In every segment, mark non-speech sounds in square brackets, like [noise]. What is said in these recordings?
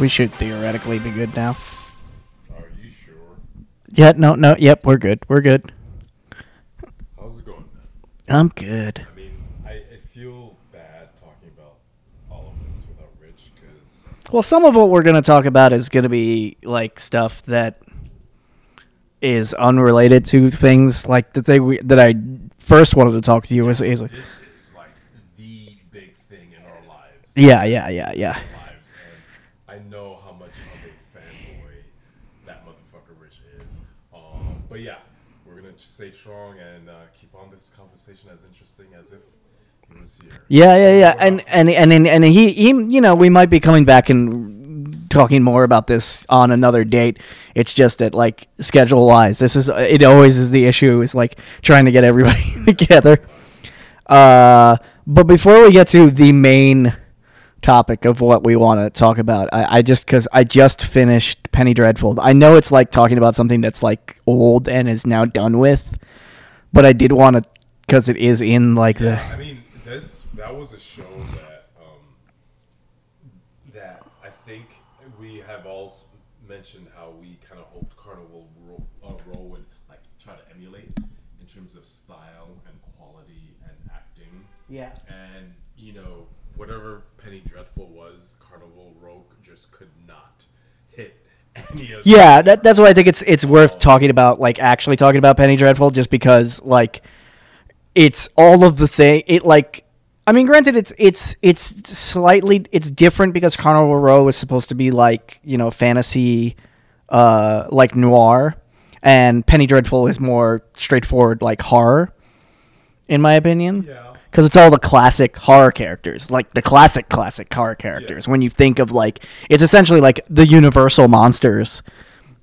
We should theoretically be good now. Are you sure? Yeah, no, no, yep, we're good. We're good. How's it going? I'm good. I mean, I, I feel bad talking about all of this without Rich because Well, some of what we're going to talk about is going to be like stuff that is unrelated to things like the thing we, that I first wanted to talk to you was is this is like the big thing in our lives. yeah, yeah, yeah, yeah. Lives, and I know how much of a fanboy that motherfucker Rich is. Um, but yeah, we're gonna stay strong and uh, keep on this conversation as interesting as if he was here. Yeah, yeah, yeah. And and and and, and he, he you know, we might be coming back and talking more about this on another date. It's just that like schedule wise, this is it always is the issue is like trying to get everybody [laughs] together. Uh but before we get to the main topic of what we want to talk about, I, I just because I just finished Penny Dreadful. I know it's like talking about something that's like old and is now done with, but I did want to because it is in like the I mean, this that was a show that um, that I think we have all s- mentioned how we kind of hoped Carnival Row, uh, Row would like try to emulate in terms of style and quality and acting. yeah. And you know, whatever Penny Dreadful was, Carnival Row just could not hit Yeah, that, that's why I think it's it's worth talking about, like actually talking about Penny Dreadful, just because like it's all of the thing. It like, I mean, granted, it's it's it's slightly it's different because Carnival Row is supposed to be like you know fantasy, uh, like noir, and Penny Dreadful is more straightforward like horror, in my opinion. Yeah. Because it's all the classic horror characters, like the classic classic horror characters. When you think of like, it's essentially like the Universal monsters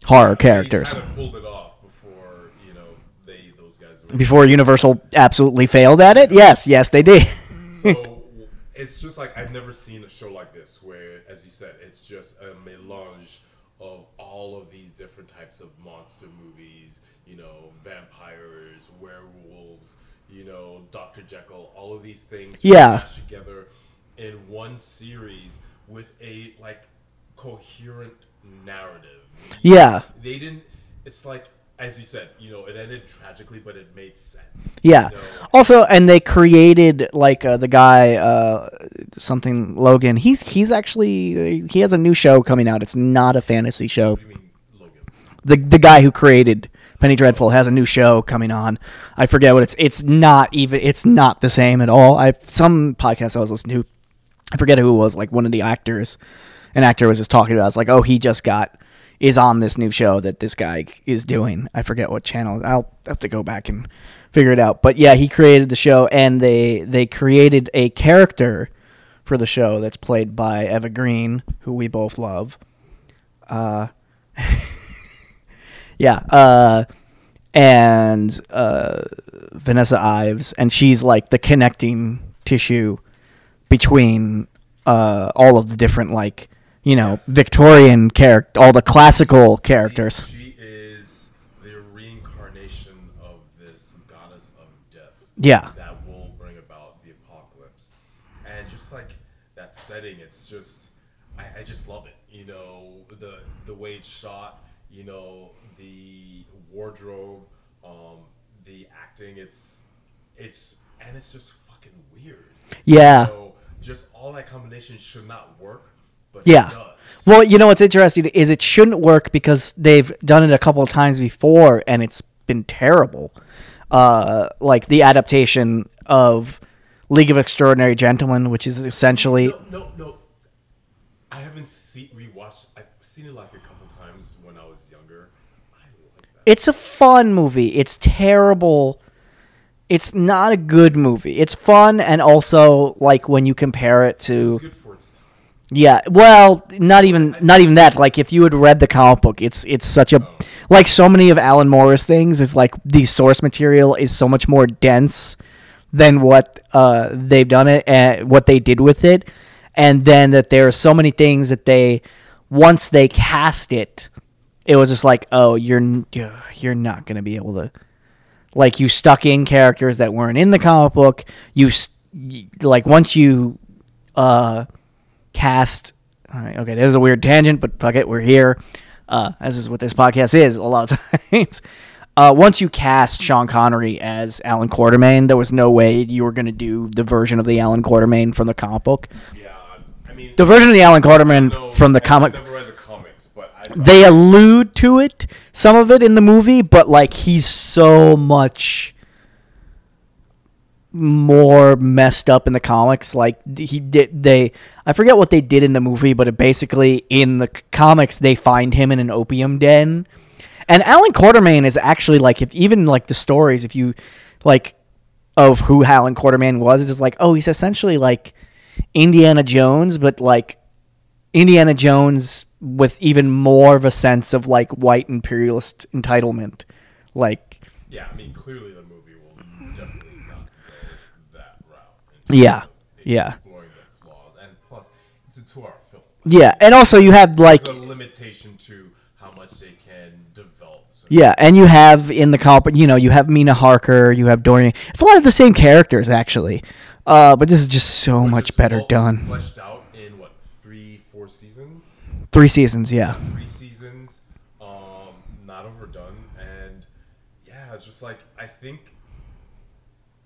horror characters. They kind of pulled it off before you know they those guys. Were Before Universal absolutely failed at it, yes, yes, they did. so [laughs] it's just like I've never seen a show like this where, as you said, it's just a melange of all of these different types of monster movies. You know, vampires, werewolves. You know, Doctor Jekyll. All of these things. Yeah. together in one series with a like coherent narrative. yeah, They didn't. It's like. As you said, you know, it ended tragically, but it made sense. yeah. You know? Also, and they created like uh, the guy, uh, something Logan. He's he's actually he has a new show coming out. It's not a fantasy show. What do you mean, Logan? the the guy who created Penny Dreadful has a new show coming on. I forget what it's. It's not even. It's not the same at all. I some podcast I was listening to. I forget who it was. Like one of the actors. An actor was just talking about. It's like, oh, he just got is on this new show that this guy is doing. I forget what channel. I'll have to go back and figure it out. But yeah, he created the show, and they they created a character for the show that's played by Eva Green, who we both love. Uh, [laughs] yeah, uh, and uh, Vanessa Ives, and she's like the connecting tissue between uh, all of the different like you know Yes. Victorian character, all the classical characters. She is the reincarnation of this goddess of death. Yeah. That will bring about the apocalypse. And just like that setting, it's just I, I just love it. You know, the the way it's shot, you know, the wardrobe, um, the acting, it's it's and it's just fucking weird. Yeah. So just all that combination should not work, but Yeah. it does. Well, you know what's interesting is it shouldn't work because they've done it a couple of times before and it's been terrible. Uh, like the adaptation of League of Extraordinary Gentlemen, which is essentially No, no, no. I haven't see, rewatched. I've seen it like a couple times when I was younger. I like that. it's a fun movie. It's terrible. It's not a good movie. It's fun and also like when you compare it to It's good for its time. Yeah, well, not even not even that. Like if you had read the comic book, it's it's such a like so many of Alan Moore's things. It's like the source material is so much more dense than what uh, they've done it and what they did with it, and then that there are so many things that they once they cast it, it was just like, oh, you're you're not gonna be able to like you stuck in characters that weren't in the comic book. You like once you uh cast All right, okay, this is a weird tangent, but fuck it, we're here. Uh, this is what this podcast is a lot of [laughs] times. Uh, once you cast Sean Connery as Allan Quatermain, there was no way you were going to do the version of the Allan Quatermain from the comic book. Yeah, I mean, The version of the Allan Quatermain from the comic, I've never read the comics, but I, they allude to it, some of it in the movie, but like he's so much more messed up in the comics. Like he did, they I forget what they did in the movie, but it basically in the comics they find him in an opium den, and Allan Quatermain is actually like if even like the stories if you like of who Allan Quatermain was, it's like oh he's essentially like Indiana Jones, but like Indiana Jones with even more of a sense of like white imperialist entitlement. Like, yeah, I mean, clearly the movie will definitely not go that route. Yeah, yeah. Exploring the flaws, and plus, it's a two-hour film. yeah, and also you have like, a limitation to how much they can develop. So yeah, and you have in the comp, you know, you have Mina Harker, you have Dorian. It's a lot of the same characters actually, uh, but this is just so much better done. Fleshed out in what three, four seasons? Three seasons, yeah, three seasons, um, not overdone, and yeah, just like I think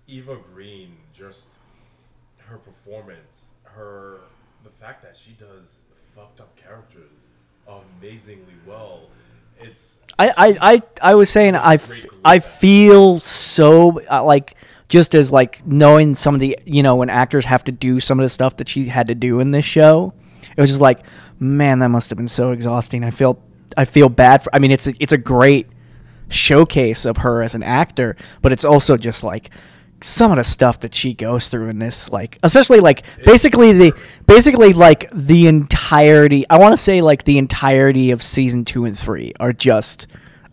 Eva Green, just her performance, her the fact that she does fucked up characters amazingly well. It's I, I, I, I was saying I, f- I feel so uh, like just as like knowing some of the you know when actors have to do some of the stuff that she had to do in this show, it was just like man that must have been so exhausting. I feel I feel bad for. I mean it's a, it's a great showcase of her as an actor, but it's also just like some of the stuff that she goes through in this like especially like basically the basically like the entirety I want to say like the entirety of season 2 and 3 are just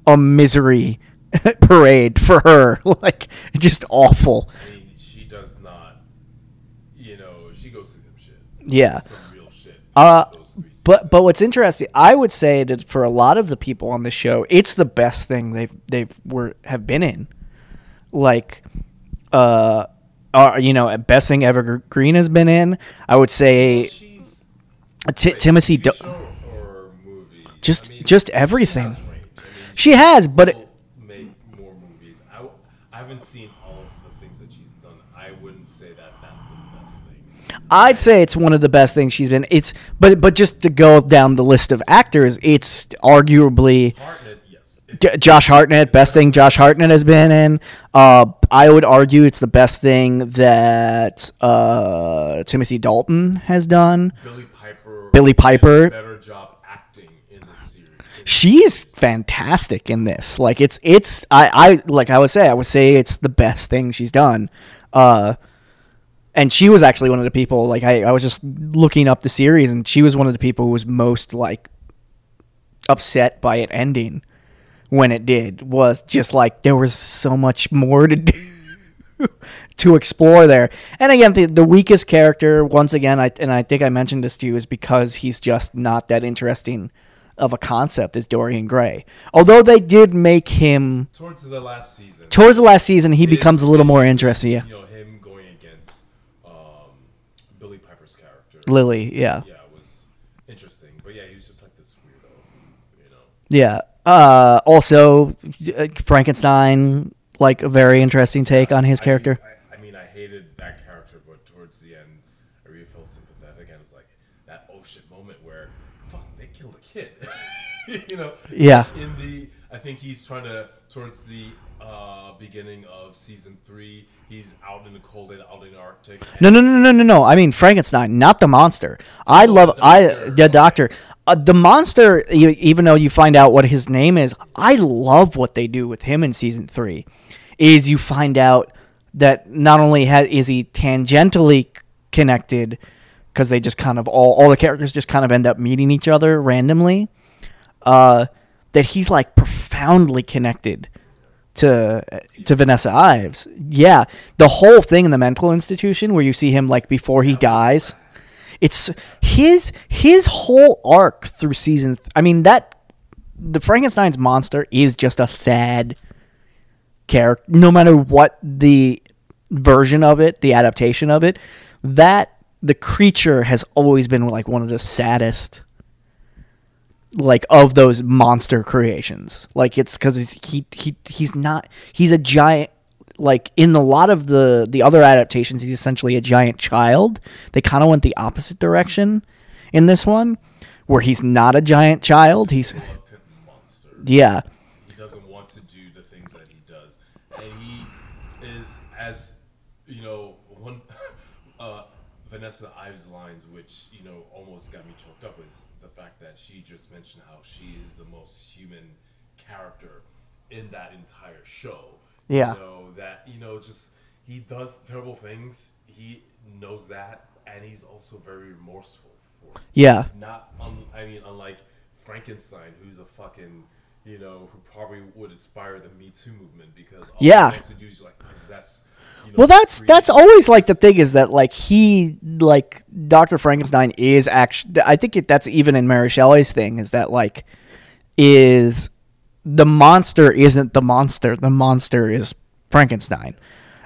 a misery [laughs] parade for her [laughs] like just awful I mean she does not, you know, she goes through some shit. yeah Some real shit. Uh, three but but what's interesting, I would say that for a lot of the people on the show, it's the best thing they've they've were have been in. Like, uh, uh you know, best thing Eva Green has been in. I would say She's Ti wait, Timothy. Do-? Just- I mean, just she everything. has. I mean, she has, but it, will make more movies. I, w- I haven't seen all of the things that she's done. I wouldn't say that that's the best thing. I'd say it's one of the best things she's been. It's but but just to go down the list of actors, it's arguably Hartnett, yes. J- Josh Hartnett, best thing Josh Hartnett has been in. Uh, I would argue it's the best thing that uh, Timothy Dalton has done. Billie Piper. Billie Piper. better job acting in this series. She's fantastic in this. Like it's it's I, I like I would say I would say it's the best thing she's done. Uh, and she was actually one of the people like I, I was just looking up the series and she was one of the people who was most like upset by it ending when it did was just like there was so much more to do [laughs] to explore there. And again, the, the weakest character, once again, I and I think I mentioned this to you, is because he's just not that interesting of a concept as Dorian Gray. Although they did make him Towards the last season. towards the last season, he his becomes a little more interesting. Yeah. You know, him going against um, Billie Piper's character. Lily, yeah. Yeah, it was interesting. But yeah, he was just like this weirdo. You know. Yeah. Uh, also, uh, Frankenstein, like a very interesting take on his I character. Mean, I, I mean, I hated that character, but towards the end, I really felt sympathetic, and it was like that oh shit moment where, fuck, they killed a kid. [laughs] you know? Yeah. In the, I think he's trying to towards the uh, beginning of season three. He's out in the cold and out in the Arctic. No, no, no, no, no, no. I mean Frankenstein, not the monster. I love the I doctor. the doctor. Uh, the monster, even though you find out what his name is, I love what they do with him in season three. Is you find out that not only ha- is he tangentially connected, because they just kind of all all the characters just kind of end up meeting each other randomly, uh, that he's like profoundly connected to to Vanessa Ives. Yeah, the whole thing in the mental institution where you see him like before he dies. It's his his whole arc through season. Th- I mean that the Frankenstein's monster is just a sad character. No matter what the version of it, the adaptation of it, that the creature has always been like one of the saddest like of those monster creations. Like it's because he he he's not he's a giant like in a lot of the the other adaptations he's essentially a giant child. They kind of went the opposite direction in this one where he's not a giant child. He's a monster. yeah. He doesn't want to do the things that he does, and he is as you know one [laughs] uh, Vanessa Ives lines, which you know almost got me choked up, is the fact that she just mentioned how she is the most human character in that entire show. Yeah. You know that you know just he does terrible things. He knows that, and he's also very remorseful for. it yeah not un, I mean unlike Frankenstein who's a fucking you know who probably would inspire the Me Too movement because all Yeah. he wants to do is like possess you know, Well, that's that's always like the thing is that like he like Doctor Frankenstein is actually I think it, that's even in Mary Shelley's thing is that like is the monster isn't the monster the monster is Frankenstein,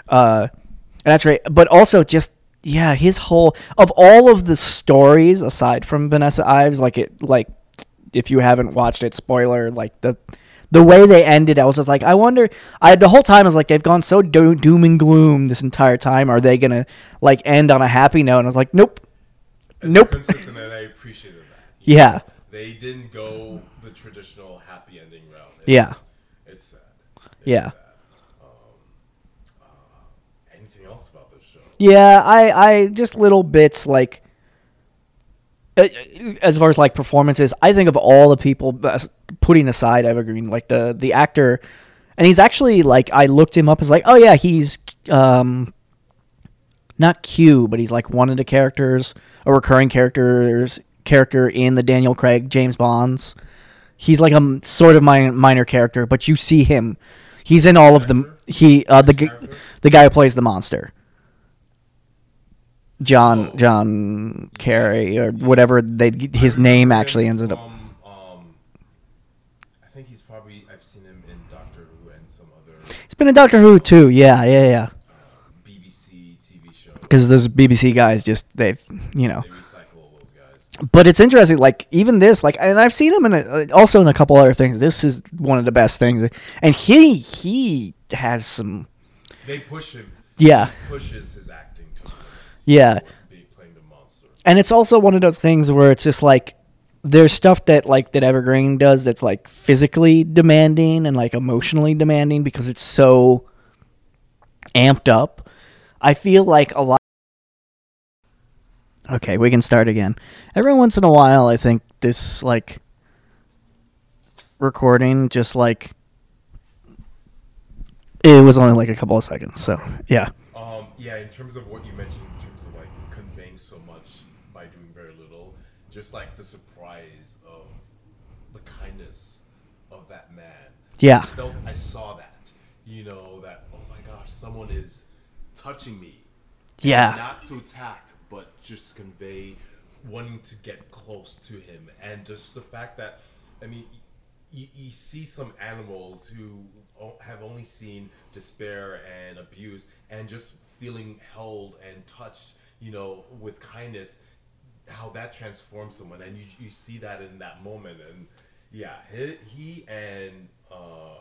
uh, and that's great. But also just yeah, his whole of all of the stories aside from Vanessa Ives, like it like if you haven't watched it, spoiler like the the way they ended, I was just like, I wonder. I the whole time I was like, they've gone so do- doom and gloom this entire time. Are they gonna like end on a happy note? And I was like, nope, And nope. consistent, and I appreciated that. [laughs] Yeah. know? they didn't go the traditional happy ending route. It's, Yeah. it's sad. It's Yeah. sad. Um, uh, anything else about this show? Yeah, I, I just little bits like uh, as far as like performances. I think of all the people putting aside Eva Green, like the the actor, and he's actually like I looked him up as like, oh yeah, he's um not Q, but he's like one of the characters, a recurring characters character in the Daniel Craig James Bonds. He's like a m- sort of minor, minor character, but you see him. He's in all of them. He uh, the g- the guy who plays the monster. John Oh. John Carey or whatever they his name actually ends up. From, um, I think he's probably I've seen him in Doctor Who and some other It's been in Doctor Who too. Yeah, yeah, yeah. BBC TV show. Because those BBC guys just they've you know. They recycle all those guys. But it's interesting. Like even this, like, and I've seen him in a, also in a couple other things. This is one of the best things, and he he has some. They push him. Yeah. He pushes his acting to the. Yeah. Being playing the monster. and it's also one of those things where it's just like there's stuff that like that Eva Green does that's like physically demanding and like emotionally demanding because it's so amped up. I feel like a lot. Okay, we can start again. Every once in a while, I think this like recording just like it was only like a couple of seconds. So yeah, Um, yeah, in terms of what you mentioned, in terms of like conveying so much by doing very little, just like the surprise of the kindness of that man. Yeah, I felt I saw that. You know that. Oh my gosh, someone is touching me. yeah, Not to attack, but just convey wanting to get close to him, and just the fact that, I mean, you, you see some animals who have only seen despair and abuse, and just feeling held and touched, you know, with kindness, how that transforms someone, and you, you see that in that moment, and yeah, he, he and uh,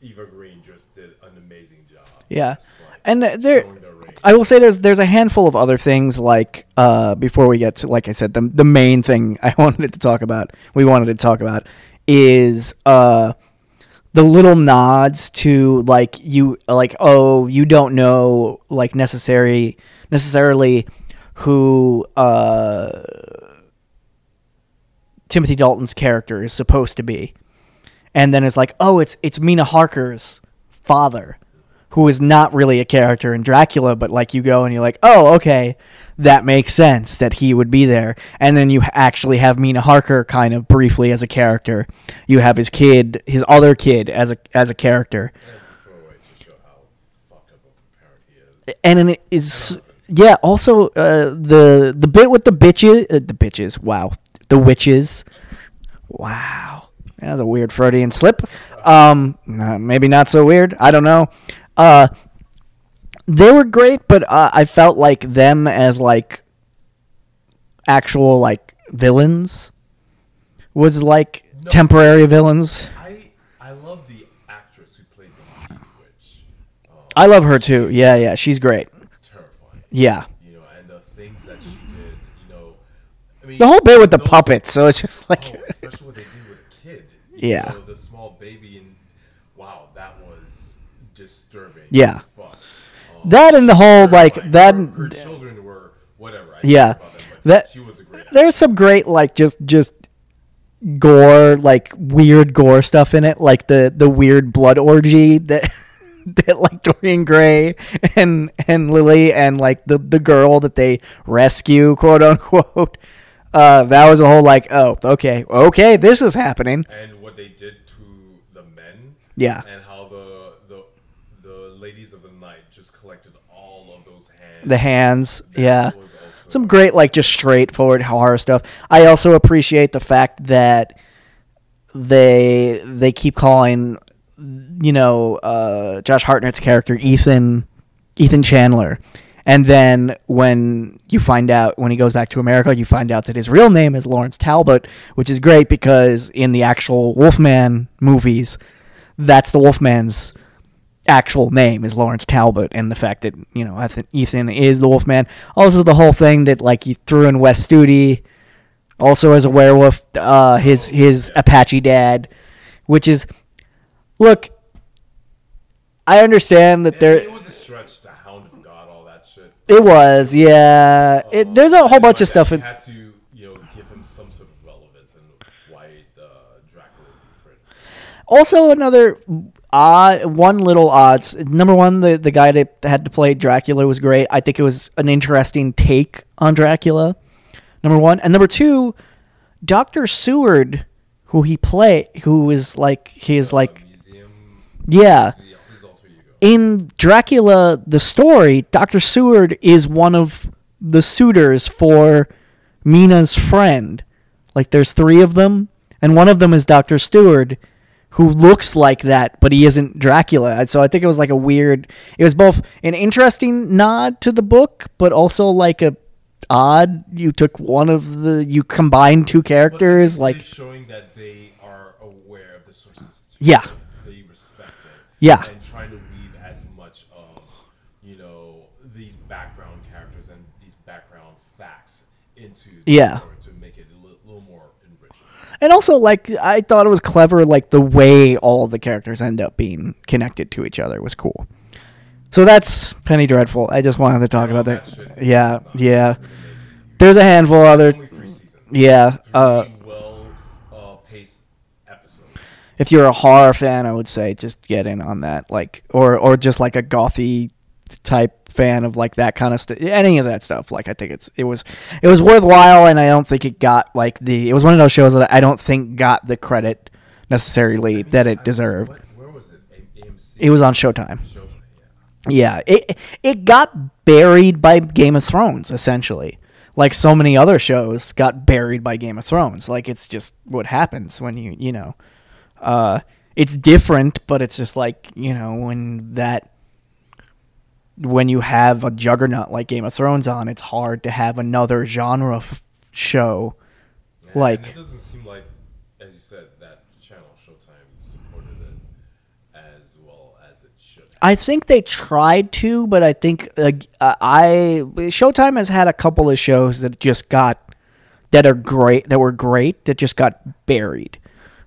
Eva Green just did an amazing job. Yeah. Just, like, And uh, there, showing their range. I will say there's there's a handful of other things like uh, before we get to like I said the the main thing [laughs] I wanted to talk about we wanted to talk about is uh, the little nods to like you like oh you don't know like necessary necessarily who uh, Timothy Dalton's character is supposed to be and then it's like, oh, it's it's Mina Harker's father, who is not really a character in Dracula, but like you go and you're like, oh, okay, that makes sense that he would be there, and then you actually have Mina Harker kind of briefly as a character. You have his kid, his other kid as a as a character, And it is yeah. Also, uh, the the bit with the bitches, uh, the bitches, wow, the witches, wow, that was a weird Freudian slip. Um, uh, maybe not so weird. I don't know. Uh, they were great, but uh, I felt like them as like actual like villains was like No. temporary villains. I I love the actress who played the witch. Um, I love her too. Yeah, yeah, she's great. terrifying. Yeah. You know, and the things that she did. You know, I mean The whole bit with the those- puppets, so it's just like Oh, Yeah. know, the small baby, and wow, that was disturbing. Yeah. Um, that and the whole like terrifying. that Her, her children were whatever. I Yeah. yeah. About them, but That- she was a great. there's some great like just just gore like weird gore stuff in it like the the weird blood orgy that [laughs] that like Dorian Gray and and Lily and like the the girl that they rescue quote unquote uh that was a whole like oh okay okay this is happening and they did to the men. Yeah. And how the the the ladies of the night just collected all of those hands. the hands That yeah some great like just straightforward horror stuff. I also appreciate the fact that they they keep calling you know uh, Josh Hartnett's character Ethan Ethan Chandler. And then when you find out when he goes back to America, you find out that his real name is Lawrence Talbot, which is great because in the actual Wolfman movies, that's the Wolfman's actual name is Lawrence Talbot, and the fact that you know Ethan, is the Wolfman. Also, the whole thing that like he threw in Wes Studi, also as a werewolf, uh, his his Apache dad, which is look. I understand that there it was a stretch to Hound of God, all that shit. It was yeah. It, there's a whole bunch of stuff. In, had to, you know, give him some sort of relevance and why the Dracula would be different. Also, another odd, one little odds. Number one, the the guy that had to play Dracula was great. I think it was an interesting take on Dracula. Number one, and number two, Doctor Seward, who he play, who is like he is like Museum, yeah. the, his alter ego. In Dracula, the story, Doctor Seward is one of the suitors for Mina's friend. Like there's three of them, and one of them is Doctor Stewart, who looks like that, but he isn't Dracula. So I think it was like a weird. It was both an interesting nod to the book, but also like a odd. You took one of the. You combined two characters, like showing that they are aware of the source material. Yeah. They respect it. Yeah. And trying to weave as much of, you know, these background characters and these background facts into the Yeah. to make it a li- little more enriching. And also, like, I thought it was clever, like, the way all the characters end up being connected to each other was cool. So that's Penny Dreadful. I just wanted to talk about that. shit Yeah, yeah. an amazing TV. There's a handful of other. Yeah. Uh, uh, if you're a horror fan, I would say just get in on that. Like, or or just like a gothy type fan of like that kind of stuff. Any of that stuff. Like, I think it's it was it was worthwhile, and I don't think it got like the. It was one of those shows that I don't think got the credit necessarily that it I- deserved. what- where was it? AMC? It was on Showtime. Showtime, yeah. Yeah, it it got buried by Game of Thrones essentially. Like so many other shows got buried by Game of Thrones. Like it's just what happens when you, you know, uh it's different, but it's just like, you know, when that when you have a juggernaut like Game of Thrones on, it's hard to have another genre f- show Yeah, like it doesn't seem like, as you said, that channel Showtime supported it as well as it should. I think they tried to, but I think uh, I Showtime has had a couple of shows that just got that are great that were great that just got buried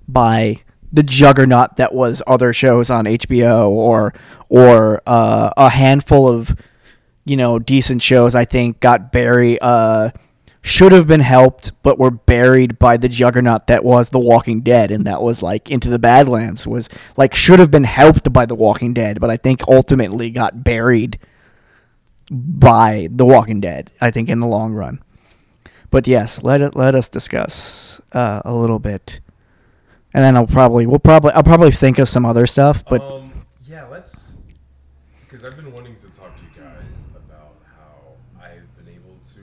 by the juggernaut that was other shows on HBO or or uh, a handful of you know decent shows I think got buried uh should have been helped but were buried by the juggernaut that was The Walking Dead and that was like Into the Badlands was like should have been helped by The Walking Dead but I think ultimately got buried by The Walking Dead I think in the long run. But yes let it let us discuss uh, a little bit and then I'll probably we'll probably I'll probably think of some other stuff but um, yeah, let's because I've been wanting to talk to you guys about how I've been able to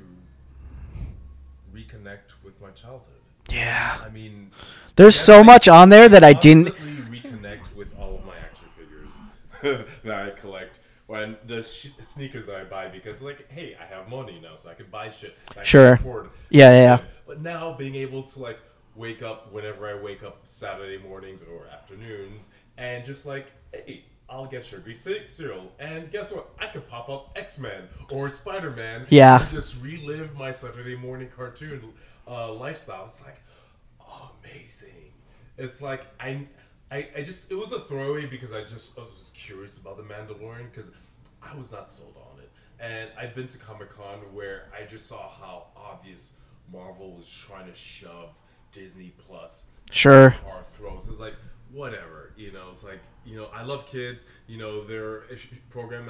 reconnect with my childhood. yeah I mean, there's yeah, so I much on there that I didn't reconnect with all of my action figures [laughs] that I collect, when the sh- sneakers that I buy because like, hey, I have money now, so I can buy shit. that I can Sure. Yeah, yeah, yeah. But now being able to like wake up whenever I wake up Saturday mornings or afternoons and just like, hey, I'll get sugary cereal, and guess what? I could pop up X Men or Spider Man. Yeah. Just relive my Saturday morning cartoon uh, lifestyle. It's like amazing. It's like I, I, I just it was a throwaway because I just I was curious about the Mandalorian because I was not sold on it, and I've been to Comic Con where I just saw how obvious Marvel was trying to shove Disney Plus Sure. our throats. It's like whatever, you know. It's like you know, I love kids. You know, they're program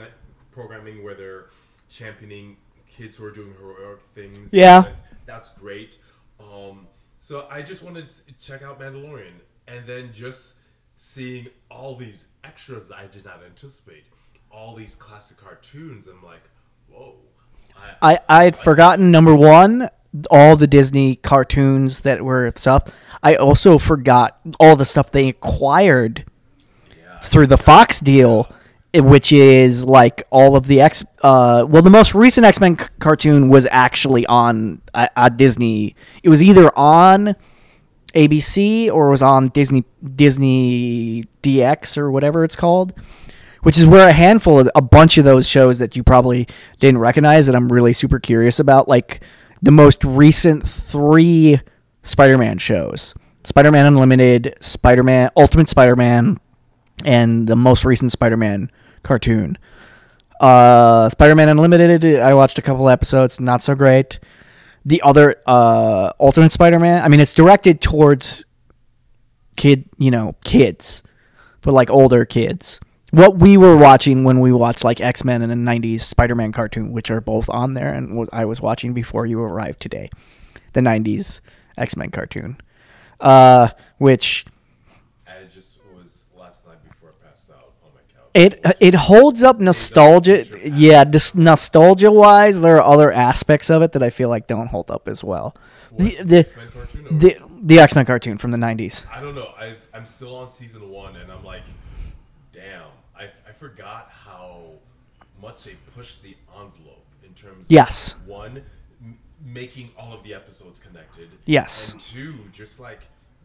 programming where they're championing kids who are doing heroic things. Yeah. that's, that's great. Um, so I just wanted to check out Mandalorian, and then just seeing all these extras I did not anticipate, all these classic cartoons. I'm like, whoa. I, I I had forgotten number one all the Disney cartoons that were stuff. I also forgot all the stuff they acquired yeah. through the Fox deal, which is like all of the X. Uh, well, the most recent X Men c- cartoon was actually on uh, uh, Disney. It was either on ABC or was on Disney Disney DX or whatever it's called. Which is where a handful of a bunch of those shows that you probably didn't recognize that I'm really super curious about, like the most recent three Spider-Man shows: Spider-Man Unlimited, Spider-Man Ultimate Spider-Man, and the most recent Spider-Man cartoon. Uh, Spider-Man Unlimited, I watched a couple episodes, not so great. The other uh, Ultimate Spider-Man, I mean, it's directed towards kid, you know, kids, but like older kids. What we were watching when we watched like X Men and the '90s Spider-Man cartoon, which are both on there, and what I was watching before you arrived today, the '90s X Men cartoon, uh, which I just was last night before I passed out on my couch. It it holds up nostalgia. Yeah, just nostalgia wise, there are other aspects of it that I feel like don't hold up as well. The the X-Men cartoon or- the, the X Men cartoon from the nineties. I don't know. I've, I'm still on season one, and I'm like, damn, I, I forgot how much they pushed the envelope in terms of Yes. one, m- making all of the episodes connected. Yes. And two, just like,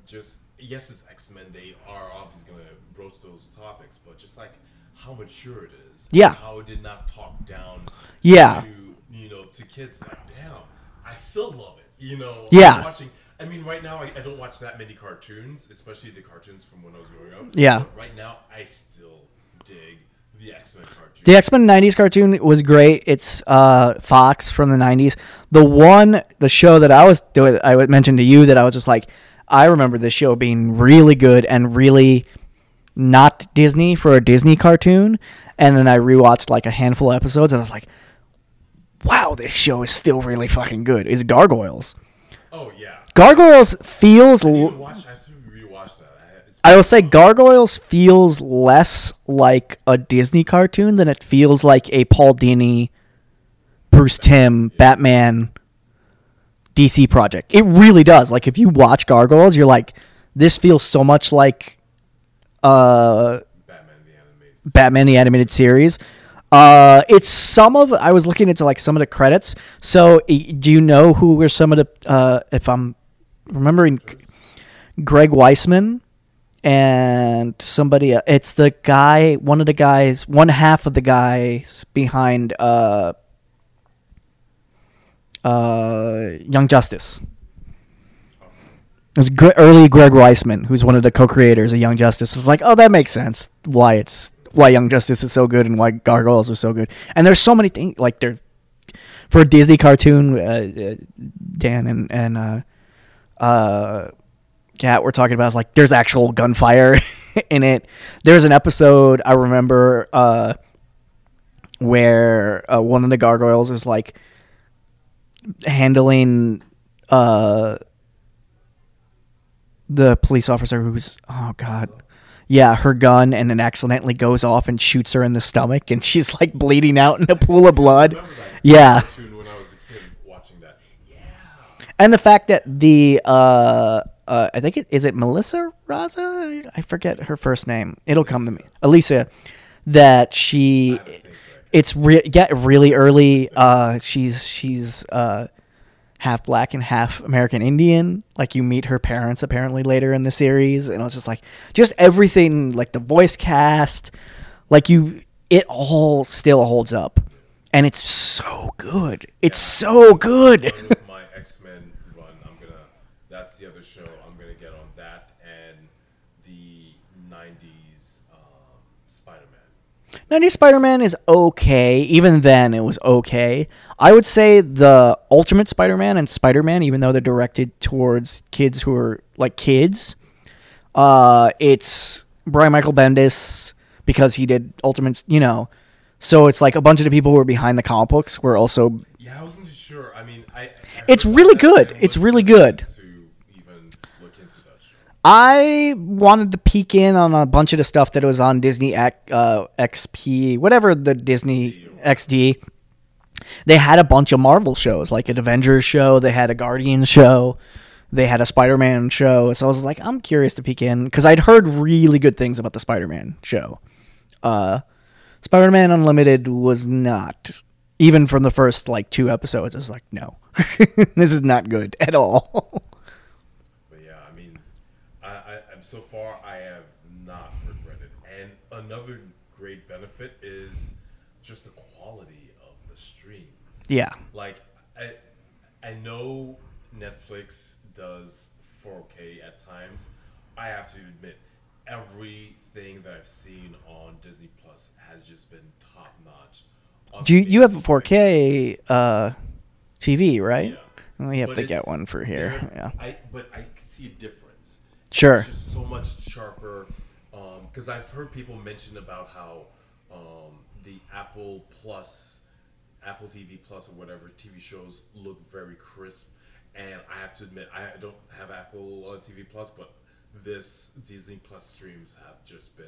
just yes, it's X Men. They are obviously gonna broach those topics, but just like how mature it is. Yeah. How it did not talk down. Yeah. To, you know, to kids, like damn, I still love it. You know. Yeah. I'm watching. I mean, right now I, I don't watch that many cartoons, especially the cartoons from when I was growing up. Yeah. But right now, I still dig the X Men cartoon. The X Men '90s cartoon was great. It's uh, Fox from the '90s. The one, the show that I was doing, I mentioned to you that I was just like, I remember this show being really good and really not Disney for a Disney cartoon. And then I rewatched like a handful of episodes, and I was like, Wow, this show is still really fucking good. It's Gargoyles. oh yeah. Gargoyles feels. I l- need to watch. I have to rewatch that. I, will say Gargoyles feels less like a Disney cartoon than it feels like a Paul Dini, Bruce Timm, Batman, DC project. It really does. Like if you watch Gargoyles, you're like, this feels so much like uh, Batman the animated. Batman the animated series. Uh, it's some of I was looking into like some of the credits. So do you know who were some of the uh, if I'm remembering Greg Weisman and somebody it's the guy one of the guys one half of the guys behind uh uh Young Justice. It was early Greg Weisman, who's one of the co-creators of Young Justice. Was like, oh, that makes sense. Why it's why Young Justice is so good and why Gargoyles was so good. And there's so many things like there for a Disney cartoon. Uh, uh, Dan and and uh, uh, Kat were talking about is like there's actual gunfire [laughs] in it. There's an episode I remember uh, where uh, one of the gargoyles is like handling uh the police officer who's oh god yeah her gun and it accidentally goes off and shoots her in the stomach and [laughs] she's like bleeding out in a pool of blood yeah when I was a kid watching that. Yeah. and the fact that the uh uh i think it is it melissa raza i forget her first name it'll come to me Alicia. that she I have a thing for It's re- get really early. Uh, she's she's uh, half black and half American Indian. Like you meet her parents apparently later in the series, and it was just like just everything, like the voice cast, like you, it all still holds up, and it's so good. It's so good. [laughs] 90s Spider Man is okay. Even then, it was okay. I would say the Ultimate Spider Man and Spider Man, even though they're directed towards kids who are like kids, uh, it's Brian Michael Bendis because he did Ultimate, you know. So it's like a bunch of the people who are behind the comic books were also. Yeah, I wasn't sure. I mean, I. I it's really good. It's really good. I wanted to peek in on a bunch of the stuff that was on Disney uh, XP, whatever the Disney XD. They had a bunch of Marvel shows, like an Avengers show. They had a Guardians show. They had a Spider-Man show. So I was like, I'm curious to peek in because I'd heard really good things about the Spider-Man show. Uh, Spider-Man Unlimited was not even from the first like two episodes. I was like, no, [laughs] this is not good at all. [laughs] But yeah, I mean, I, I I'm so far I have not regretted. And another great benefit is just the quality of the streams. yeah. Like I I know Netflix does 4K at times. I have to admit, everything that I've seen on Disney Plus has just been top notch. Do you, you have a 4K uh, TV, right? Yeah. Well, you have But to get one for here. Yeah. I but I can see a difference. Sure. It's just so much sharper. Because I've heard people mention about how um, the Apple Plus, Apple TV Plus, or whatever TV shows look very crisp. And I have to admit, I don't have Apple uh, TV Plus, but this Disney Plus streams have just been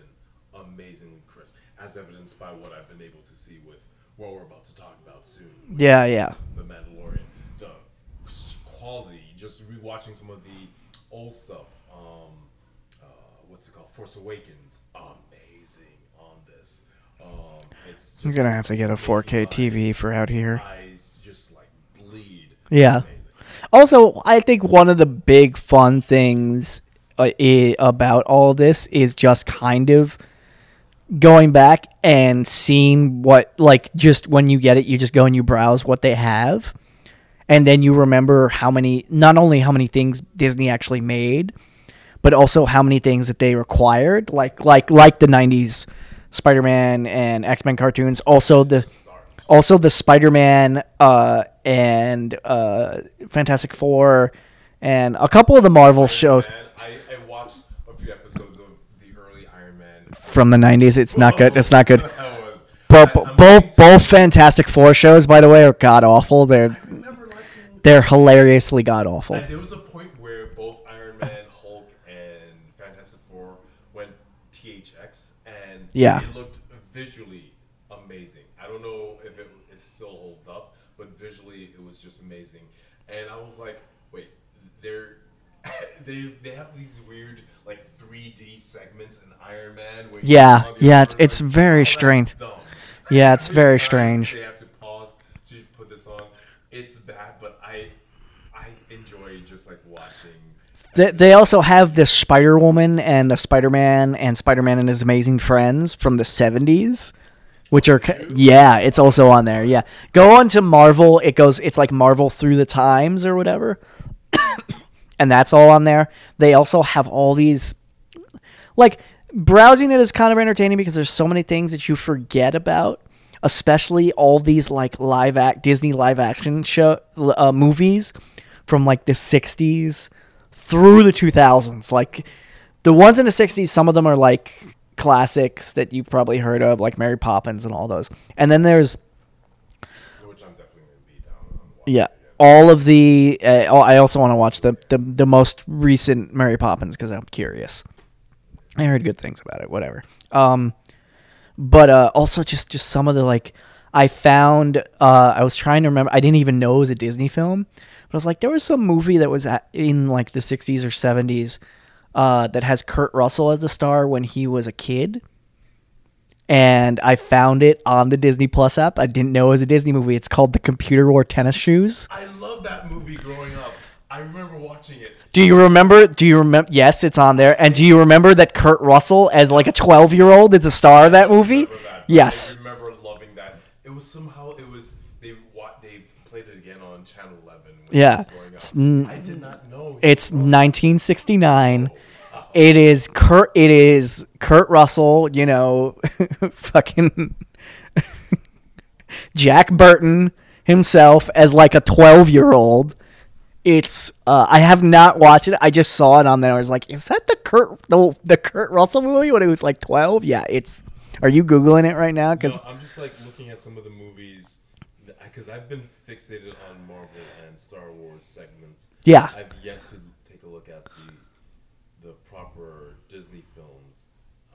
amazingly crisp, as evidenced by what I've been able to see with what we're about to talk about soon. Yeah, yeah. The Mandalorian. The quality, just rewatching some of the old stuff. Um, what's it called? Force Awakens. Amazing on this. Um, it's just I'm going to have to get a 4K TV for out here. Eyes just like bleed. Yeah. Also, I think one of the big fun things uh, i- about all this is just kind of going back and seeing what, like, just when you get it, you just go and you browse what they have. And then you remember how many, not only how many things Disney actually made, but also how many things that they required, like like like the '90s Spider-Man and X-Men cartoons. Also the also the Spider-Man uh, and uh, Fantastic Four, and a couple of the Marvel shows I, I watched a few episodes of the early Iron Man. from the '90s. It's not good. It's not good. [laughs] Both both both Fantastic Four shows, by the way, are god awful. They're I remember liking they're hilariously god awful. There was a point where both Iron Man, Hulk, and Fantastic Four went THX, and Yeah. it looked visually amazing. I don't know if it, if it still holds up, but visually it was just amazing. And I was like, wait, they're [laughs] they they have these weird like 3D segments in Iron Man. Where Yeah, yeah, it's- it's very oh, strange. Yeah, it's [laughs] very strange. They have to pause to put this on. It's bad, but I I enjoy just like watching. They, they also have this Spider Woman and the Spider Man and Spider Man and his Amazing Friends from the '70s, which are yeah, it's also on there. Yeah, go on to Marvel. It goes. It's like Marvel through the times or whatever, [coughs] and that's all on there. They also have all these like browsing it is kind of entertaining because there's so many things that you forget about especially all these like live act disney live action show uh, movies from like the 60s through the 2000s like the ones in the 60s some of them are like classics that you've probably heard of like mary poppins and all those. And then there's which I'm definitely gonna be down on watching yeah. All of the uh, i also want to watch the, the the most recent mary poppins because i'm curious. I heard good things about it whatever. Um but uh also just just some of the like i found uh i was trying to remember i didn't even know it was a disney film but i was like there was some movie that was at, in like the 60s or 70s uh that has kurt russell as the star when he was a kid and I found it on the Disney Plus app. I didn't know it was a Disney movie. It's called The Computer Wore Tennis Shoes. I love that movie growing up. I remember watching it. Do you remember? Do you remember? Yes, it's on there. And do you remember that Kurt Russell, as like a twelve-year-old, is a star of that movie? that, Yes. I remember loving that. It was somehow it was they what they played it again on Channel Eleven. When Yeah. I, was growing It's up. n- I did not know. It's 1969. It is Kurt. It is Kurt Russell. You know, [laughs] fucking [laughs] Jack Burton himself as like a 12 year old. It's. Uh, I have not watched it. I just saw it on there. I was like, is that the Kurt the, the Kurt Russell movie when he was like 12? Yeah. It's. Are you googling it right now? Because No, I'm just like looking at some of the movies because I've been fixated on Marvel and Star Wars segments. Yeah. I've yet to take a look at the the proper Disney films.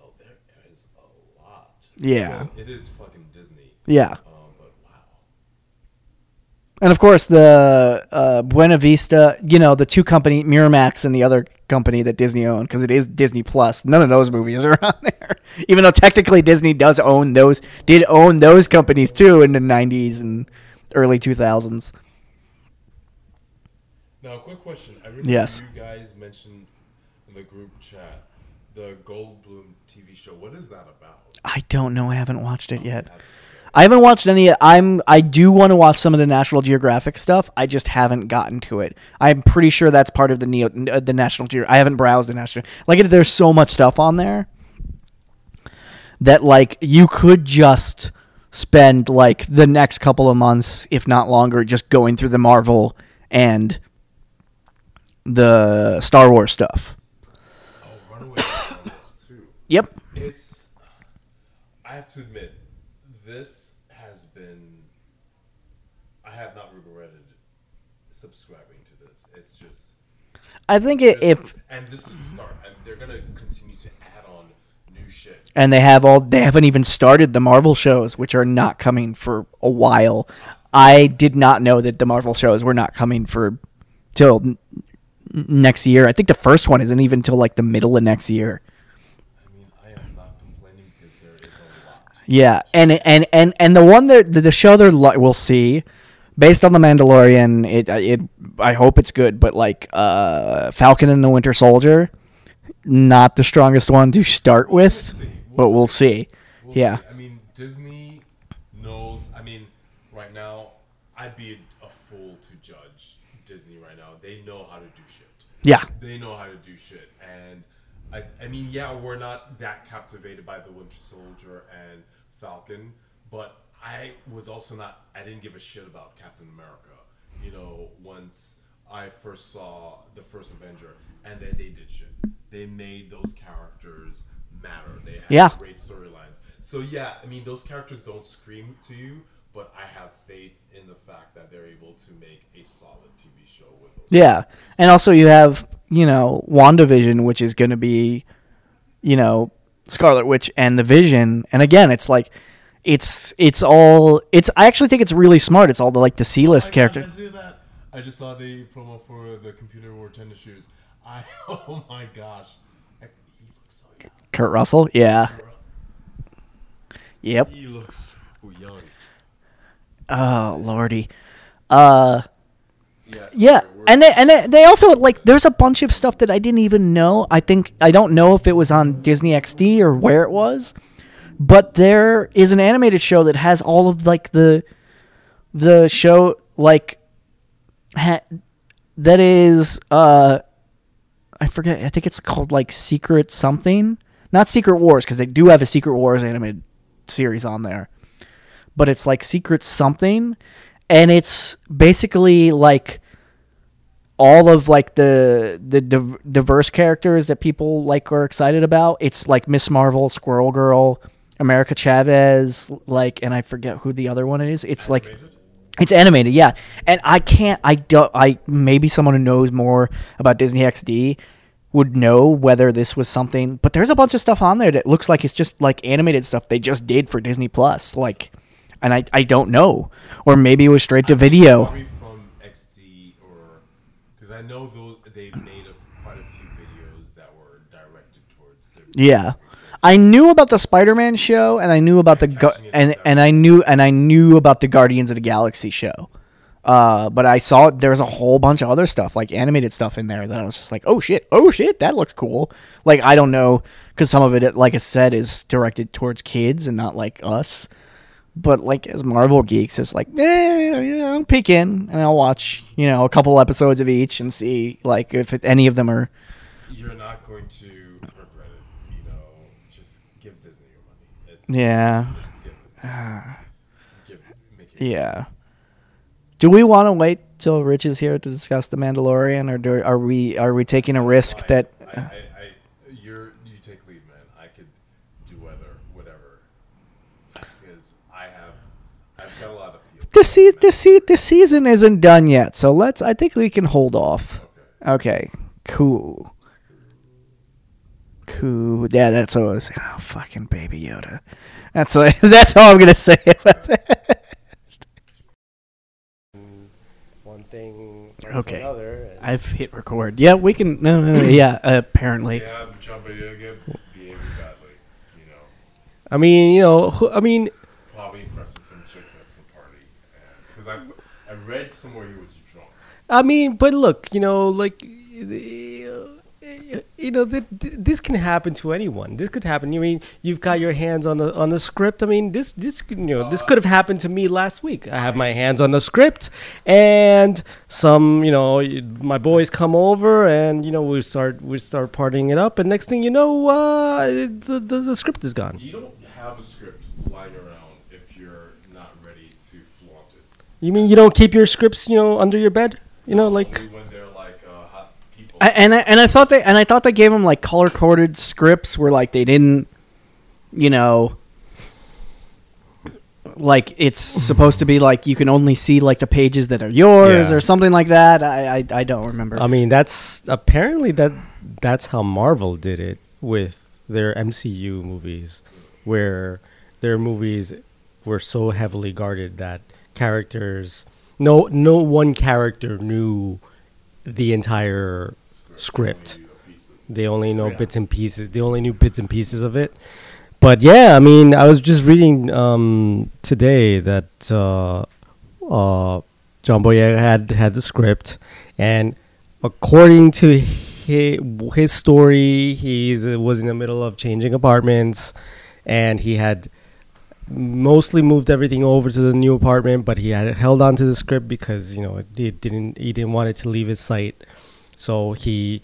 Oh, there is a lot. Yeah. Well, it is fucking Disney. yeah. Um, but wow. And of course, the uh, Buena Vista, you know, the two company, Miramax and the other company that Disney owned, because it is Disney Plus. None of those movies [laughs] are on there, even though technically Disney does own those, did own those companies too in the '90s and early 2000s. Now, a quick question. I remember Yes. you guys mentioned in the group chat the Goldblum TV show. What is that about? I don't know. I haven't watched it yet. I haven't watched any. I'm. I do want to watch some of the National Geographic stuff. I just haven't gotten to it. I'm pretty sure that's part of the Neo, uh, the National Geo. I haven't browsed the National. Like, there's so much stuff on there that like you could just spend like the next couple of months, if not longer, just going through the Marvel and the Star Wars stuff. Oh, Runaway [coughs] too. Yep. It's. I have to admit, this has been. I have not regretted subscribing to this. It's just. I think it, if and this is the start. And they're gonna continue to add on new shit. and they have all they haven't even started the Marvel shows, which are not coming for a while. I did not know that the Marvel shows were not coming for till next year. I think the first one isn't even till like the middle of next year. I mean, I am not complaining because there is a lot. Yeah, and and and and the one that the, show they're li- we'll see based on the Mandalorian. It it I hope it's good, but like uh, Falcon and the Winter Soldier, not the strongest one to start with, see. but We'll we'll see. We'll Yeah. see. I mean, Disney knows. I mean, right now, I'd be a fool to judge Disney right now. They know how to do shit. Yeah. They know how to do shit. And I, I mean, yeah, we're not that captivated by the Winter Soldier and Falcon, but I was also not. I didn't give a shit about Captain America. You know, once I first saw the first Avenger, and then they did shit. They made those characters matter. They had Yeah. great storylines. So yeah, I mean, those characters don't scream to you, but I have faith in the fact that they're able to make a solid TV show with. Yeah. And also you have, you know, WandaVision, which is going to be, you know, Scarlet Witch and the Vision. And again, it's like it's it's all it's I actually think it's really smart. It's all the like the C-list I- I- character. I just saw the promo for the computer wore tennis shoes. I [laughs] oh my gosh, I, he looks so young. Kurt Russell? Yeah. Yep. He looks so young. Oh, lordy. Uh Yes. Yeah, and they, and they- they also like there's a bunch of stuff that I didn't even know. I think I don't know if it was on Disney XD or where it was, but there is an animated show that has all of like the the show like ha, that is uh I forget. I think it's called like Secret something, not Secret Wars because they do have a Secret Wars animated series on there, but it's like Secret something, and it's basically like all of like the the div- diverse characters that people like are excited about. It's like Miss Marvel, Squirrel Girl, America Chavez, like, and I forget who the other one is. It's like it's animated, yeah. And I can't. I don't. I maybe someone who knows more about Disney XD would know whether this was something. But there's a bunch of stuff on there that looks like it's just like animated stuff they just did for Disney Plus. Like, and I I don't know, or maybe it was straight to video. Probably from XD or because I know those they made a, quite a few videos that were directed towards. Yeah. I knew about the Spider-Man show, and I knew about the Gu- and and I knew and I knew about the Guardians of the Galaxy show. Uh, but I saw there's a whole bunch of other stuff, like animated stuff in there that I was just like, oh shit, oh shit, that looks cool. Like I don't know, because some of it, like I said, is directed towards kids and not like us. But like as Marvel geeks, it's like, eh, you know, I'll peek in and I'll watch, you know, a couple episodes of each and see like if it, any of them are. You're not going to regret it. You know, just give Disney your money. It's, Yeah, It's give, give, it yeah. Do we want to wait till Rich is here to discuss the Mandalorian, or do, are we are we taking a risk that? I, I, I, you're you take lead, man. I could do whether whatever because I have I've got a lot of feelings. This se- this se- this season isn't done yet, so let's. I think we can hold off. Okay, cool, cool. Yeah, that's what I was. Saying. Oh, fucking baby Yoda. That's what, [laughs] that's all I'm gonna say about that. one thing Okay. another. and- I've hit record. Yeah, we can. No, no, no, [clears throat] yeah, apparently. Yeah, John Boyega behaving badly. You know, I mean, you know, I mean, probably impressing some chicks at some party. Because I I read somewhere he was drunk. I mean, but look, you know, like, the, uh, you know, th- th- this can happen to anyone. This could happen. I mean, you've got your hands on the on the script. I mean, this this could- you know, this could have happened to me last week. I have my hands on the script, and some, you know, my boys come over, and you know, we start we start partying it up, and next thing you know, uh, the, the the script is gone. You don't have a script lying around if you're not ready to flaunt it. You mean you don't keep your scripts, you know, under your bed? You know, like Only when they're like uh. I, and I, and I thought they and I thought they gave them like color coded scripts where like they didn't, you know, like it's supposed to be like you can only see like the pages that are yours Yeah. or something like that. I I, I don't remember. I mean, that's apparently that that's how Marvel did it with their MCU movies, where their movies were so heavily guarded that characters, no no one character knew the entire script. They only know bits and pieces. They only knew bits and pieces of it. But yeah, I mean, I was just reading um, today that uh, uh, John Boyega had had the script, and according to his, his story, he was in the middle of changing apartments, and he had mostly moved everything over to the new apartment, but he had held on to the script because you know it, it didn't he didn't want it to leave his sight, so he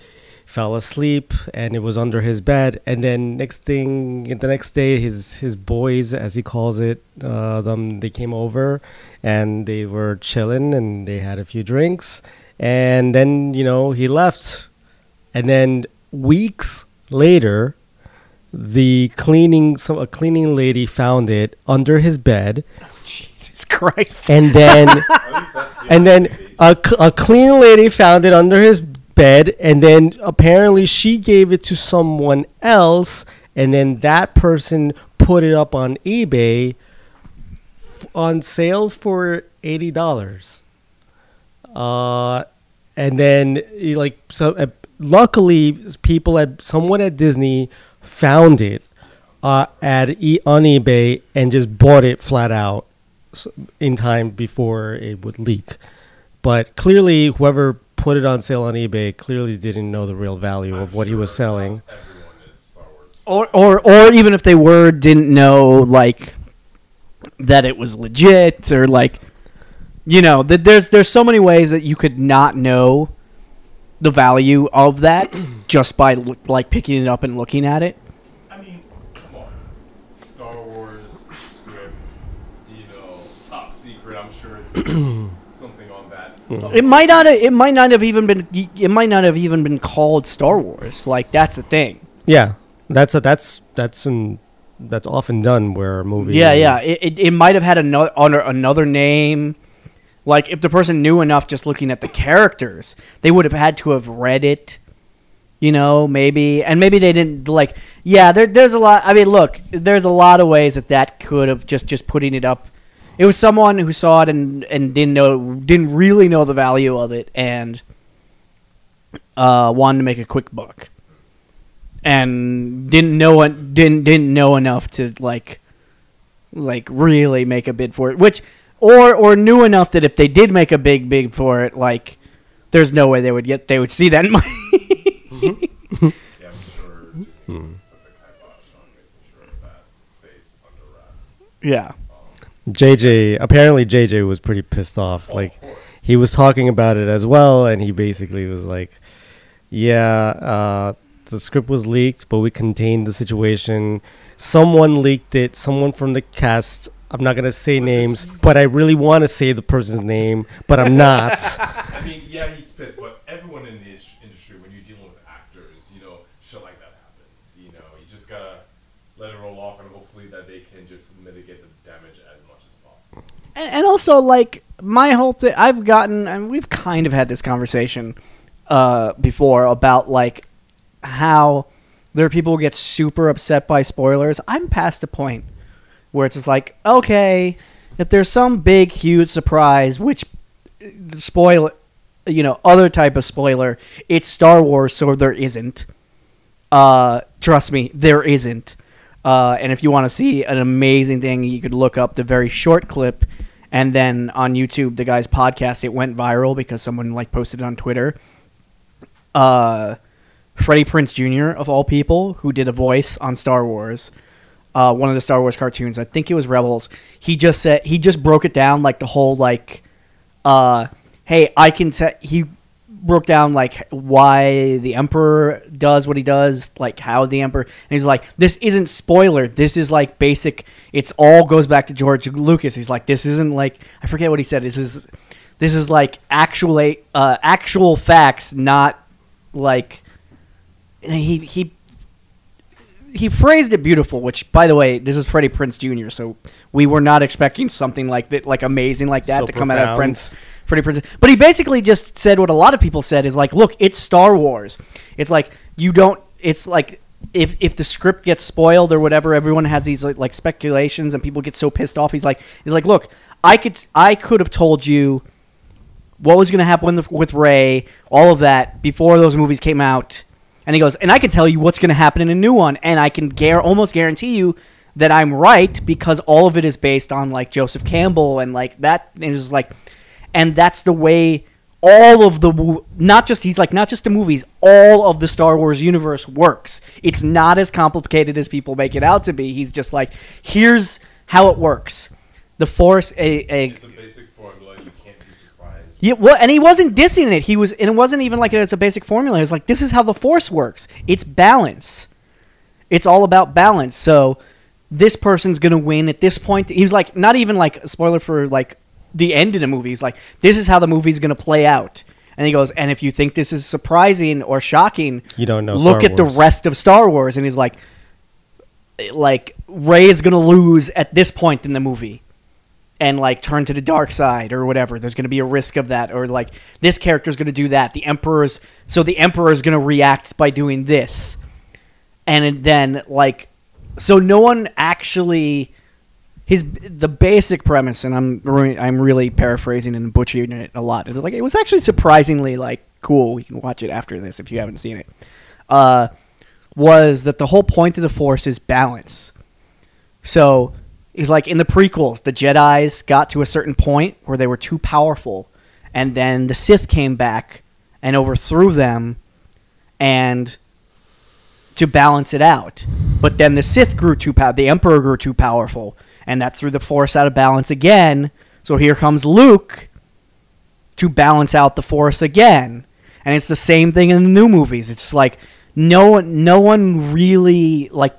fell asleep and it was under his bed. And then next thing the next day his his boys as he calls it uh them they came over and they were chilling and they had a few drinks. And then you know he left. And then weeks later the cleaning some a cleaning lady found it under his bed Jesus Christ. and then At least that's [laughs] the and then a, a clean lady found it under his bed and then apparently she gave it to someone else and then that person put it up on ebay f- on sale for $80 uh and then like so uh, luckily people at someone at disney found it uh, at e- on ebay and just bought it flat out in time before it would leak. But clearly, whoever put it on sale on eBay clearly didn't know the real value I'm of what he was selling. Or or or even if they were didn't know like that it was legit or like you know that there's there's so many ways that you could not know the value of that [clears throat] just by loo- like picking it up and looking at it. I mean, come on. Star Wars script, you know, top secret. I'm sure it's [clears throat] something on that. Mm. It might not it might not have even been it might not have even been called Star Wars. Like that's the thing. Yeah, that's a, that's that's an, that's often done where a movie. Yeah, yeah. It, it, it might have had another under another name. Like if the person knew enough just looking at the characters, they would have had to have read it. You know, maybe, and maybe they didn't like. Yeah, there, there's a lot. I mean, look, there's a lot of ways that that could have just just putting it up. It was someone who saw it and and didn't know, didn't really know the value of it, and uh, wanted to make a quick buck. and didn't know didn't didn't know enough to like like really make a bid for it. Which or or knew enough that if they did make a big big for it, like there's no way they would get they would see that money. [laughs] Yeah, I'm sure Disney Hmm. put the kibosh on making sure that stays under wraps. yeah. JJ apparently JJ was pretty pissed off. Like of he was talking about it as well, and he basically was like, "Yeah, uh, the script was leaked, but we contained the situation. Someone leaked it. Someone from the cast. I'm not gonna say But names, but I really want to say the person's name, but I'm not. [laughs] I mean, yeah, he's pissed, but everyone in the industry, when you're dealing with actors, you know, shit like that happens. You know, you just gotta let it roll off, and hopefully that they can just mitigate the damage as much as possible. And, and also, like my whole thing, I've gotten, and we've kind of had this conversation uh, before about like how there are people who get super upset by spoilers. I'm past a point where it's just like, okay, if there's some big, huge surprise, which spoil, you know, other type of spoiler, it's Star Wars, so there isn't. Uh, trust me, there isn't. Uh, and if you want to see an amazing thing, you could look up the very short clip, and then on YouTube, the guy's podcast, it went viral because someone like posted it on Twitter. Uh, Freddie Prinze Jr. of all people, who did a voice on Star Wars, uh, one of the Star Wars cartoons. I think it was Rebels. He just said he just broke it down like the whole like, uh, hey, I can tell. He broke down like why the Emperor does what he does, like how the Emperor, and he's like, this isn't spoiler. This is like basic. It's all goes back to George Lucas. He's like, this isn't like I forget what he said. This is this is like actual uh, actual facts, not like he he he phrased it beautiful. Which, by the way, this is Freddie Prinze Jr. So we were not expecting something like that, like amazing like that So to come out of. Prinze Freddie Prinze. But he basically just said what a lot of people said is like, look, it's Star Wars. It's like you don't. It's like. If, if the script gets spoiled or whatever, everyone has these like, like speculations and people get so pissed off. He's like, he's like, look, I could I could have told you what was going to happen with, with Rey, all of that before those movies came out. And he goes, and I can tell you what's going to happen in a new one, and I can gar- almost guarantee you that I'm right because all of it is based on like Joseph Campbell and like that. And like, and that's the way all of the not just he's like not just the movies, all of the Star Wars universe works. It's not as complicated as people make it out to be. He's just like, here's how it works. The Force, a, a It's a basic formula. You can't be surprised. Yeah, well, and he wasn't dissing it. He was, and it wasn't even like it's a basic formula. It was like this is how the force works. It's balance. It's all about balance. So this person's gonna win at this point. He was like, not even like spoiler for like the end of the movie. He's like, this is how the movie's gonna play out. And he goes, and if you think this is surprising or shocking, You don't know Look Star at the rest of Star Wars. And he's like, like Rey is gonna lose at this point in the movie and like turn to the dark side or whatever. There's going to be a risk of that, or like this character's going to do that. The emperor's so the emperor's going to react by doing this, and then like so no one actually his the basic premise, and I'm I'm really paraphrasing and butchering it a lot. Like it was actually surprisingly like cool. You can watch it after this if you haven't seen it. Uh, was that the whole point of the Force is balance. So he's like in the prequels, the Jedi's got to a certain point where they were too powerful, and then the Sith came back and overthrew them, and to balance it out. But then the Sith grew too pow- the Emperor grew too powerful, and that threw the Force out of balance again. So here comes Luke to balance out the Force again, and it's the same thing in the new movies. It's like no no one really like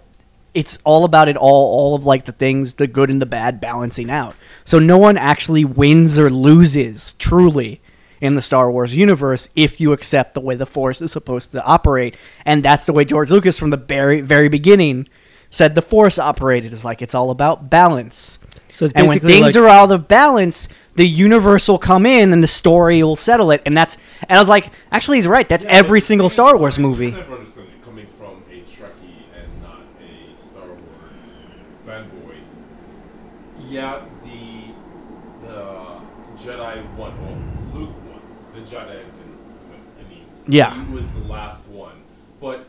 it's all about it all all of like the things the good and the bad balancing out. So no one actually wins or loses truly in the Star Wars universe if you accept the way the force is supposed to operate. And that's the way George Lucas from the very very beginning said the force operated. Is like it's all about balance. So it's and when things like- are out of balance the universe will come in and the story will settle it. And that's and I was like actually he's right. That's Yeah, every single Star Wars I movie just never understood it coming from a Trekkie and not a Star Wars fanboy. Yeah, the the Jedi won. Well, Luke won. The Jedi didn't win. I mean, Yeah. he was the last one. But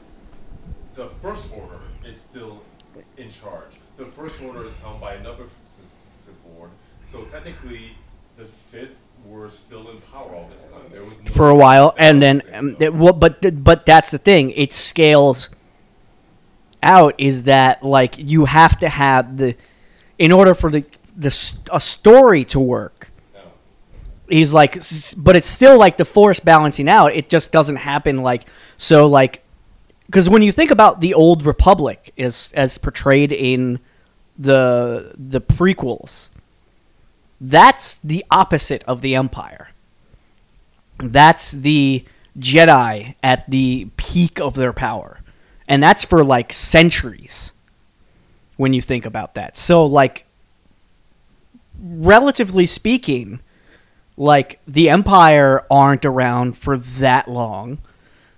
the First Order is still in charge. The First Order is held by another Sith, Sith Lord. So technically, the Sith were still in power all this time. There was no for a while, and then um, it- well, but but that's the thing. It scales out. Is that like you have to have the in order for the the a story to work. He's like, but it's still like the force balancing out. It just doesn't happen like so. Like, because when you think about the old Republic as as portrayed in the the prequels, that's the opposite of the Empire. That's the Jedi at the peak of their power, and that's for like centuries. When you think about that, so like relatively speaking, like the Empire aren't around for that long.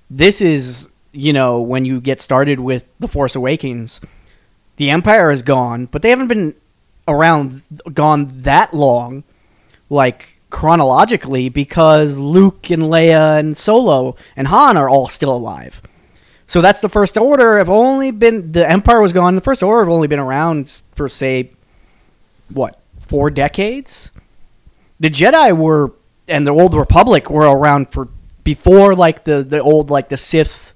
This is, you know, when you get started with The Force Awakens, the Empire is gone, but they haven't been around gone that long, like chronologically, because Luke and Leia and Solo and Han are all still alive. So that's the First Order. Have only been the Empire was gone. The First Order have only been around for say, what four decades? The Jedi were and the Old Republic were around for before like the the old like the Sith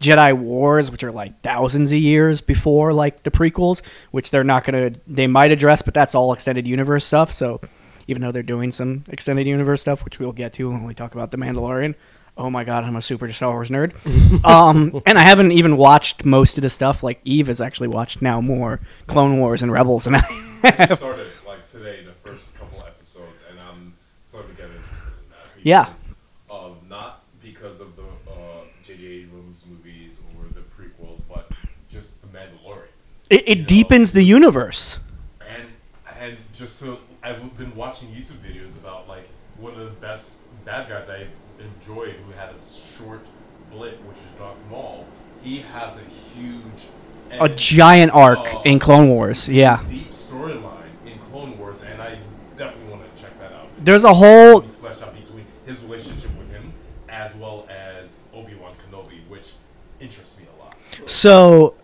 Jedi Wars, which are like thousands of years before like the prequels, which they're not gonna they might address, but that's all extended universe stuff. So even though they're doing some extended universe stuff, which we'll get to when we talk about the Mandalorian. Oh my god, I'm a super Star Wars nerd. [laughs] um, and I haven't even watched most of the stuff. Like Yves has actually watched now more Clone Wars and Rebels, and I [laughs] I started like today the first couple episodes, and I'm starting to get interested in that. Yeah. Because Of not because of the uh, J.J. Abrams movies or the prequels, but just the Mandalorian. it, it know? deepens the universe. And and just so I've been watching YouTube videos about like one of the best bad guys I enjoyed who had a short blip, which is Darth Maul. He has a huge, A giant arc uh, in Clone Wars. Yeah, deep storyline in Clone Wars, and I definitely want to check that out. there's a whole He's fleshed out between his relationship with him as well as Obi Wan Kenobi, which interests me a lot. So,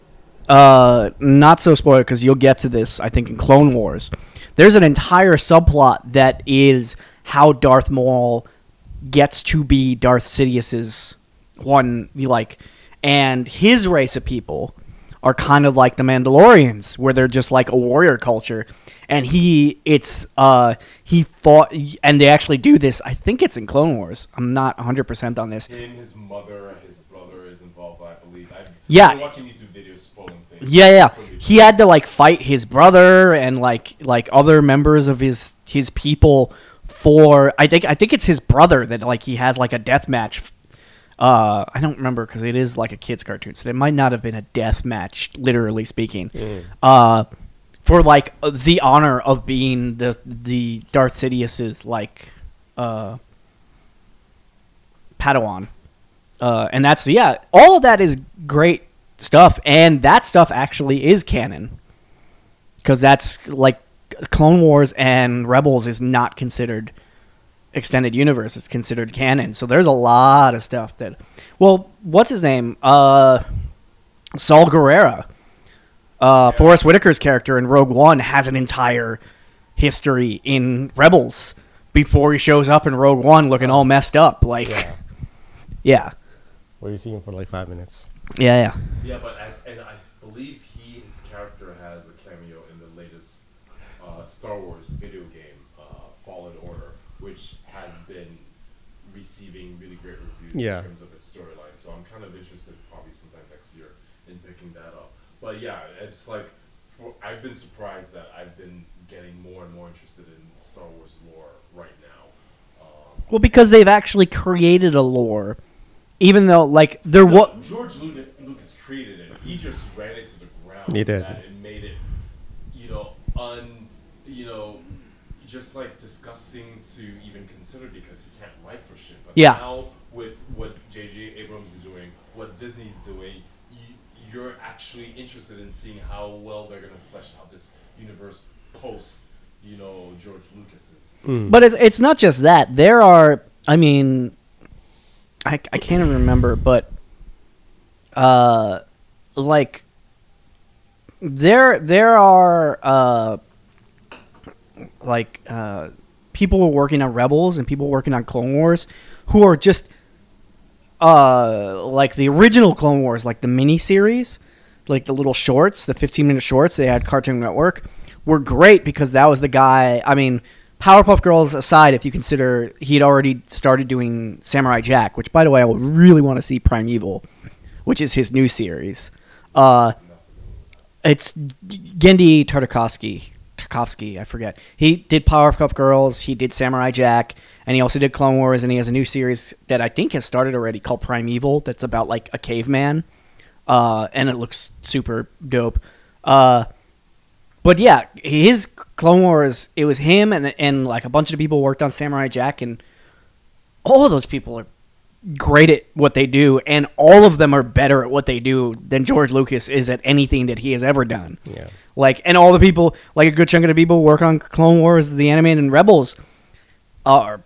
uh, not so spoiler because you'll get to this. I think in Clone Wars, there's an entire subplot that is how Darth Maul gets to be Darth Sidious's one like, and his race of people are kind of like the Mandalorians, where they're just like a warrior culture. And he, it's uh, he fought, and they actually do this. I think it's in Clone Wars. I'm not 100 percent on this. Him, his mother, his brother is involved, I believe. I've Yeah. been watching YouTube videos spoiling things. Yeah, yeah. He had to like fight his brother and like like other members of his his people for I think I think it's his brother that like he has like a death match. Uh, I don't remember because it is like a kids cartoon, so it might not have been a death match, literally speaking. Uh, for like the honor of being the the Darth Sidious's like uh Padawan. Uh, and that's yeah, all of that is great stuff, and that stuff actually is canon because that's like Clone Wars and Rebels is not considered extended universe; it's considered canon. So there's a lot of stuff that, well, what's his name? Uh, Saw Gerrera, uh, Yeah. Forest Whitaker's character in Rogue One has an entire history in Rebels before he shows up in Rogue One looking all messed up. Like, Yeah. [laughs] yeah, Where you see him for like five minutes. yeah, yeah. Yeah, but I, and I believe he his character has a cameo in the latest uh, Star Wars video game, uh, Fallen Order, which has been receiving really great reviews Yeah. in terms of its storyline. So I'm kind of interested, probably sometime next year, in picking that up. But yeah, it's like for, I've been surprised that I've been getting more and more interested in Star Wars lore right now. Um, Well, because they've actually created a lore, even though like there No, was George Lucas, Lucas created it. He just ran it to the ground. He did. That and made it, you know, un, you know, just like disgusting to even consider because he can't write for shit. But Yeah. now with what J.J. Abrams is doing, what Disney's doing, you, you're actually interested in seeing how well they're gonna flesh out this universe post, you know, George Lucas's. But it's it's not just that. There are, I mean, I, I can't even remember, but uh, like there there are uh like uh people working on rebels and people working on clone wars who are just uh like the original clone wars like the mini series like the little shorts the 15 minute shorts they had cartoon network were great because that was the guy i mean powerpuff girls aside if you consider he'd already started doing samurai jack which by the way i would really want to see primeval which is his new series uh it's Genndy Tartakovsky. Tarkovsky, I forget. He did Powerpuff Girls. He did Samurai Jack, and he also did Clone Wars. And he has a new series that I think has started already called Primeval. That's about like a caveman, uh, and it looks super dope. Uh, but yeah, his Clone Wars. It was him and and like a bunch of people worked on Samurai Jack, and all of those people are great at what they do, and all of them are better at what they do than George Lucas is at anything that he has ever done. Yeah. Like, and all the people, like a good chunk of the people work on Clone Wars, the animated and Rebels, are.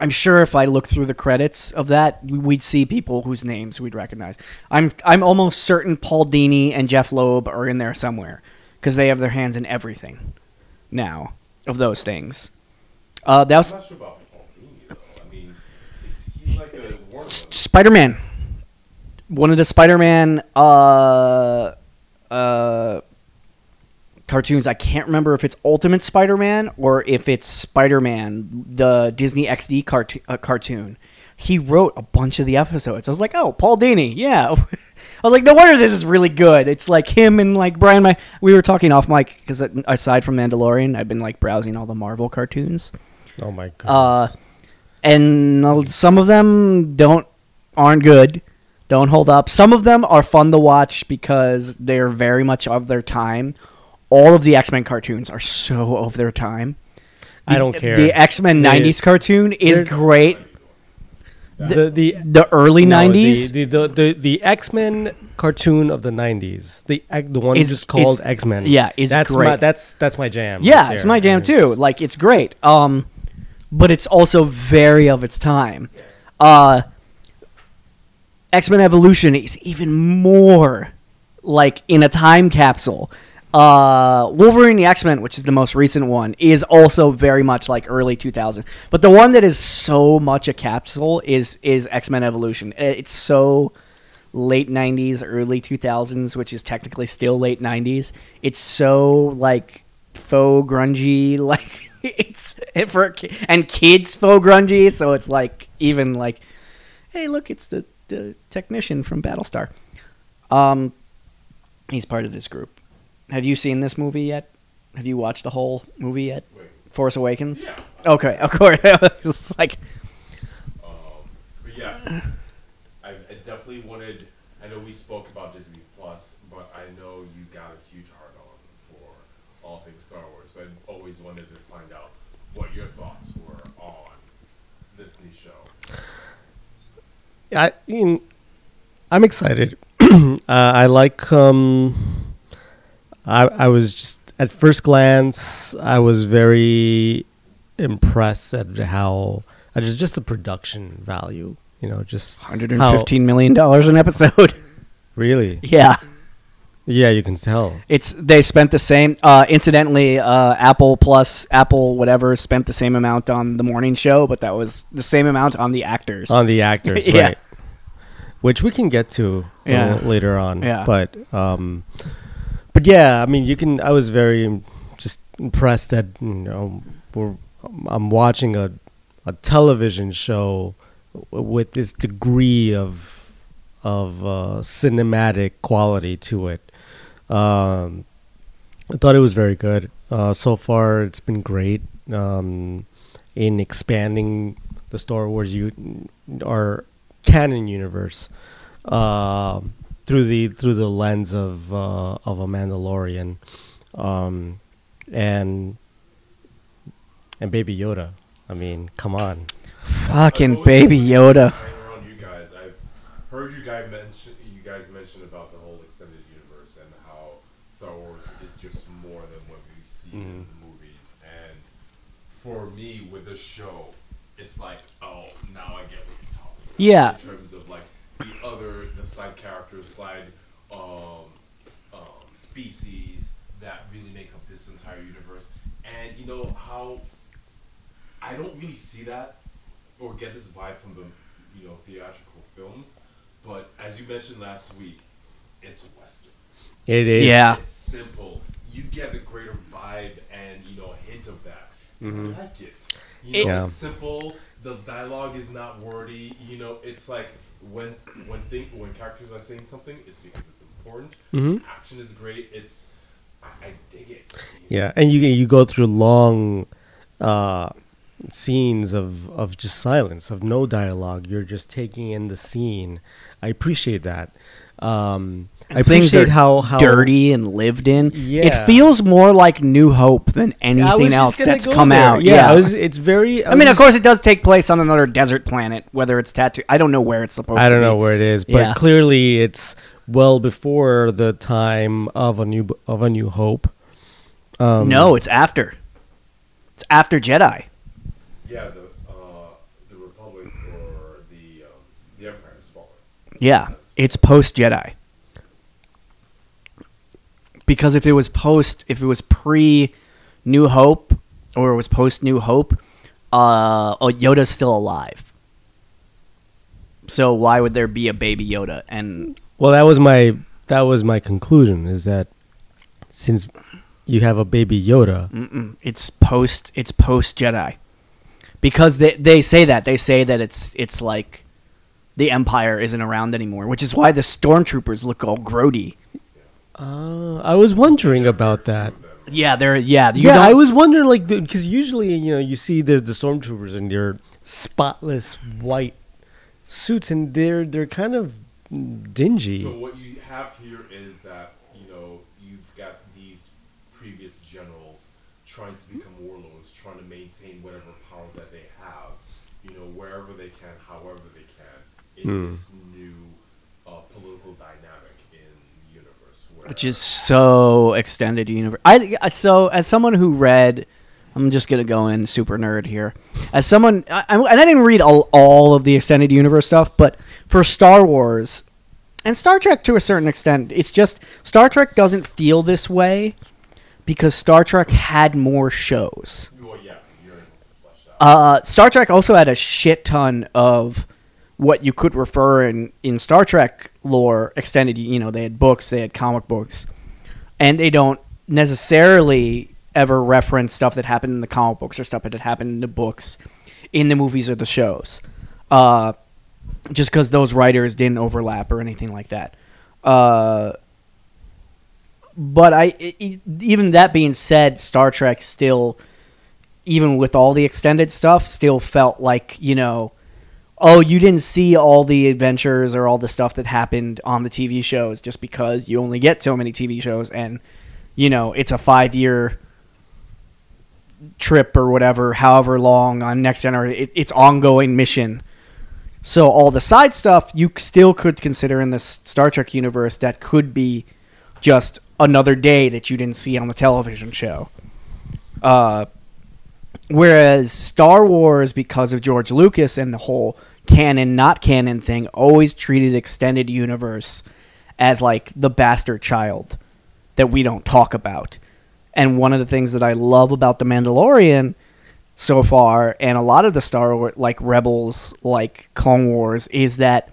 I'm sure if I looked through the credits of that, we'd see people whose names we'd recognize. I'm I'm almost certain Paul Dini and Jeph Loeb are in there somewhere because they have their hands in everything now of those things. Uh, that was I'm not sure about Paul Dini though. I mean, he's, he's like a Spider Man. One of the Spider Man uh, uh, cartoons. I can't remember if it's Ultimate Spider Man or if it's Spider Man, the Disney XD cart- uh, cartoon. He wrote a bunch of the episodes. I was like, oh, Paul Dini, yeah. [laughs] I was like, no wonder this is really good. It's like him and like Brian. My we were talking off mic because aside from Mandalorian, I've been like browsing all the Marvel cartoons Oh my god. Uh, and some of them don't aren't good don't hold up some of them are fun to watch because they're very much of their time all of the x-men cartoons are so of their time I don't care. the x-men They- 90s cartoon is there's- great the the the early no, 90s The the, the, the X Men cartoon of the '90s. The the one Is- just called X Men. yeah, is that's great. My, that's that's my jam. yeah right it's my jam too like it's great um but it's also very of its time uh x-men evolution is even more like in a time capsule uh wolverine the x-men which is the most recent one is also very much like early 2000 but the one that is so much a capsule is is x-men evolution. It's so late 90s early 2000s which is technically still late 90s it's so like faux grungy [laughs] like it's it for and kids faux grungy so it's like even like hey look it's the the technician from battlestar. Um he's part of this group have you seen this movie yet have you watched the whole movie yet Wait. force awakens Yeah. okay of course [laughs] it's like Um, but yes, I, I definitely wanted. I know we spoke about Disney Plus, but I know you got a huge heart on for all things Star Wars. So I always wanted to find out what your thoughts were on this new show. I mean, I'm excited. [clears throat] uh, I like. Um, I I was just at first glance, I was very impressed at how uh, just just the production value. You know, just 115 million dollars an episode [laughs] really. yeah Yeah, you can tell. It's they spent the same. Uh, incidentally, uh, Apple Plus, Apple whatever spent the same amount on the morning show, but that was the same amount on the actors. on the actors, [laughs] Yeah. right? Which we can get to Yeah. later on. Yeah. But um, but yeah, I mean, you can. I was very um, just impressed that you know we're. I'm watching a a television show with this degree of of uh, cinematic quality to it. Um, I thought it was very good. Uh, so far, it's been great um, in expanding the Star Wars u- or canon universe uh, through the through the lens of uh, of a Mandalorian, um, and and Baby Yoda. I mean, come on. Fucking baby Yoda. around you guys. I've heard you guys mention you guys mention about the whole extended universe and how Star Wars is just more than what we see in the movies. And for me, with this show, it's like, oh, now I get what you're talking about. Yeah. In terms of like the other, the side characters, side um, um, species that really make up this entire universe. And you know how I don't really see that or get this vibe from the you know theatrical films, but as you mentioned last week, it's western. It is. Yeah. It's simple. You get the greater vibe and you know a hint of that. I like it. You know, Yeah. it's simple. The dialogue is not wordy. You know, it's like when when thing when characters are saying something, it's because it's important. Mm-hmm. Action is great. It's I, I dig it. Yeah, and you you go through long uh, scenes of of just silence, of no dialogue. You're just taking in the scene. I appreciate that. Um, I things appreciate are how how dirty and lived in. Yeah. It feels more like New Hope than anything else that's come there. out. Yeah, Yeah. I was, it's very. I mean, of course, it does take place on another desert planet, whether it's tattoo. I don't know where it's supposed to be. I don't know where it is, but Yeah. clearly it's well before the time of a new of a new hope. Um, no, it's after. It's after Jedi. Yeah, the uh, the Republic or the um, the Empire is falling. Yeah, it's post Jedi. Because if it was post, if it was pre New Hope, or it was post New Hope, uh, oh, Yoda's still alive. So why would there be a baby Yoda? And Well, that was my that was my conclusion. Is that since you have a baby Yoda, mm-mm, it's post, it's post Jedi. Because they they say that they say that it's it's like the Empire isn't around anymore, which is why the stormtroopers look all grody. uh, I was wondering about that. Yeah, they're yeah. You yeah, don't- I was wondering like because usually you know you see the the stormtroopers in their spotless white suits and they're they're kind of dingy. So what you have here is that you know you've got these previous generals trying to become warlords, trying to maintain whatever power that they have, you know, wherever they can, however they can, in Hmm. this new uh, political dynamic in the universe. Where, which is so extended universe. I I- so as someone who read, I'm just gonna go in super nerd here. As someone, I, I, and I didn't read all, all of the extended universe stuff, but for Star Wars and Star Trek to a certain extent, it's just Star Trek doesn't feel this way because Star Trek had more shows. well, yeah, you're able to flesh that. Uh, Star Trek also had a shit ton of what you could refer in, in Star Trek lore extended. You know, they had books, they had comic books, and they don't necessarily ever reference stuff that happened in the comic books or stuff that had happened in the books, in the movies or the shows. Uh, just because those writers didn't overlap or anything like that. Uh, but I, i- i- even that being said, Star Trek still even with all the extended stuff, still felt like, you know, oh, you didn't see all the adventures or all the stuff that happened on the TV shows just because you only get so many TV shows and, you know, it's a five year trip or whatever, however long on Next Generation. It, it's ongoing mission. So all the side stuff you still could consider in the Star Trek universe that could be just another day that you didn't see on the television show. Uh, Whereas Star Wars, because of George Lucas and the whole canon, not canon thing, always treated extended universe as like the bastard child that we don't talk about. And one of the things that I love about The Mandalorian so far, and a lot of the Star Wars, like Rebels, like Clone Wars, is that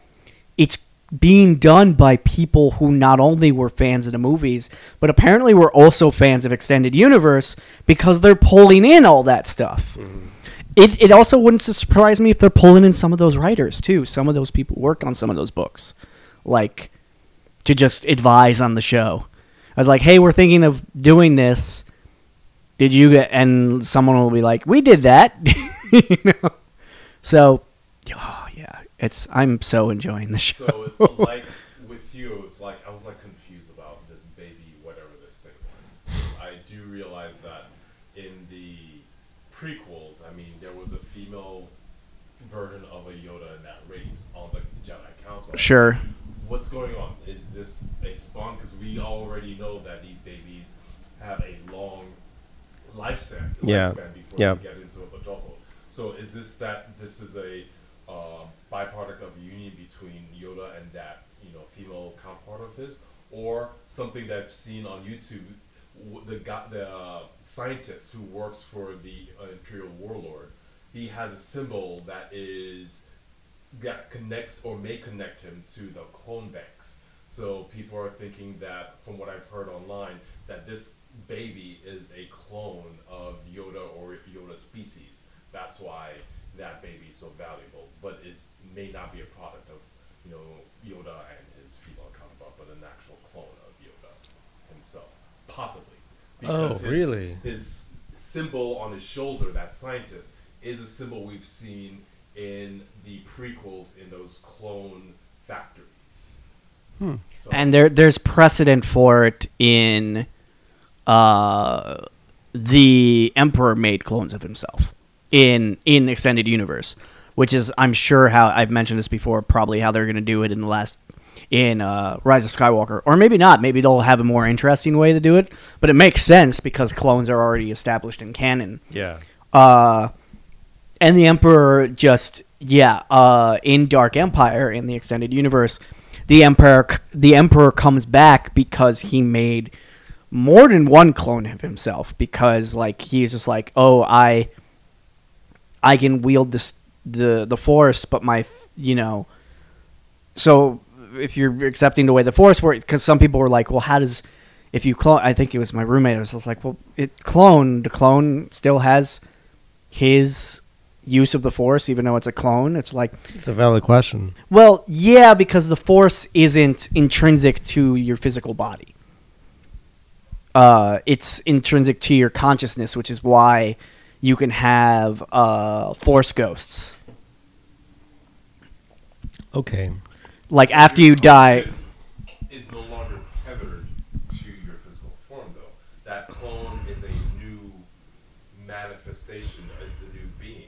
it's being done by people who not only were fans of the movies, but apparently were also fans of Extended Universe because they're pulling in all that stuff. Mm-hmm. It, it also wouldn't surprise me if they're pulling in some of those writers too. Some of those people worked on some of those books, like to just advise on the show. I was like, "Hey, we're thinking of doing this. Did you get?" And someone will be like, "We did that." [laughs] you know. So, oh yeah, it's I'm so enjoying the show. So like with you, it's like I was like confused about this baby, whatever this thing was. I do realize that in the prequels, I mean, there was a female version of a Yoda in that race on the Jedi Council. Sure. What's going on? Is this a spawn? Because we already know that these babies have a long lifespan, Yeah. lifespan before Yeah. they get into adulthood. So is this that this is a uh, byproduct of a union between Yoda and that you know female counterpart of his, or something that I've seen on YouTube. The guy, the uh, scientist who works for the uh, Imperial Warlord, he has a symbol that is that connects or may connect him to the clone banks. So people are thinking that, from what I've heard online, that this baby is a clone of Yoda or Yoda species. That's why that baby is so valuable, but it may not be a product of you know Yoda and his female counterpart, but an actual clone of Yoda himself, possibly. Oh, his, really? His symbol on his shoulder, that scientist, is a symbol we've seen in the prequels in those clone factories. Hmm. So, and there there's precedent for it in uh, the emperor made clones of himself in in extended universe which is i'm sure how i've mentioned this before probably how they're going to do it in the last in uh, rise of skywalker or maybe not maybe they'll have a more interesting way to do it but it makes sense because clones are already established in canon Yeah. uh, and the Emperor just yeah, uh, in Dark Empire in the extended universe, the Emperor the Emperor comes back because he made more than one clone of himself because like he's just like oh I I can wield this the the Force, but my you know so if you're accepting the way the Force works, because some people were like, well, how does if you clone? I think it was my roommate. I was like, well, it clone the clone still has his use of the Force, even though it's a clone. It's like, It's a valid question. well, yeah, because the Force isn't intrinsic to your physical body. Uh, it's intrinsic to your consciousness, which is why you can have uh, Force ghosts. Okay. Like after you die, conscious is no longer tethered to your physical form, though. That clone is a new manifestation, is a new being.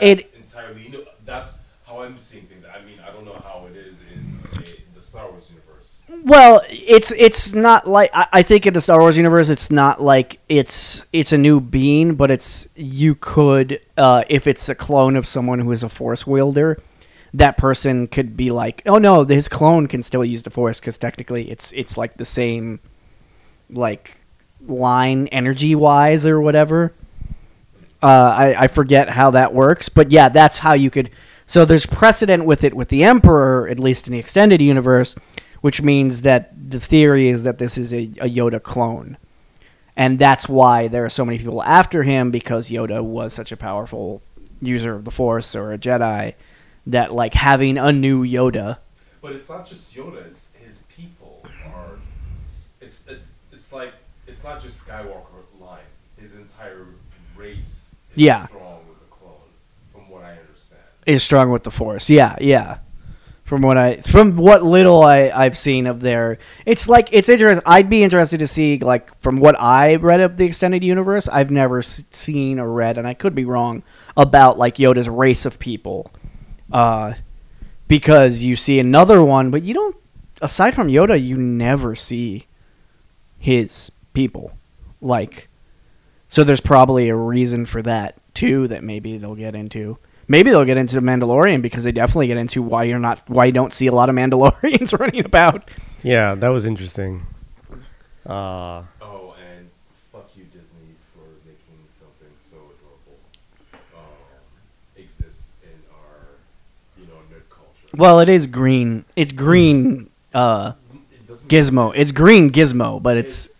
That's It- entirely new. That's how I'm seeing things. I mean, I don't know how it is in a, the Star Wars universe. Well, it's it's not like I, I think in the Star Wars universe, it's not like it's it's a new being, but it's you could uh, if it's a clone of someone who is a Force wielder, that person could be like, oh no, his clone can still use the Force because technically it's it's like the same like line energy wise or whatever. Uh, I, I forget how that works, but yeah, that's how you could. So there's precedent with it with the Emperor, at least in the extended universe, which means that the theory is that this is a, a Yoda clone, and that's why there are so many people after him because Yoda was such a powerful user of the Force or a Jedi that like having a new Yoda. But it's not just Yoda; it's his people are. It's it's it's like it's not just Skywalker line. His entire race Yeah. strong with the clone, from what I understand. is strong with the force. Yeah, yeah. From what I from what little I I've seen of their it's like it's interesting. I'd be interested to see like from what I read of the extended universe. I've never s- seen or read, and I could be wrong about like Yoda's race of people, uh, because you see another one, but you don't. Aside from Yoda, you never see his people like. So there's probably a reason for that too that maybe they'll get into. Maybe they'll get into Mandalorian because they definitely get into why you're not why you don't see a lot of Mandalorians [laughs] running about. Yeah, that was interesting. Uh, Oh, and fuck you, Disney, for making something so adorable um, exist in our, you know, nerd culture. Well, it is green. It's green uh, It Gizmo. It's green Gizmo, but it's gosh,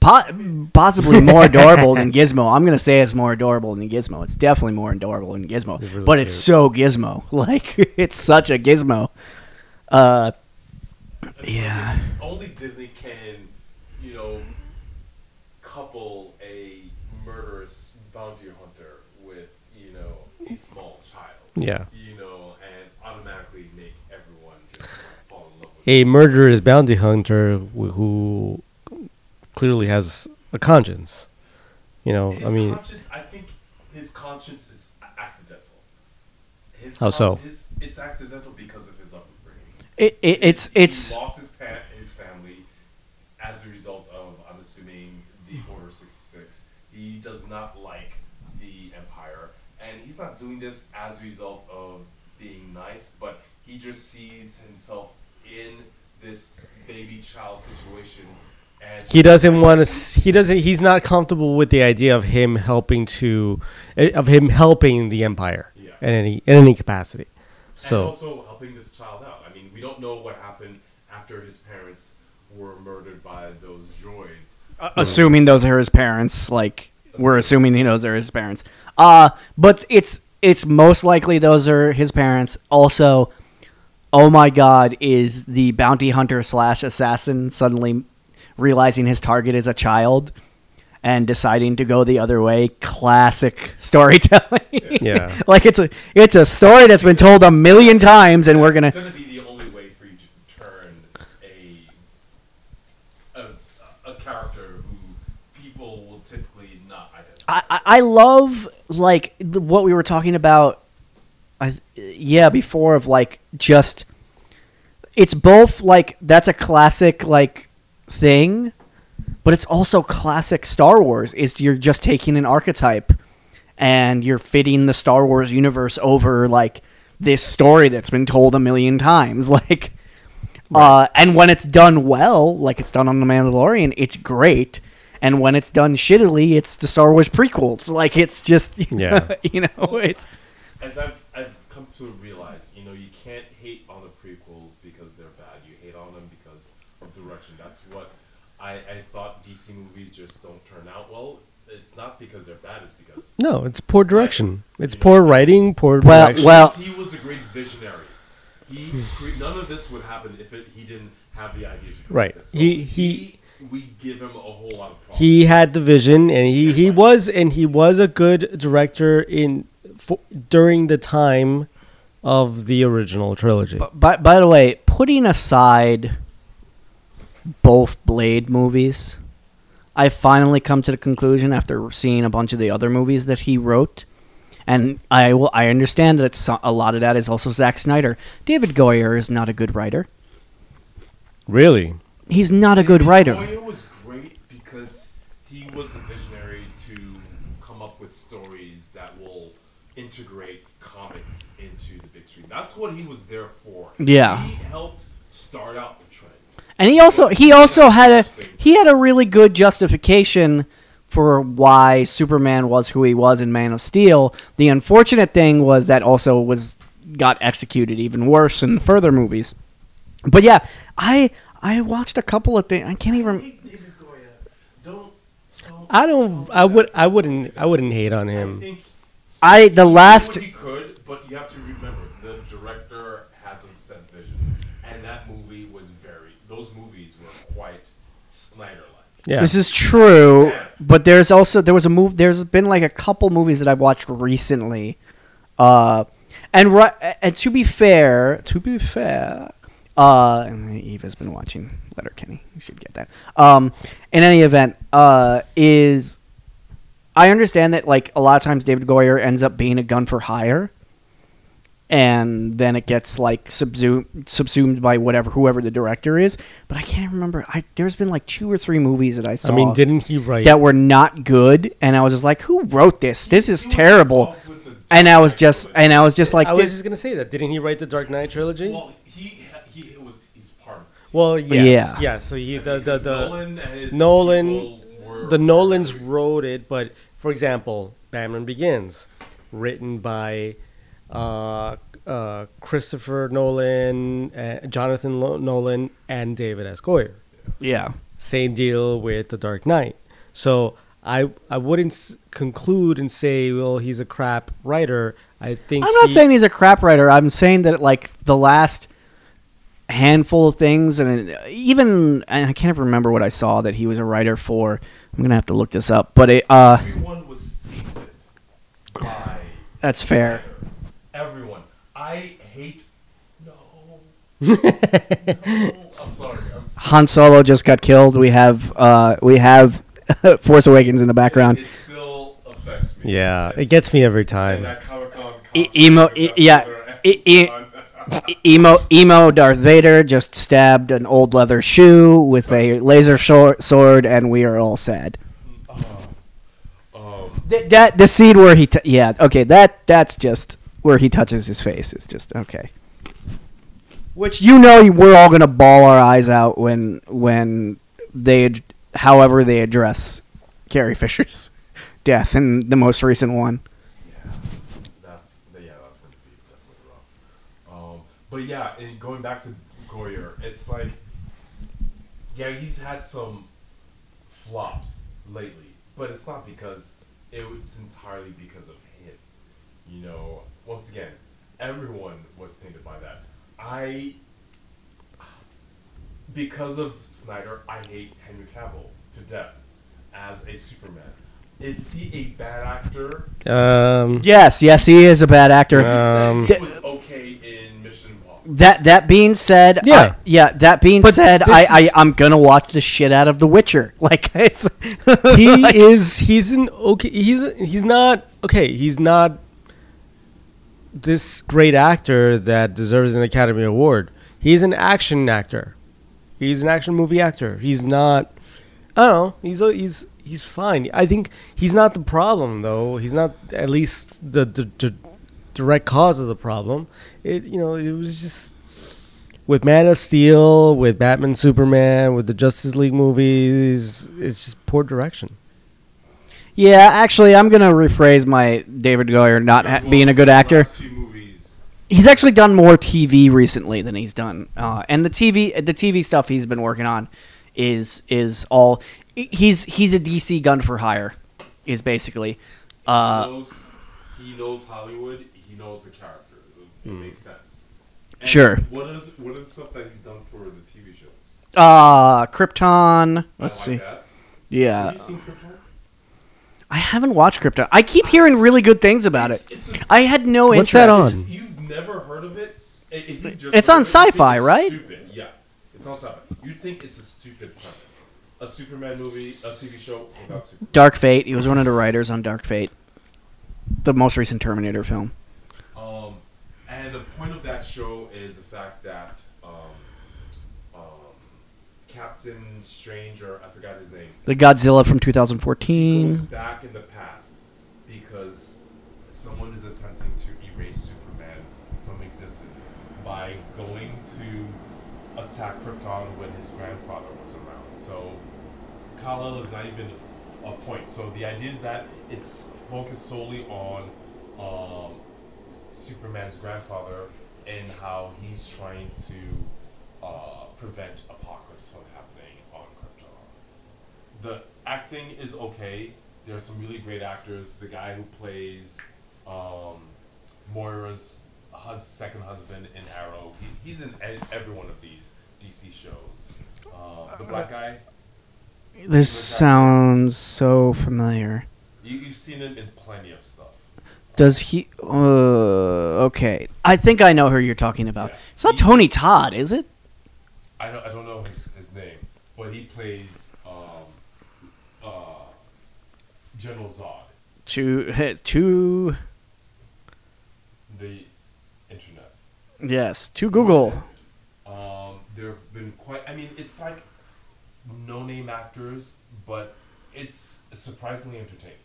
po- possibly more [laughs] adorable than Gizmo. I'm gonna say it's more adorable than Gizmo. It's definitely more adorable than Gizmo, It's really but it's cute. so Gizmo. [laughs] Like it's such a Gizmo. Uh, yeah. only Disney can, you know, couple a murderous bounty hunter with, you know, a small child. yeah. You know, and automatically make everyone just like, fall in love A murderous bounty hunter who clearly has a conscience. You know, His I mean, I think his conscience is accidental. His How so? His, it's accidental because of his upbringing. It, it, it's He it's lost his pa- his family as a result of I'm assuming the Order sixty six. He does not like the Empire, and he's not doing this as a result of being nice, but he just sees himself in this baby child situation, he doesn't want to. He doesn't. He's not comfortable with the idea of him helping to, eh, of him helping the empire Yeah. in any in any capacity. and So also helping this child out. I mean, we don't know what happened after his parents were murdered by those droids. assuming those are his parents like we're assuming he knows they're his parents uh but it's it's most likely those are his parents also oh my god is the bounty hunter slash assassin suddenly realizing his target is a child and deciding to go the other way classic [laughs] storytelling Yeah. [laughs] like it's a it's a story that's been told a million times and we're gonna It's gonna be the only way for you to turn a a, a character who people will typically not identify. I, I I love like the, what we were talking about. I, yeah, before of like just it's both like that's a classic like thing, but it's also classic Star Wars. Is you're just taking an archetype and you're fitting the Star Wars universe over like this story that's been told a million times. [laughs] Like, uh, and when it's done well, like it's done on The Mandalorian, it's great. And when it's done shittily, it's the Star Wars prequels. [laughs] Like it's just, [laughs] Yeah. you know, it's As I've I've come to realize, you know, you can't hate on the prequels because they're bad. You hate on them because of direction. That's what I, I thought DC movies just don't turn out well. It's not because they're bad. It's because no, it's poor direction. It's poor writing, poor Well- direction. well- he was a great visionary. He hmm. cre- none of this would happen if it, he didn't have the idea to direct Right. this. So He- he- we give him a whole lot of props. he had the vision, and he, he was and he was a good director in for, during the time of the original trilogy. But by, by the way, putting aside both Blade movies, I finally come to the conclusion after seeing a bunch of the other movies that he wrote, and I will I understand that it's, so- a lot of that is also Zack Snyder. David Goyer is not a good writer. Really? He's not a good writer. Goyer was great because he was a visionary to come up with stories that will integrate comics into the big screen. That's what he was there for. Yeah. He helped start out the trend. And he also he also had a he had a really good justification for why Superman was who he was in Man of Steel. The unfortunate thing was that also was got executed even worse in further movies. But yeah, I I watched a couple of things. I can't even. David Goyer, don't. don't I don't. I would. I wouldn't. I wouldn't hate on I him. think I the last He could, but you have to remember the director had some set vision, and that movie was very. Those movies were quite Snyder-like. Yeah. This is true, but there's also there was a move. There's been like a couple movies that I've watched recently, uh, and ri- and to be fair, to be fair, uh, and Eva's been watching Letterkenny. You should get that. Um, in any event, uh, is I understand that like a lot of times David Goyer ends up being a gun for hire. And then it gets like subsumed subsumed by whatever whoever the director is, but I can't remember. I there's been like two or three movies that I saw I mean, didn't he write? that were not good, and I was just like, "Who wrote this? This is terrible." involved with the And I was just, and I was just like, I was just gonna say that. Didn't he write the Dark Knight trilogy? Well, he he was he's part. Well, yes, Yeah. yeah. So he the the, the Nolan, Nolan- the Nolans part of it. wrote it, but for example, Batman Begins, written by uh, uh, Christopher Nolan, uh, Jonathan Lo- Nolan, and David S. Goyer. yeah, Same deal with The Dark Knight. So I I wouldn't s- conclude and say, well, he's a crap writer. I think I'm not he- saying he's a crap writer. I'm saying that like the last handful of things, and even and I can't even remember what I saw that he was a writer for. I'm gonna have to look this up, but it, uh, Everyone was tainted by that's fair. Snyder. Everyone. I hate. No. [laughs] no. I'm sorry. I'm sorry. Han Solo just got killed. We have, uh, we have [laughs] Force Awakens in the background. It still affects me. Yeah, It's- it gets me every time. that Comic-Con E- emo- e- yeah, e- emo emo Darth Vader just stabbed an old leather shoe with a laser shor- sword, and we are all sad. um, Th- that the scene where he t- yeah okay that that's just where he touches his face is just okay. Which you know we're all gonna bawl our eyes out when when they, ad- however they address Carrie Fisher's [laughs] death in the most recent one. Yeah, that's yeah, that's gonna be definitely rough. Um, but yeah, and going back to Goyer, it's like, yeah, he's had some flops lately, but it's not because it was entirely because of him. You know, once again, everyone was tainted by that. I, because of Snyder, I hate Henry Cavill to death as a Superman. Is he a bad actor? Um, Yes, yes, he is a bad actor. Um, he was okay in Mission Impossible. that that being said, Yeah. I- yeah. That being But said, I, I I'm gonna watch the shit out of The Witcher. [laughs] Like it's he [laughs] like- is. He's an okay. He's he's not okay. He's not this great actor that deserves an Academy Award. He's an action actor. He's an action movie actor. He's not. I don't know. He's uh, he's he's fine. I think he's not the problem though. He's not at least the the, the direct cause of the problem. It you know it was just with Man of Steel, with Batman, Superman, with the Justice League movies. It's just poor direction. Yeah, actually, I'm gonna rephrase my David Goyer not ha- being a good actor. Last few movies, He's actually done more TV recently than he's done, uh, and the TV the TV stuff he's been working on is is all he's he's a DC gun for hire, is basically. he Uh, knows he knows Hollywood. He knows the character. It, it makes sense. And Sure. What is what is stuff that he's done for the TV shows? uh, Krypton. Let's like see. That. Yeah, Have you seen Krypton? I haven't watched Krypton. I keep hearing really good things about it. It's, it's a, I had no What's interest. that on? You've never heard of it? I- If you just It's on it, Sci-Fi, it's right? Stupid. Yeah, it's on sci-fi. You think it's a stupid premise? A Superman movie, a TV show without Superman. Dark Fate. He was one of the writers on Dark Fate, the most recent Terminator film. Um, and the point of that show is the fact that um, um, Captain Strange, or I forgot his name, The Godzilla from goes 2014. back in the past because someone is attempting to erase Superman from existence by going to attack Krypton when his grandfather was around. So Kal-El is not even a point. So the idea is that it's focused solely on um, Superman's grandfather and how he's trying to uh, prevent apocalypse from happening on Krypton the acting is okay. There are some really great actors. The guy who plays um, Moira's hus- second husband in Arrow, he, he's in e- every one of these DC shows. Uh, the black guy, This sounds so familiar. you, you've seen him in plenty of stuff. Does he? Uh, okay, I think I know who you're talking about. Yeah. It's not He- Tony Todd, is it? I don't, I don't know his, his name, but he plays um, uh, General Zod, To [laughs] to the internets. yes to Google. Um, there have been quite. I mean, it's like no-name actors, but it's surprisingly entertaining.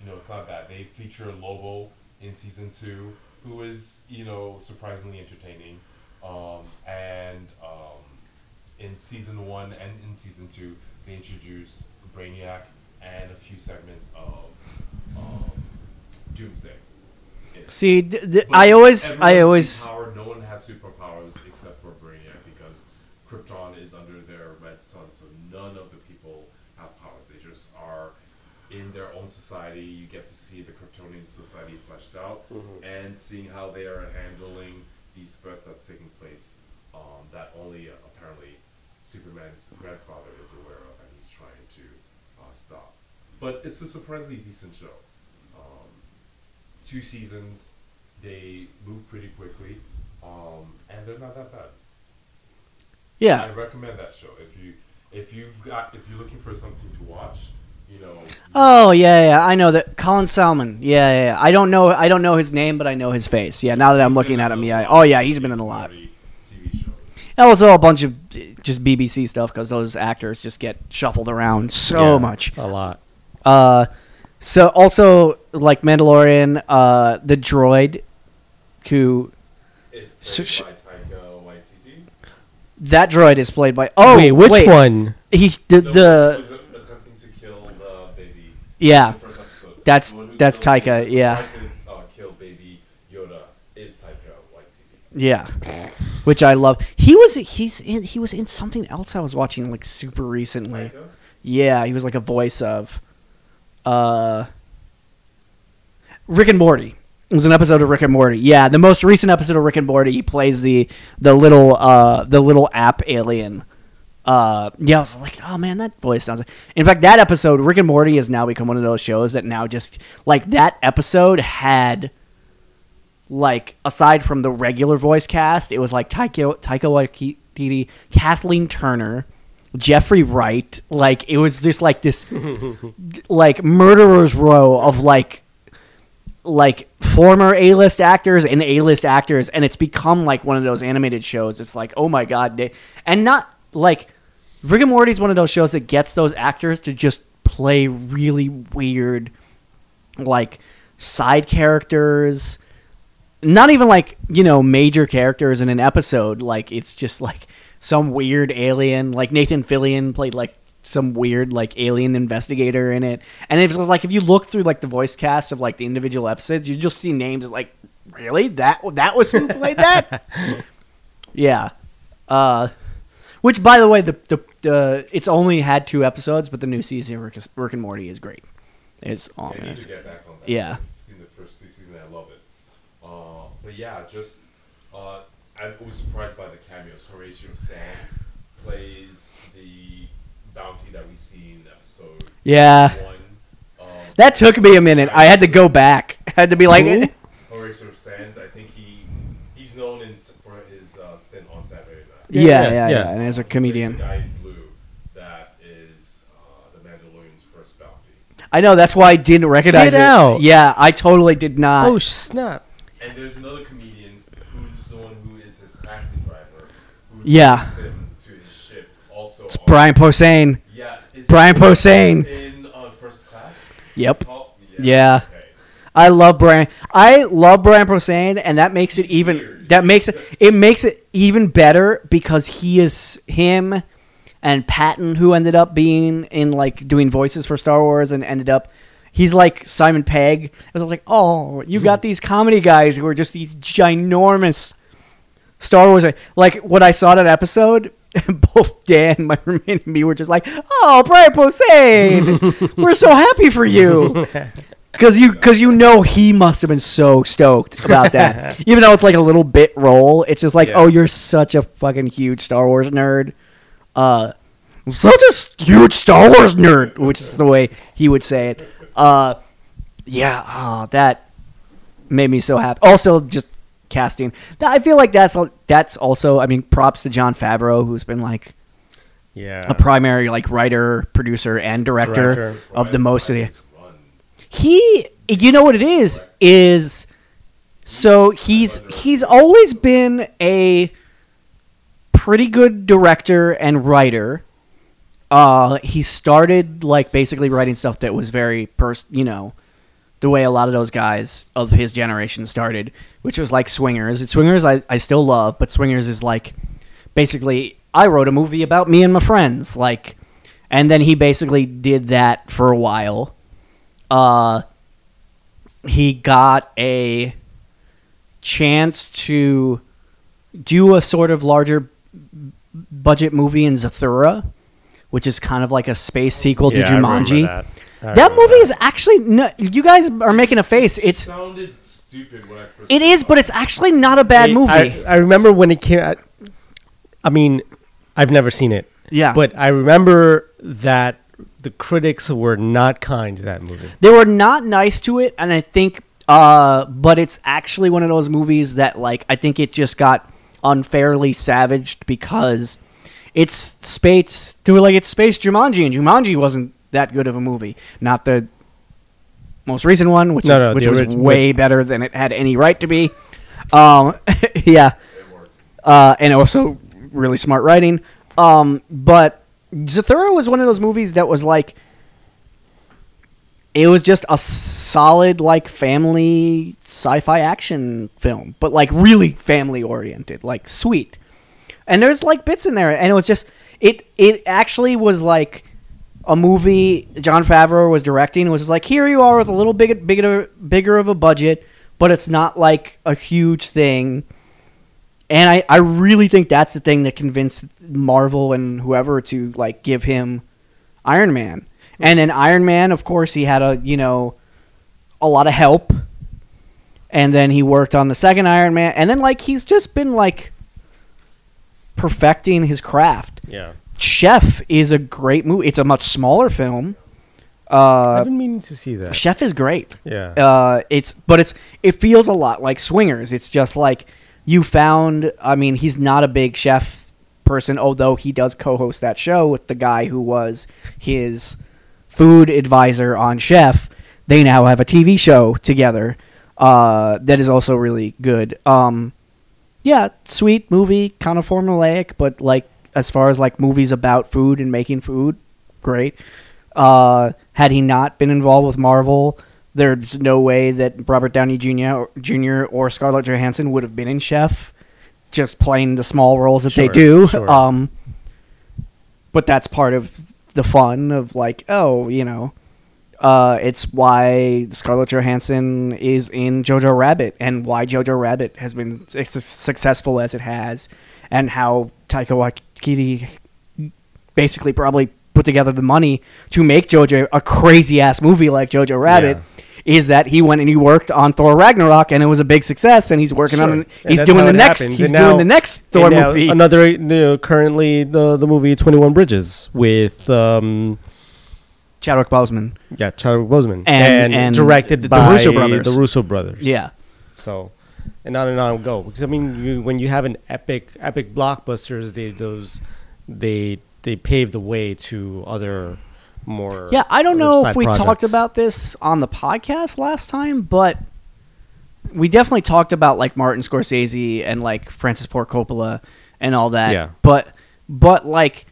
You know, it's not bad. They feature Lobo in season two, who is you know surprisingly entertaining, um, and um, in season one and in season two, they introduce Brainiac and a few segments of um, Doomsday. See, d- d- I always, I always, empowered. No one has superpowers except for Brainiac because Krypton is under their red sun, so none of the people have powers. They just are in their own society. You get to see the Kryptonian society fleshed out and seeing how they are handling these threats that's taking place um, that only uh, apparently Superman's grandfather is aware of and he's trying to uh, stop. But it's a surprisingly decent show. Um, two seasons. They move pretty quickly, um, and they're not that bad. Yeah, I recommend that show if you if you've got if you're looking for something to watch. You know. Oh yeah, yeah. I know that Colin Salmon. Yeah, yeah, yeah. I don't know, I don't know his name, but I know his face. Yeah. Now that I'm looking at him, yeah. Oh yeah, he's been in a lot. TV shows. And also a bunch of uh, just BBC stuff because those actors just get shuffled around so Yeah, much. A lot. Uh, so also like Mandalorian, uh, the droid, who So played sh- by Taika Waititi. That droid is played by. Oh, wait, which one? He the The, one the who was attempting to kill the baby. yeah. in the first episode. That's- The that's killed- Taika, who yeah. to, uh, kill baby Yoda is Taika Waititi. Yeah, which I love. He was he's in he was in something else I was watching like super recently. Taika? Yeah, he was like a voice of uh Rick and Morty. It was an episode of Rick and Morty. Yeah, the most recent episode of Rick and Morty, he plays the the little uh the little app alien. Uh yeah, I was like, oh man, that voice sounds like In fact, that episode, Rick and Morty has now become one of those shows that now just like that episode had like aside from the regular voice cast, it was like Taika Taika Waititi, Kathleen Turner, Jeffrey Wright. Like it was just like this, like murderers row of like, like former A list actors and A list actors, and it's become like one of those animated shows. It's like oh my god, and not like Rick and Morty is one of those shows that gets those actors to just play really weird, like side characters not even like you know major characters in an episode like it's just like some weird alien like nathan fillion played like some weird like alien investigator in it and it was like if you look through like the voice cast of like the individual episodes you just see names like really that that was who played that [laughs] yeah uh which by the way the the uh, it's only had two episodes but the new season of rick, rick and morty is great it's all I I'm need gonna get back on that. Yeah. I've seen the first two seasons. I love it. Uh, but yeah, just uh, I was surprised by the cameos. Horatio Sanz plays the bounty that we see in episode yeah one. That took me a minute. I had to go back. [laughs] I had to be like, Who? [laughs] Horatio Sanz. I think he he's known in, for his uh, stint on Saturday Night. yeah, Yeah, yeah, yeah, yeah. And as a He comedian, the guy in blue that is uh, the Mandalorian's first bounty. I know that's why I didn't recognize Get it. out. Yeah, I totally did not. oh snap! And there's another comedian who's the one who is his taxi driver. Who Yeah. to his ship. Also, it's Brian Posehn. Yeah, Brian he Posehn. in uh, first class. Yep. Top? Yeah. Okay. I love Brian. I love Brian Posehn, and that makes it even. weird. That makes it. It makes it even better because he is him, and Patton, who ended up being in like doing voices for Star Wars, and ended up. He's like Simon Pegg. I was like, oh, you got these comedy guys who are just these ginormous Star Wars. Like when I saw that episode, [laughs] both Dan, my [laughs] roommate, and me were just like, "Oh, Brian Posehn, [laughs] we're so happy for you." Because you, because you know he must have been so stoked about that. Even though it's like a little bit role, it's just like, Yeah. oh, you're such a fucking huge Star Wars nerd. Uh, such a huge Star Wars nerd, which is the way he would say it. Uh, yeah, oh, that made me so happy. Also, just casting. I feel like that's al- that's also. I mean, props to Jon Favreau, who's been like Yeah. a primary like writer, producer, and director, Director. of the most of the. He, you know what it is, is so he's he's always been a pretty good director and writer. Uh, he started like basically writing stuff that was very pers- you know, the way a lot of those guys of his generation started, which was like Swingers. Swingers I, I still love, but Swingers is like basically I wrote a movie about me and my friends, like, and then he basically did that for a while. Uh, he got a chance to do a sort of larger budget movie in Zathura, which is kind of like a space sequel Yeah, to I Jumanji. That. I That movie is actually no, you guys are making a face. It It's sounded stupid when I first. it is, saw but it's actually not a bad It- movie. I, I remember when it came. I, I mean, I've never seen it. Yeah. But I remember that the critics were not kind to that movie. they were not nice to it, and I think, uh, but it's actually one of those movies that like I think it just got unfairly savaged because it's space. They were like it's space Jumanji, and Jumanji wasn't that good of a movie. Not the most recent one, which No, is, no, which was orig- way better than it had any right to be. Um, [laughs] yeah. Uh, and also really smart writing. Um, but Zathura was one of those movies that was like, it was just a solid like family sci-fi action film, but like really family oriented, like sweet. and there's like bits in there, and it was just it. It actually was like a movie Jon Favreau was directing. Was like here you are with a little big, bigger, bigger of a budget, but it's not like a huge thing. And I, I really think that's the thing that convinced Marvel and whoever to like give him Iron Man. And then Iron Man, of course, he had a you know a lot of help. And then he worked on the second Iron Man, and then like he's just been like perfecting his craft. Yeah. Chef is a great movie. It's a much smaller film. Uh, I've been meaning to see that. Chef is great. Yeah. Uh, it's but it's it feels a lot like Swingers. It's just like you found. I mean, he's not a big chef person, although he does co-host that show with the guy who was his food advisor on Chef. They now have a TV show together uh, that is also really good. Um, yeah, sweet movie, kind of formulaic, but like as far as like movies about food and making food, great. Uh, had he not been involved with Marvel, there's no way that Robert Downey Jr. or, Jr. or Scarlett Johansson would have been in Chef, just playing the small roles that they do. sure. [laughs] Um, but that's part of the fun of like, oh, you know, uh, it's why Scarlett Johansson is in Jojo Rabbit and why Jojo Rabbit has been as successful as it has, and how Taika Waititi basically probably put together the money to make Jojo a crazy ass movie like Jojo Rabbit. Is that he went and he worked on Thor Ragnarok and it was a big success and he's working Sure. on he's doing the next happens. he's And doing now- the next And Thor movie. Another, you know, currently the the movie Twenty One Bridges with um Chadwick Boseman. yeah Chadwick Boseman And- and directed the by Russo brothers. The Russo brothers. Yeah. So, and on and on go because I mean you, when you have an epic epic blockbusters, they those they they pave the way to other more. Yeah, I don't know if we talked about this on the podcast last time, but we definitely talked about like Martin Scorsese and like Francis Ford Coppola and all that. Yeah. But but like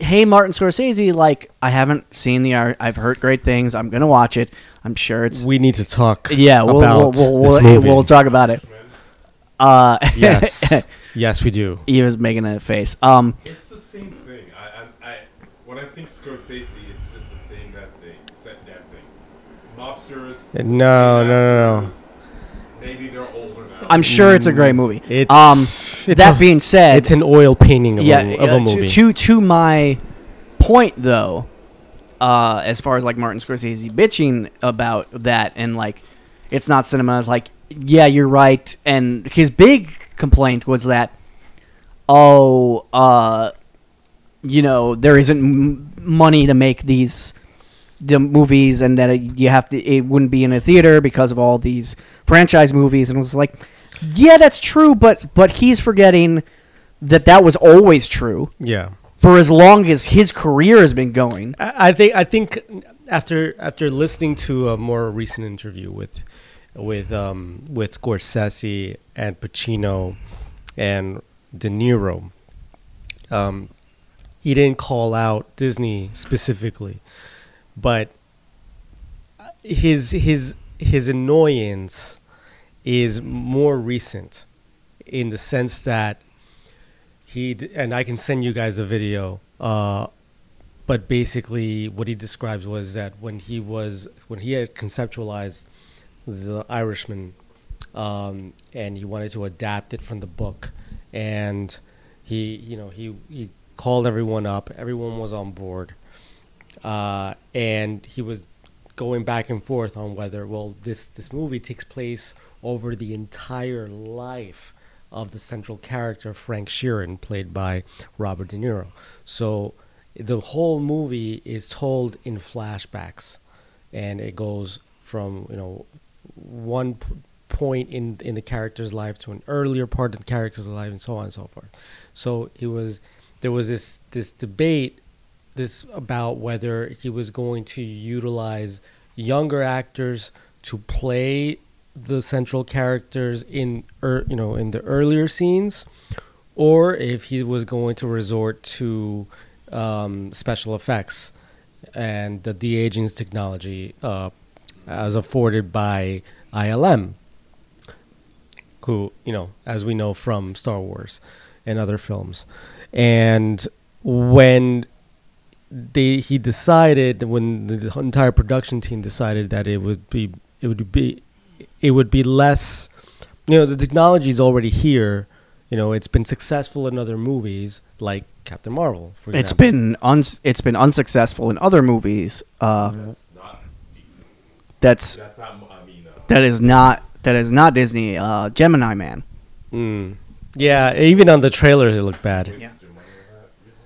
hey Martin Scorsese, like I haven't seen the art. I've heard great things. I'm going to watch it. I'm sure it's We need to talk. Yeah, we'll about we'll, we'll, we'll, movie. we'll talk about it. Uh yes, [laughs] yes, we do. he was making a face. Um It's the same thing. I, I, I when I think Scorsese, it's just the same that thing, set that thing. Mobsters. No, no, no, no. Maybe they're older now. I'm sure it's a great movie. It's- um it's that a- being said, It's an oil painting of, yeah, a, of uh, a movie. To, to to my point though, uh, as far as like Martin Scorsese bitching about that and like it's not cinema. It's like yeah you're right. And his big complaint was that oh uh you know there isn't m- money to make these the movies and that it, you have to it wouldn't be in a theater because of all these franchise movies. And it was like yeah that's true but but he's forgetting that that was always true. Yeah. For as long as his career has been going. I think I think after after listening to a more recent interview with with um, with Scorsese and Pacino and De Niro, um, he didn't call out Disney specifically, but his his his annoyance is more recent in the sense that he and I can send you guys a video. Uh, but basically, what he describes was that when he was when he had conceptualized the Irishman, um, and he wanted to adapt it from the book, and he you know he he called everyone up, everyone was on board, uh, and he was going back and forth on whether well this this movie takes place over the entire life of the central character Frank Sheeran played by Robert De Niro. So the whole movie is told in flashbacks and it goes from you know one p- point in in the character's life to an earlier part of the character's life and so on and so forth so it was there was this this debate this about whether he was going to utilize younger actors to play the central characters in er, you know in the earlier scenes or if he was going to resort to um, special effects and the de-aging technology uh, as afforded by ILM who you know as we know from Star Wars and other films. And when they he decided when the entire production team decided that it would be it would be it would be less you know the technology is already here you know it's been successful in other movies like Captain Marvel for It's example. been uns- it's been unsuccessful in other movies. Uh, That's not decent. that's That's not. I mean, uh, that is not that is not Disney. Uh, Gemini Man. Mm. yeah even on the trailers it looked bad waste Yeah. your money on that, really?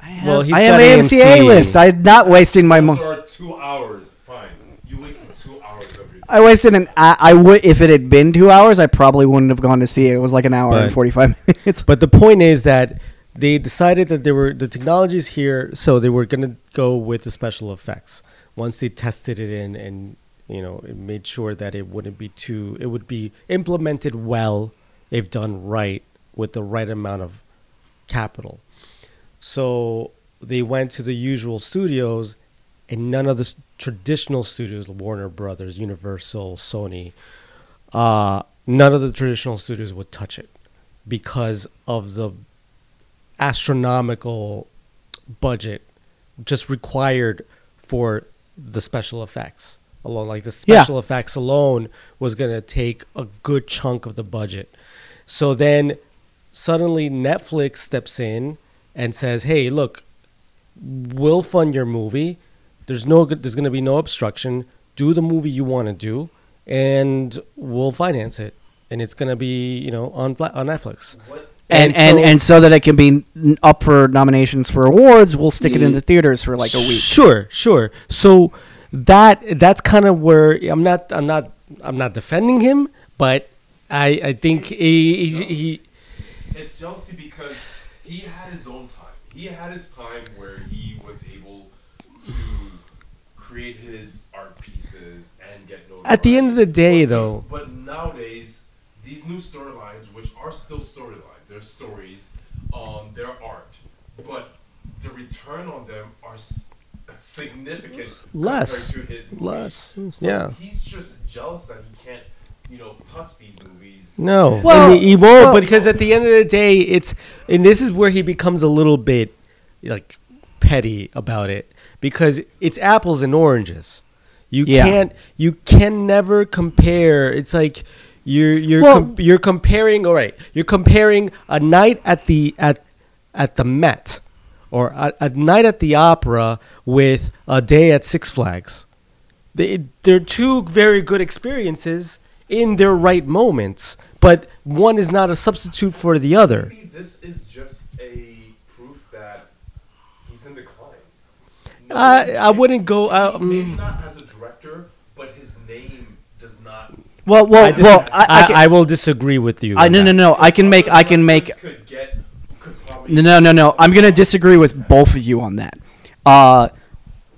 I have, Well, he's I am got AMC A AMC. list. I'm not wasting my Those money. are two hours. Fine. You wasted two hours of your time. I wasted an. I, I would if it had been two hours, I probably wouldn't have gone to see it. It was like an hour and forty five [laughs] minutes. But the point is that they decided that there were the technology's here, so they were gonna go with the special effects. Once they tested it in and you know it made sure that it wouldn't be too, it would be implemented well if done right with the right amount of capital. So they went to the usual studios, and none of the s- traditional studios, Warner Brothers, Universal, Sony, uh, none of the traditional studios would touch it because of the astronomical budget just required for the special effects alone. Like the Yeah. special effects alone was going to take a good chunk of the budget. So then suddenly netflix steps in and says hey look we'll fund your movie there's no there's going to be no obstruction do the movie you want to do and we'll finance it and it's going to be you know on on netflix What? and And and, so- and so that it can be up for nominations for awards, we'll stick it in the theaters for like a week. Sure, sure. So that that's kind of where I'm not I'm not I'm not defending him, but I I think he, he, he It's jealousy because he had his own time. He had his time where he was able to create his art pieces and get notoriety. At the end of the day, But- though- But nowadays, these new storylines, which are still storylines, they're stories, um, they're art, but the return on them are significant Less. to his movies. Less, So yeah. he's just jealous that he can't, you know, touch these movies. no, Well- and he won't well- because at the end of the day, it's and this is where he becomes a little bit like petty about it because it's apples and oranges. You Yeah. can't you can never compare. It's like you're you're Well- com- you're comparing. All right, you're comparing a night at the at at the Met or a, a night at the opera with a day at Six Flags. They, they're two very good experiences in their right moments, but one is not a substitute for the other. Maybe this is just a proof that he's in decline. No, I- I wouldn't go maybe- out- Maybe mm. not as a director, but his name does not. Well, well, I, dis- well. I, I, I, can- I will disagree with you. I on no no no. I can make I can make Could get, could No, no, no, no. I'm gonna disagree with both of you on that. Uh,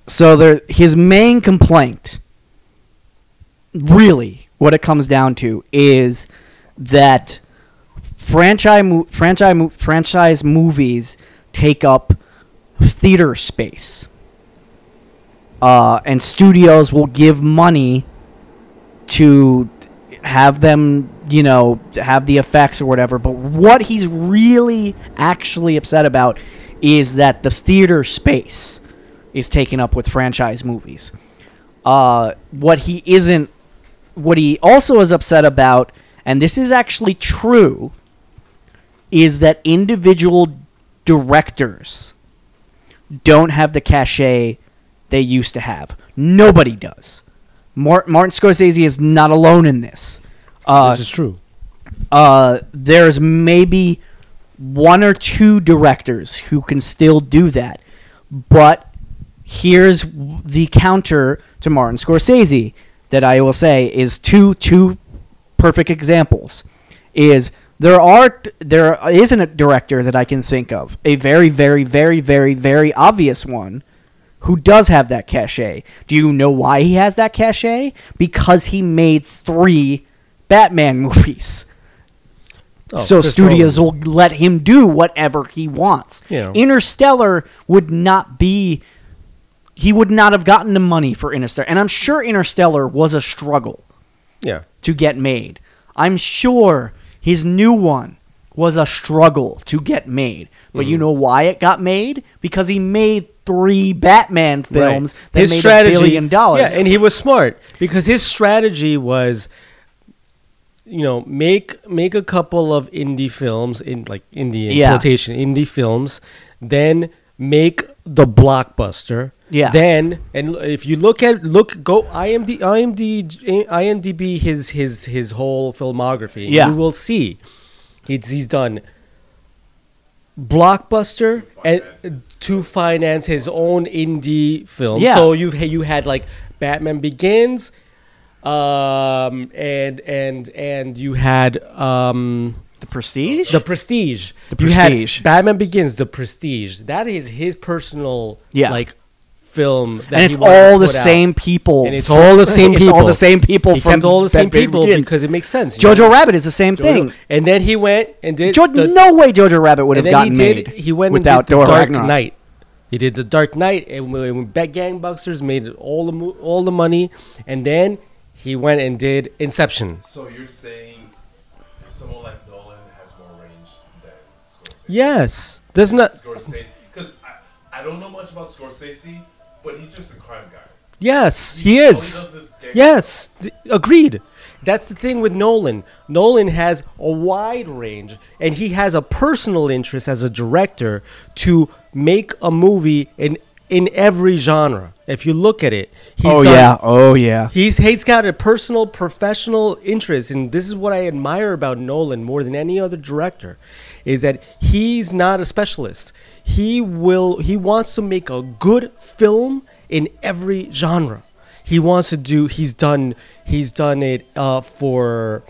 so there, his main complaint, really, what it comes down to is that franchise franchise franchise movies take up theater space, uh, and studios will give money to have them, you know, have the effects or whatever. But what he's really actually upset about is that the theater space is taken up with franchise movies. Uh, what he isn't, what he also is upset about, and this is actually true, is that individual directors don't have the cachet they used to have. Nobody does. Mar- Martin Scorsese is not alone in this. Uh, this is true. uh, there's maybe one or two directors who can still do that. But here's the counter to Martin Scorsese that I will say is two two perfect examples. Is there are there isn't a director that I can think of a very very very very very obvious one who does have that cachet. Do you know why he has that cachet? Because he made three Batman [laughs] movies. Oh, so Chris studios Nolan. will let him do whatever he wants. You know. Interstellar would not be he would not have gotten the money for Interstellar. And I'm sure Interstellar was a struggle Yeah. to get made. I'm sure his new one was a struggle to get made. But Mm-hmm. you know why it got made? Because he made three Batman films Right. that made a billion dollars. Yeah, and he was smart because his strategy was, you know, make make a couple of indie films in like indie in Yeah. quotation indie films, then make the blockbuster. Yeah. Then and if you look at look go IMD IMD IMDb his his his whole filmography, Yeah. you will see he's he's done blockbuster and to finance his own indie film. Yeah. So you you had like Batman Begins, um, and and and you had um, the Prestige. the Prestige. The You Prestige. had Batman Begins, the Prestige. That is his personal Yeah. like film. That and it's all the put out. same people. And it's all the [laughs] same It's all the same people He from kept all the same people because it makes sense. Jojo know? Rabbit is the same thing. And then he went and did Jo- the, no way Jojo Rabbit would have gotten he did. made He went without and did Thor the Dark Ragnarok. Knight. He did the Dark Knight, and when, when Bet Gangbusters made all the mo- all the money, and then he went and did Inception. So you're saying someone like Nolan has more range than Scorsese? Yes, there's not. Scorsese, because I, I don't know much about Scorsese, but he's just a crime guy. Yes, he all is. does Yes, th- agreed. That's the thing with Nolan. Nolan has a wide range, and he has a personal interest as a director to make a movie in in every genre. If you look at it, he's Oh done- yeah, oh yeah. He's he's got a personal, professional interest, and this is what I admire about Nolan more than any other director, is that he's not a specialist. He will he wants to make a good film in every genre. He wants to do. He's done. He's done it uh, for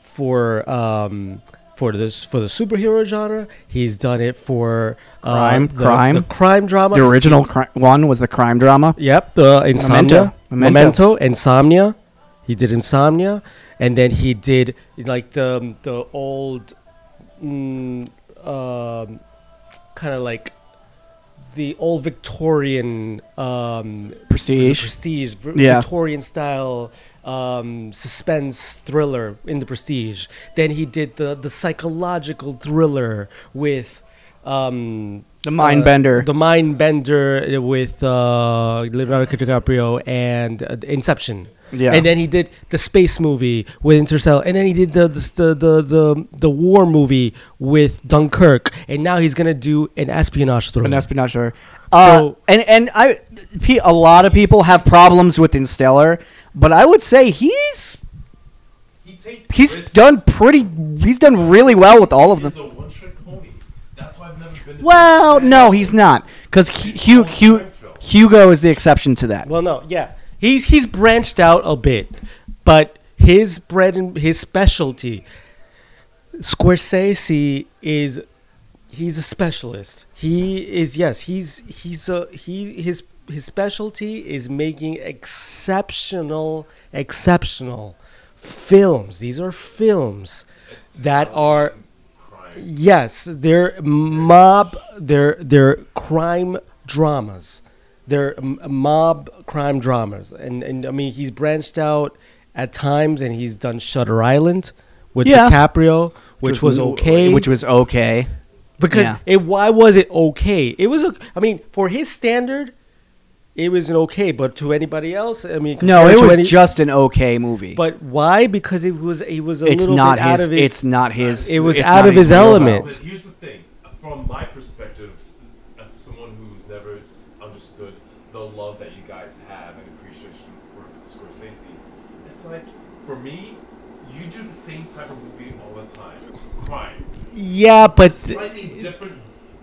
for um, for this for the superhero genre. He's done it for uh, Crime, the, crime. the crime drama. The original cri- one was the crime drama. Yep, the Insomnia, Memento. Memento. Memento. Insomnia. He did Insomnia, and then he did like the the old, mm, um, kind of like the old Victorian um, Prestige. prestige, Yeah. Victorian style um, suspense thriller in the Prestige. Then he did the the psychological thriller with. Um, The Mindbender. the mind bender with uh, Leonardo DiCaprio and uh, Inception. Yeah. And then he did the space movie with Interstellar, and then he did the the the the, the war movie with Dunkirk, and now he's gonna do an espionage thriller. An espionage thriller. Uh, So- and and I, pe- a lot of people have problems with Interstellar, but I would say he's He he's risks. done pretty. He's done really well with all of them. He's a one-trick pony. That's why I've never been. a Well, no, he's not, because Hugh, Hugh. Hugo is the exception to that. Well, no, yeah, he's he's branched out a bit, but his bread and his specialty, Scorsese is he's a specialist. He is yes, he's he's a he his his specialty is making exceptional exceptional films. These are films that are. Yes, they're mob. They're they're crime dramas. They're mob crime dramas, and and I mean he's branched out at times, and he's done Shutter Island with Yeah. DiCaprio, which was n- okay. Which was okay. because yeah. it why was it okay? It was a. I mean, for his standard, it was an okay, but to anybody else, I mean, No, it was any- just an okay movie. But why? Because it was it was a it's little not bit out of his. It's not his. It was out of his wheelhouse. element. Here's the thing, from my perspective, s- of someone who's never s- understood the love that you guys have and appreciation for Scorsese, it's like for me, you do the same type of movie all the time, crime. yeah, but Slightly different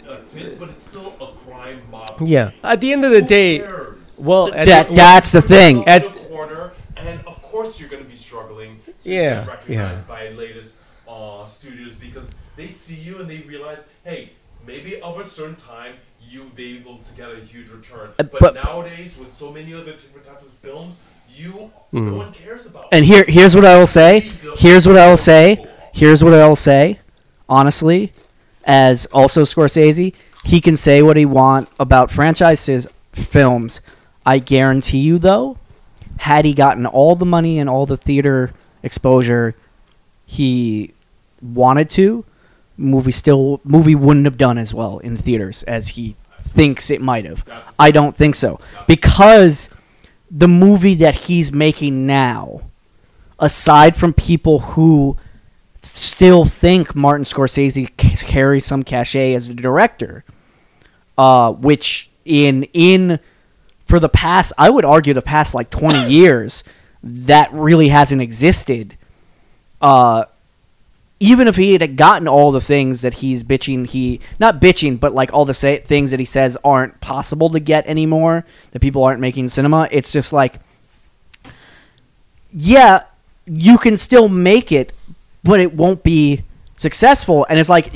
uh, tint, but it's still a crime mob. Yeah. movie. At the end of the Who day, cares? well, at That the- that's the thing. At the corner, and of course you're going to be struggling to Yeah, get recognized by latest uh, studios because they see you and they realize, hey, maybe of a certain time you'll be able to get a huge return. Uh, But, but- nowadays, with so many other different types of films, you Mm-hmm. no one cares about. And here, here's what I will say. Here's what I will say. Here's what I will say. Honestly, as also Scorsese, he can say what he want about franchises, films. I guarantee you, though, had he gotten all the money and all the theater exposure he wanted to, movie still movie wouldn't have done as well in theaters as he thinks it might have. I don't think so because the movie that he's making now, aside from people who still think Martin Scorsese c- carries some cachet as a director, uh, which in in for the past, I would argue the past like twenty years, that really hasn't existed. Uh, even if he had gotten all the things that he's bitching, he not bitching, but like all the say, things that he says aren't possible to get anymore. That people aren't making cinema. It's just like, yeah, you can still make it, but it won't be successful. And it's like,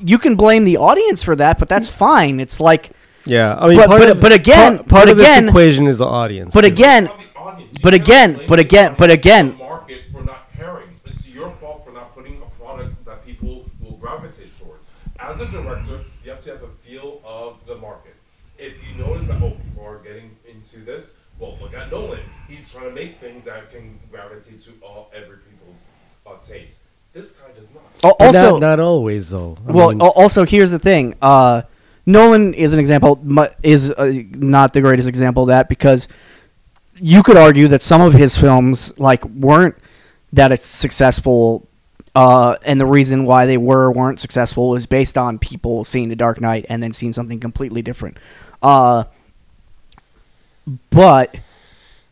you can blame the audience for that, but that's fine. It's like, Yeah, I mean, But- but- of- but again- part, part but of again- this equation is the audience. but too. again, It's not the audience. You but again- but again- but again- or the market for not caring. It's your fault for not putting a product that people will gravitate towards. As a director, you have to have a feel of the market. If you notice that oh, people are getting into this, well, look at Nolan. He's trying to make things that can gravitate to all every people's uh, taste. This guy does not. al- also, not, not always though. I Well, mean, also here's the thing. Uh, Nolan is an example. Is uh, not the greatest example of that because you could argue that some of his films like weren't that successful, uh, and the reason why they were weren't successful was based on people seeing The Dark Knight and then seeing something completely different. Uh, but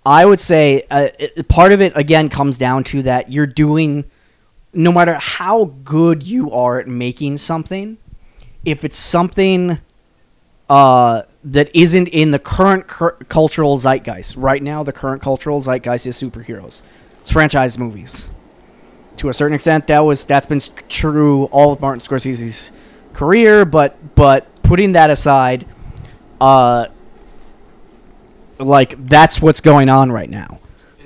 I would say uh, it, part of it again comes down to that you're doing, no matter how good you are at making something, if it's something uh, that isn't in the current cur- cultural zeitgeist. Right now, the current cultural zeitgeist is superheroes. It's franchise movies. To a certain extent, that was that's been true all of Martin Scorsese's career, but but putting that aside, uh, like that's what's going on right now.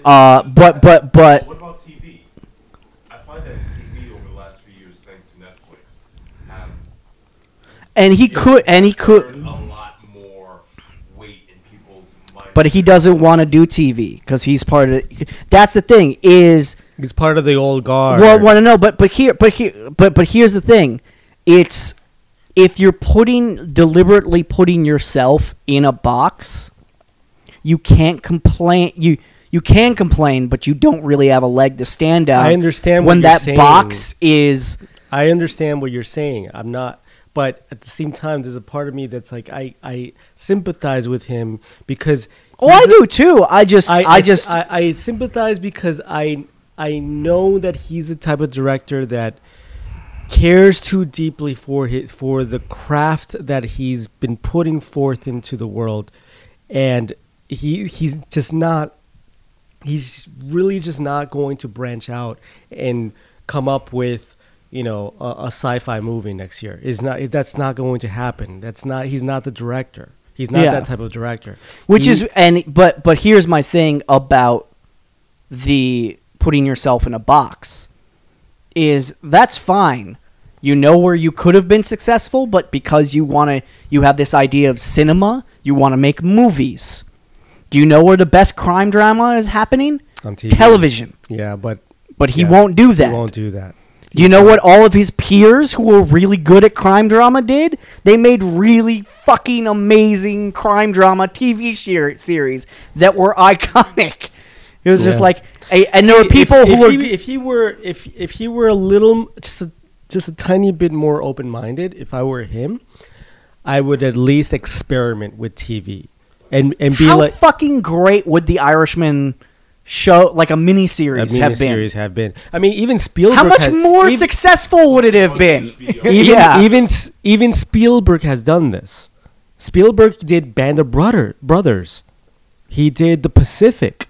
Uh, but but but what about TV? I find that TV over the last few years, thanks to Netflix, have and he could and he could a lot more weight in people's minds. but he doesn't want to do TV because he's part of. That's the thing is he's part of the old guard. well, want to know, but but here, but here, but but here's the thing: it's if you're putting deliberately putting yourself in a box, you can't complain. You you can complain, but you don't really have a leg to stand on. I understand what when that saying. box is. I understand what you're saying. I'm not, but at the same time, there's a part of me that's like I, I sympathize with him because. Oh, I do too. I just, I just, I, I sympathize because I I know that he's the type of director that cares too deeply for his for the craft that he's been putting forth into the world, and he he's just not he's really just not going to branch out and come up with you know a, a sci-fi movie next year. Is not that's not going to happen. That's not he's not the director. He's not Yeah. that type of director. Which He- is and but but here's my thing about the putting yourself in a box is that's fine you know where you could have been successful but because you want to you have this idea of cinema you want to make movies do you know where the best crime drama is happening on TV. television Yeah, but but he yeah, won't do that He won't do that. do you know what all of his peers who were really good at crime drama did? They made really fucking amazing crime drama TV series that were [laughs] iconic. It was just like, a, and there were people if, who if were. he, if he were if if he were a little just a, just a tiny bit more open minded. If I were him, I would at least experiment with TV and and be how like fucking great would The Irishman show, like a mini series have been? miniseries have been. I mean, even Spielberg. How much has- more even, successful would it have been? Even yeah. even even Spielberg has done this. Spielberg did Band of Brother Brothers. He did The Pacific.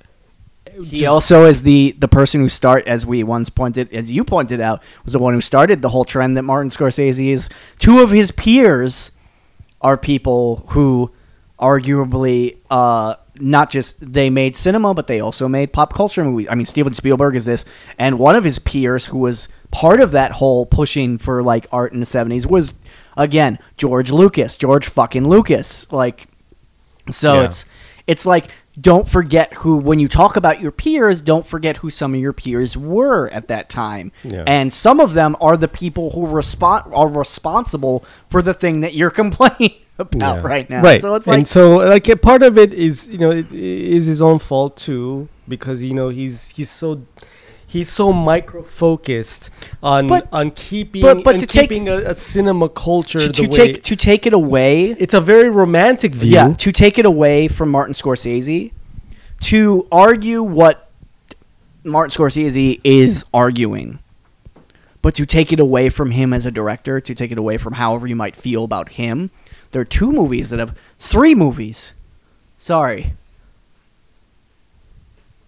He Just- also is the the person who start as we once pointed as you pointed out was the one who started the whole trend that Martin Scorsese is. Two of his peers are people who arguably uh, not just they made cinema, but they also made pop culture movies. I mean, Steven Spielberg is this, and one of his peers who was part of that whole pushing for like art in the seventies was again George Lucas, George fucking Lucas. Like, so Yeah. it's it's like don't forget who when you talk about your peers don't forget who some of your peers were at that time Yeah. and some of them are the people who respond are responsible for the thing that you're [laughs] complaining about Yeah. right now Right. so it's like and so like a part of it is you know it, it is his own fault too because you know he's he's so he's so micro focused on But- on keeping but- but to take- a, a cinema culture to, to take to take it away it's a very romantic view. Yeah, to take it away from Martin Scorsese, to argue what Martin Scorsese is arguing, but to take it away from him as a director, to take it away from however you might feel about him. There are two movies that have three movies. Sorry.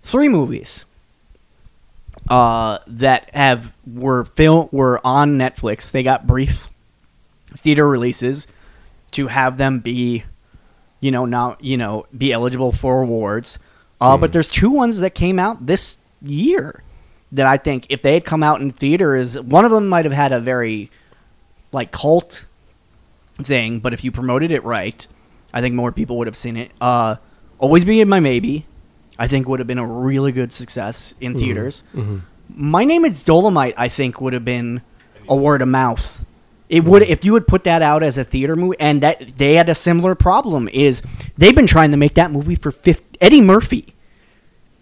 Three movies. Uh, that have were film were on Netflix. They got brief theater releases to have them be you know now you know be eligible for awards. Uh, but there's two ones that came out this year that i think if they had come out in theaters one of them might have had a very like cult thing but if you promoted it right i think more people would have seen it. Uh, always be in my maybe i think would have been a really good success in mm-hmm. theaters mm-hmm. my name is dolomite i think would have been a word of mouth it would mm-hmm. if you would put that out as a theater movie, and that they had a similar problem. Is they've been trying to make that movie for 50, Eddie Murphy.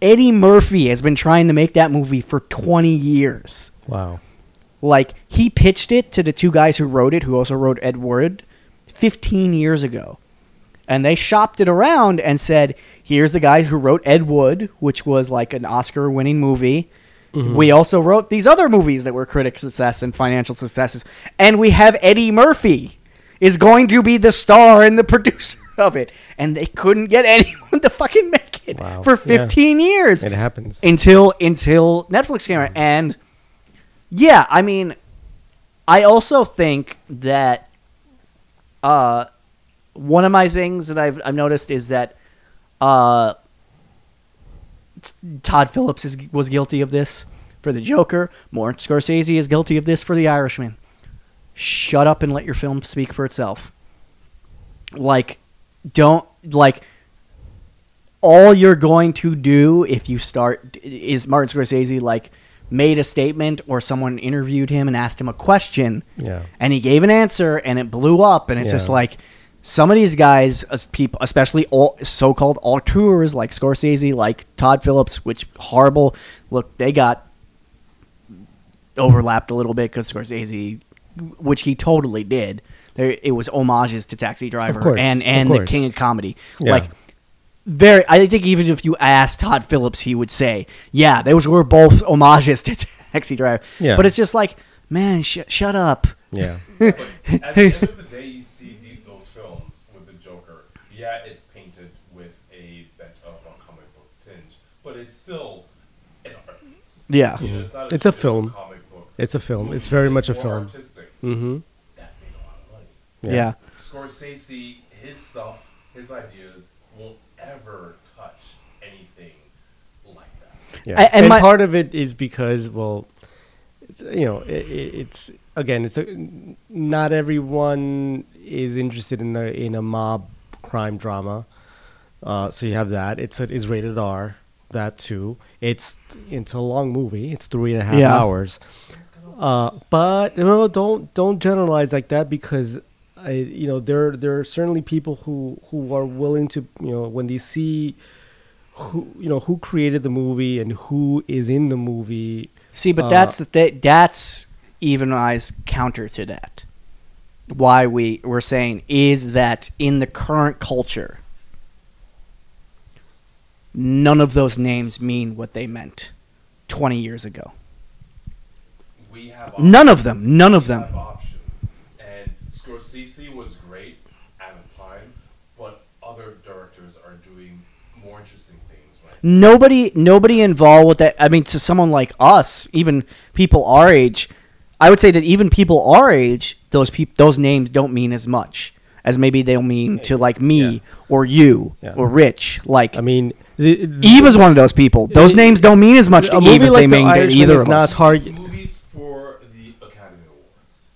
Eddie Murphy has been trying to make that movie for twenty years. Wow. Like he pitched it to the two guys who wrote it, who also wrote Ed Wood, fifteen years ago, and they shopped it around and said, "Here's the guys who wrote Ed Wood, which was like an Oscar-winning movie." We also wrote these other movies that were critic success and financial successes, and we have Eddie Murphy is going to be the star and the producer [laughs] of it, and they couldn't get [laughs] anyone to fucking make it Wow. for Yeah. 15 years It happens. until until Netflix came out. And yeah, I mean, I also think that uh, one of my things that I've I've noticed is that uh, Todd Phillips is, was guilty of this for the Joker. Martin Scorsese is guilty of this for The Irishman. Shut up and let your film speak for itself. Like, don't like all you're going to do if you start is Martin Scorsese like made a statement or someone interviewed him and asked him a question Yeah. and he gave an answer and it blew up and it's just like some of these guys people especially all so-called auteurs like Scorsese like Todd Phillips which horrible look they got overlapped a little bit because Scorsese which he totally did there it was homages to Taxi Driver course, and and the. King of Comedy Yeah. like very i think even if you asked todd phillips he would say yeah those were both homages to [laughs] taxi driver Yeah. but it's just like man sh- shut up Yeah. [laughs] But at the end of the day, you see the, those films with the Joker. Yeah, it's painted with a bit of a comic book tinge, but it's still an art piece. Yeah. You know, it's, not It's a traditional film. Comic book. It's a film. It's very much a more film. Artistic. Mm-hmm. That made a lot of money. yeah, Scorsese, his stuff, his ideas won't ever touch anything like that. Yeah. I- and and my- part of it is because, well, it's, you know, it, it's again, it's a, not everyone is interested in a in a mob crime drama. Uh, so you have that. It's a, it's rated R. That too. It's it's a long movie. It's three and a half Yeah. hours. Uh, but you know, don't don't generalize like that because I, you know, there there are certainly people who who are willing to, you know, when they see who you know who created the movie and who is in the movie. see but Uh, that's the th- that's even eyes counter to that why we we're saying is that in the current culture none of those names mean what they meant 20 years ago We have None of them. None of them. options. And Scorsese was great at the time, but other directors are doing more interesting things right nobody nobody involved with that i mean to someone like us even people our age i would say that even people our age those peop- those names don't mean as much as maybe they'll mean to like me Yeah. or you Yeah. or rich like I mean, the, the, Yves is one of those people those names don't mean as much to a eve movie as like they The mean to Irishman either is of not us hard. It's movies for the Academy Awards.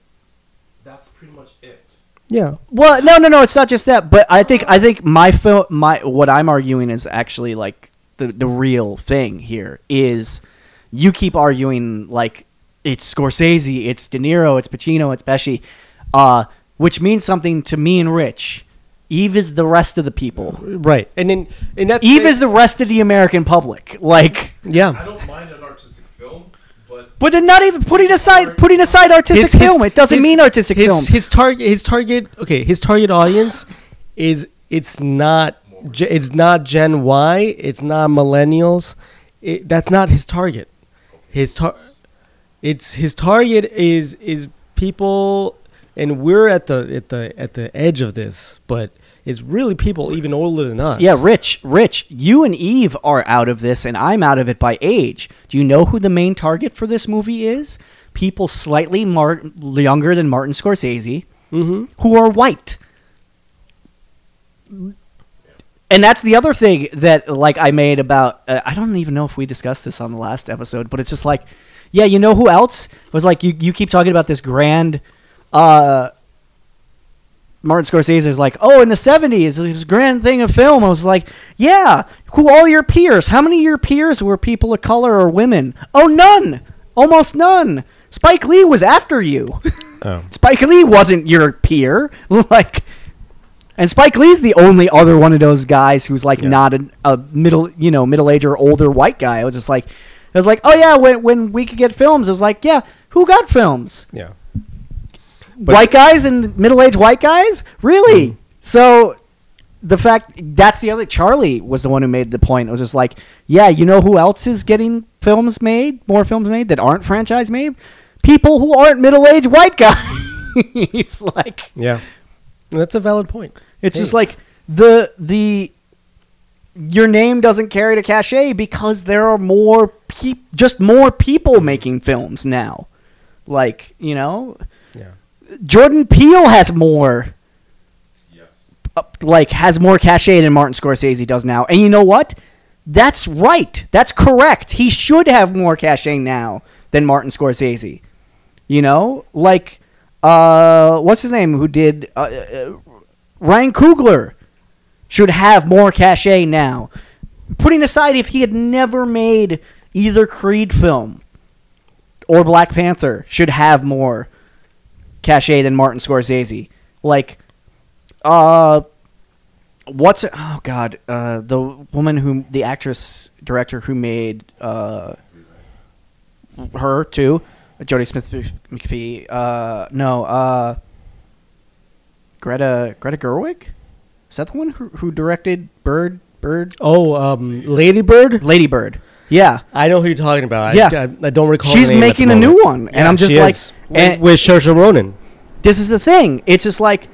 That's pretty much it. Yeah. Well, no, no, no. It's not just that, but I think I think my film, my what I'm arguing is actually like the the real thing here is you keep arguing like it's Scorsese, it's De Niro, it's Pacino, it's Pesci, uh, which means something to me and Rich. Yves is the rest of the people. Right. And then and that's Yves is the rest of the American public. Like, yeah. I don't mind an artistic film, but but then not even putting aside putting aside artistic film. It doesn't his- mean artistic his, film. His target his target okay, his target audience is it's not it's not Gen Y, it's not millennials. It, that's not his target. His tar- it's his target is is people and we're at the at the at the edge of this, but it's really people even older than us. Yeah, Rich, Rich, you and Yves are out of this, and I'm out of it by age. Do you know who the main target for this movie is? People slightly mar- younger than Martin Scorsese, Mm-hmm. who are white. And that's the other thing that, like, I made about. Uh, I don't even know if we discussed this on the last episode, but it's just like, yeah, you know who else was like? You you keep talking about this grand. Uh, Martin Scorsese was like, "Oh, in the '70s, this grand thing of film." I was like, "Yeah, who all your peers? How many of your peers were people of color or women? Oh, none, almost none. Spike Lee was after you. [laughs] Oh. Spike Lee wasn't your peer, [laughs] like." And Spike Lee's the only other one of those guys who's like Yeah. not a, a middle, you know, middle age or older white guy. I was just like, I was like, oh yeah, when when we could get films, I was like, yeah, who got films? Yeah. But- white guys and middle-aged white guys really Mm. so the fact that's the other charlie was the one who made the point it was just like yeah you know who else is getting films made more films made that aren't franchise made people who aren't middle-aged white guys [laughs] He's like Yeah. That's a valid point. it's just like the the your name doesn't carry the cachet because there are more peop just more people making films now like you know. Jordan peele has more yes, uh, like has more cachet than Martin Scorsese does now. And you know what? That's right. That's correct. He should have more cachet now than Martin Scorsese. You know, like uh, what's his name? Who did uh, uh, Ryan Coogler should have more cachet now. Putting aside if he had never made either Creed film or Black Panther, should have more cachet than Martin Scorsese. Like, uh, what's it? Oh God, uh, the woman who the actress director who made uh, her too, Jodie Smith McPhee. Uh, no, uh, Greta Greta Gerwig. Is that the one who, who directed Bird Bird Oh, um, Ladybird. Lady Bird? Yeah, I know who you're talking about. Yeah. I, I, don't recall. she's the name at making a new one, and Yeah, I'm just like, is. and- with, with Saoirse Ronan. This is the thing. It's just like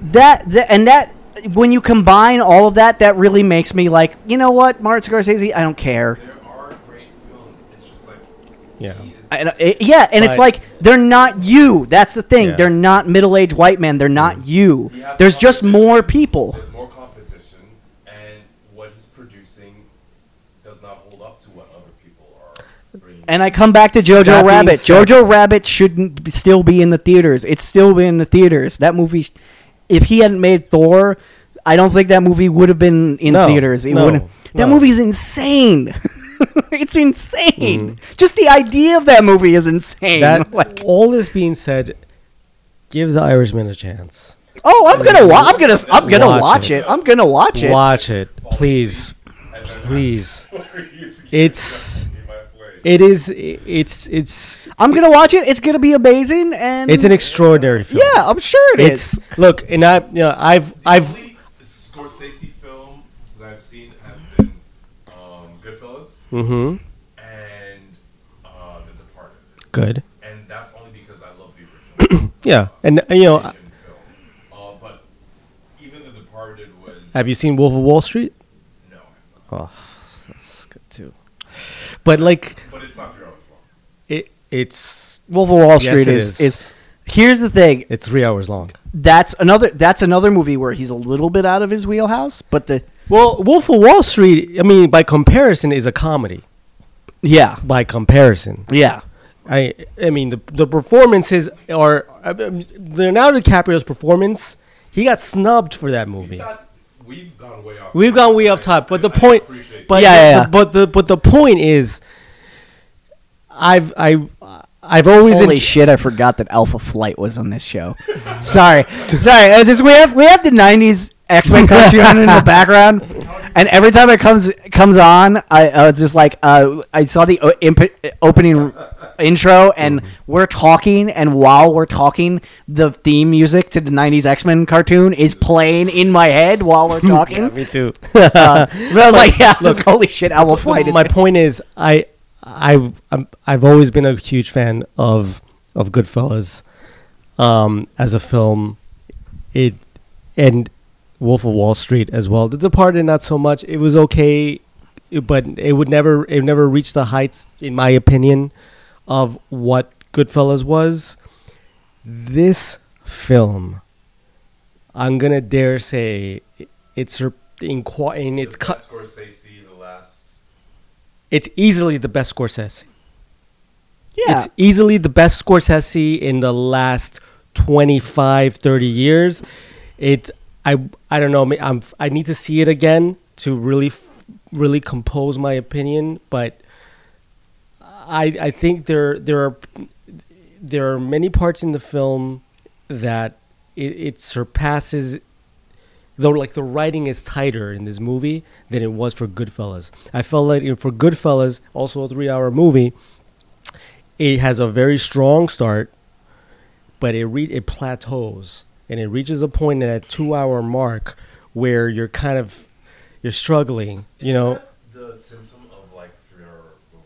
that, that, and that. When you combine all of that, that really makes me like, you know what, Martin Scorsese, I don't care. there are great films. It's just like Yeah. I, I- yeah, and it's like they're not you. That's the thing. Yeah. They're not middle-aged white men. They're not mm. you. There's just more people. There's more competition, and what he's producing does not hold up to what other people are bringing. And I come back to Jojo That Rabbit. Jojo Rabbit shouldn't be, still be in the theaters. It's still be in the theaters. That movie, if he hadn't made Thor, I don't think that movie would have been in No, theaters. It no, wouldn't. That no. movie's insane. [laughs] it's insane. Mm-hmm. Just the idea of that movie is insane. That [laughs] like, all this being said, give the Irishman a chance. oh, I'm gonna wa- I'm gonna I'm gonna Watch watch, it. it. I'm gonna watch it. Watch it, please. Please. [laughs] it's It's- in my place. It is. It's. It's. I'm gonna watch it. It's gonna be amazing, and It's an extraordinary film. yeah, I'm sure it It's is. look, and I, you know, I've, The I've, only Scorsese films that I've seen have been um, Goodfellas mm-hmm. and uh, The Departed, Good. and that's only because I love the original. [clears throat] Yeah, and uh, you know, Asian film. Uh, but even The Departed was have you seen Wolf of Wall Street? no, Oh, that's good too. But like, but it's not three hours long. it, it's, Wolf of Wall Street it is, is. is here's the thing. it's three hours long. That's another that's another movie where he's a little bit out of his wheelhouse, but the Well, Wolf of Wall Street, I mean, by comparison, is a comedy. yeah By comparison, yeah I I mean the the performances are I mean, Leonardo DiCaprio's performance. He got snubbed for that movie. We've, got, we've gone way off. We've gone way off top, but the I- I point, appreciate but Yeah, the, yeah, yeah. but the but the point is, I've I I've always Holy enj- shit! I forgot that Alpha Flight was on this show. [laughs] sorry, sorry. It's just we have we have the '90s X Men cartoon in the [laughs] background, and every time it comes comes on, I uh, it's just like uh, I saw the o- imp- opening intro, and we're talking, and while we're talking, the theme music to the '90s X Men cartoon is playing in my head while we're [laughs] talking. Yeah, me too. [laughs] uh, but I was like, yeah, I was just, holy shit, Alpha Flight is my point is, I I I'm, I've always been a huge fan of of Goodfellas um, as a film. It and Wolf of Wall Street as well. The Departed, not so much. It was okay, but it would never it never reach the heights, in my opinion, of what Goodfellas was. This film, I'm gonna dare say, it's sur- in, qua- in The its cut best Scorsese, the last. it's easily the best Scorsese. yeah. It's easily the best Scorsese in the last 25, 30 years. It I I don't know, I'm I need to see it again to really really compose my opinion, but I I think there there are there are many parts in the film that it, it surpasses though like the writing is tighter in this movie than it was for Goodfellas. I felt like for Goodfellas, also a three hour movie, it has a very strong start, but it re- it plateaus and it reaches a point at that two hour mark where you're kind of you're struggling. You Is know, that the symptom of like three-hour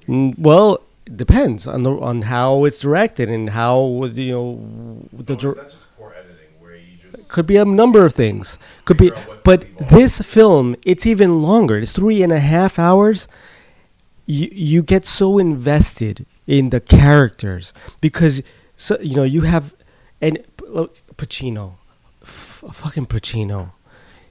Mm, well, it depends on the on how it's directed and how you know the Or dir- is that just poor editing, where you just could be a number of things. Could be, Figure out what to but this film, it's even longer. It's three and a half hours. You you get so invested in the characters because so you know you have and look, Pacino, f- fucking Pacino.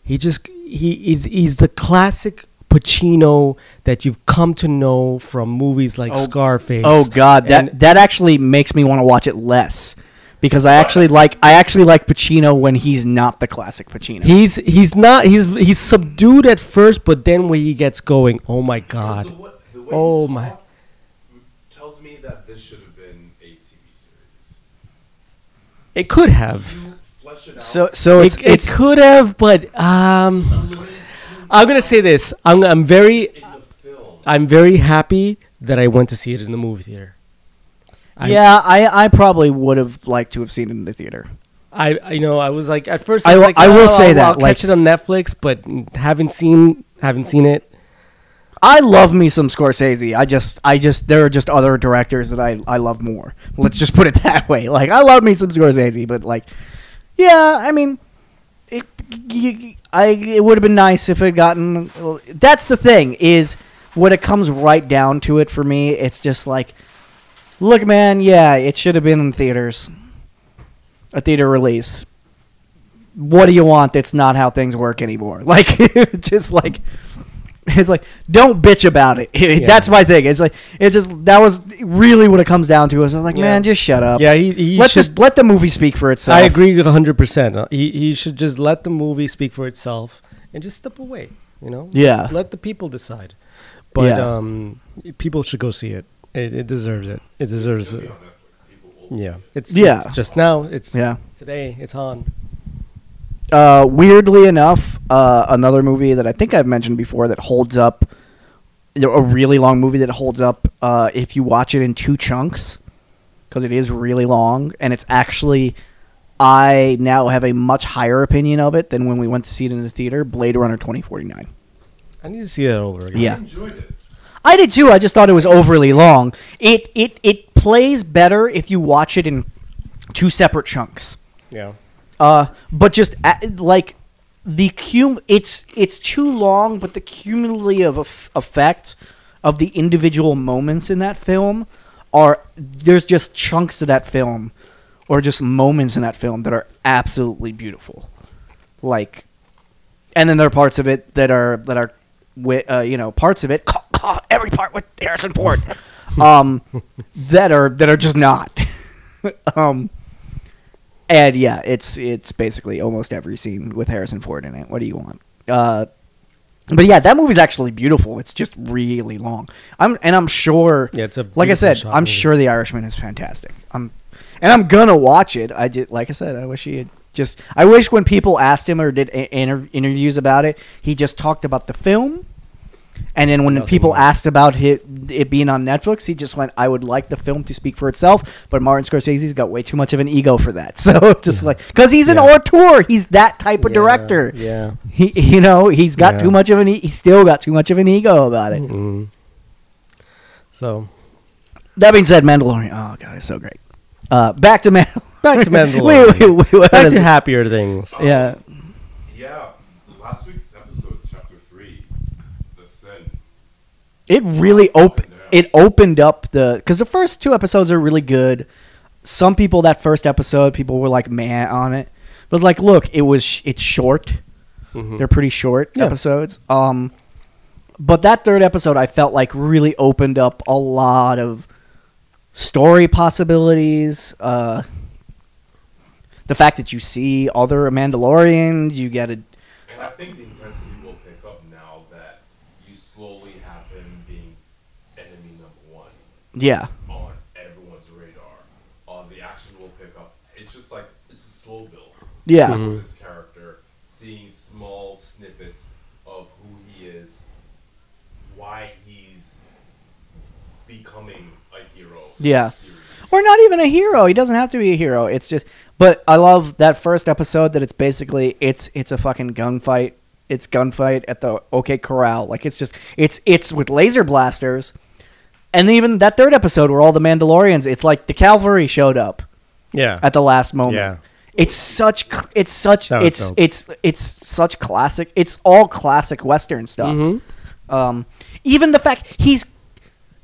He just he is he's the classic Pacino that you've come to know from movies like Oh, Scarface. Oh God, that And- that actually makes me want to watch it less because I actually like I actually like Pacino when he's not the classic Pacino. He's he's not he's he's subdued at first, but then when he gets going, oh my god! The, wa- the way Oh my- talk Tells me that this should have been a TV series. It could have, it so so it's it, it could have, but um, I'm gonna say this: I'm I'm very in the film. I'm very happy that I went to see it in the movie theater. I- yeah. I I probably would have liked to have seen it in the theater. I, I you know I was like at first I I, was will- like I will "Oh, say I'll- that, I'll like- catch it on Netflix, but haven't seen haven't seen it. I love me some Scorsese. I just I just there are just other directors that I I love more. Let's just put it [laughs] that way. Like I love me some Scorsese, but like yeah, I mean it I it would have been nice if it gotten That's the thing is when it comes right down to it for me, it's just like look man, yeah, it should have been in theaters. A theater release. What do you want? That's not how things work anymore. [laughs] Like [laughs] just like [laughs] it's like don't bitch about it. [laughs] That's my thing. It's like it just that was really what it comes down to. Is I was like, Yeah. man, just shut up. Yeah, he, he let should. this let the movie speak for itself. I agree hundred percent. He he should just let the movie speak for itself and just step away. You know. Yeah. Let the people decide. But Yeah. um, people should go see it. It, it deserves it. It deserves It's it. gonna be on Netflix. People will Yeah. It's Yeah. it's just now. It's Yeah. today. It's on. Uh, weirdly enough, uh, another movie that I think I've mentioned before that holds up, a really long movie that holds up uh, if you watch it in two chunks, because it is really long, and it's actually, I now have a much higher opinion of it than when we went to see it in the theater. Blade Runner twenty forty nine. I need to see that over again. Yeah. I enjoyed it. I did too. I just thought it was overly long. It it it plays better if you watch it in two separate chunks. Yeah. Uh, but just a like the cum, it's it's too long, but the cumulative eff- effect of the individual moments in that film are there's just chunks of that film, or just moments in that film that are absolutely beautiful, like, and then there are parts of it that are that are, wi- uh, you know, parts of it every part with Harrison Ford. [laughs] um, that are that are just not. [laughs] um, and yeah, it's it's basically almost every scene with Harrison Ford in it. What do you want? Uh, but yeah, that movie's actually beautiful. It's just really long. I'm and I'm sure. Yeah, it's a like I said. I'm movie. sure The Irishman is fantastic. I'm and I'm gonna watch it. I just like I said. I wish he had just. I wish when people asked him or did a- inter- interviews about it, he just talked about the film. And then when Nothing people asked about it, it being on Netflix, he just went, "I would like the film to speak for itself." But Martin Scorsese's got way too much of an ego for that. [laughs] So it's just like because he's an Yeah. auteur, he's that type of Yeah, director. Yeah. He, you know, he's got Yeah. too much of an. E- he's still got too much of an ego about it. Mm. So That being said, Mandalorian. Oh god, it's so great. Uh, back to Mandalorian. Back to [laughs] Mandalorian. wait, wait, wait, back to happier things. Yeah. Yeah, last week's episode, chapter three, the sin. It really opened. It opened up the because the first two episodes are really good. Some people that first episode, people were like man on it, but like, look, it was sh- it's short. Mhm. They're pretty short Yeah. episodes. Um, but that third episode, I felt like really opened up a lot of story possibilities. Uh, the fact that you see other Mandalorians, you get a And I think the intensity will pick up now that you slowly have him being enemy number one yeah, on everyone's radar. on the action will pick up. It's just like it's a slow build. yeah, Mhm. With this character, seeing small snippets of who he is, why he's becoming a hero. Yeah. or not even a hero. He doesn't have to be a hero. It's just, but I love that first episode that it's basically it's it's a fucking gunfight. It's gunfight at the OK Corral. Like it's just it's it's with laser blasters, and even that third episode where all the Mandalorians, it's like the cavalry showed up Yeah. at the last moment. Yeah. It's such it's such it's dope. it's it's such classic. It's all classic western stuff. Mhm. Um, even the fact he's,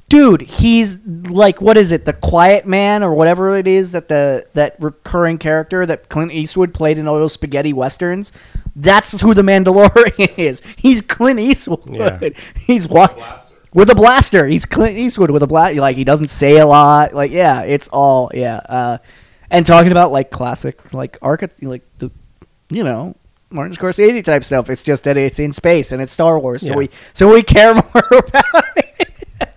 dude, he's like what is it, the Quiet Man or whatever it is that the that recurring character that Clint Eastwood played in all those spaghetti westerns. That's who the Mandalorian [laughs] is. He's Clint Eastwood. Yeah. He's walk Blaster. With a blaster. He's Clint Eastwood with a blaster. Like he doesn't say a lot. Like yeah, it's all yeah. Uh, and talking about like classic like archi- like the, you know. Martin Scorsese type stuff. It's just that it's in space and it's Star Wars, so Yeah. we so we care [laughs] more about it. and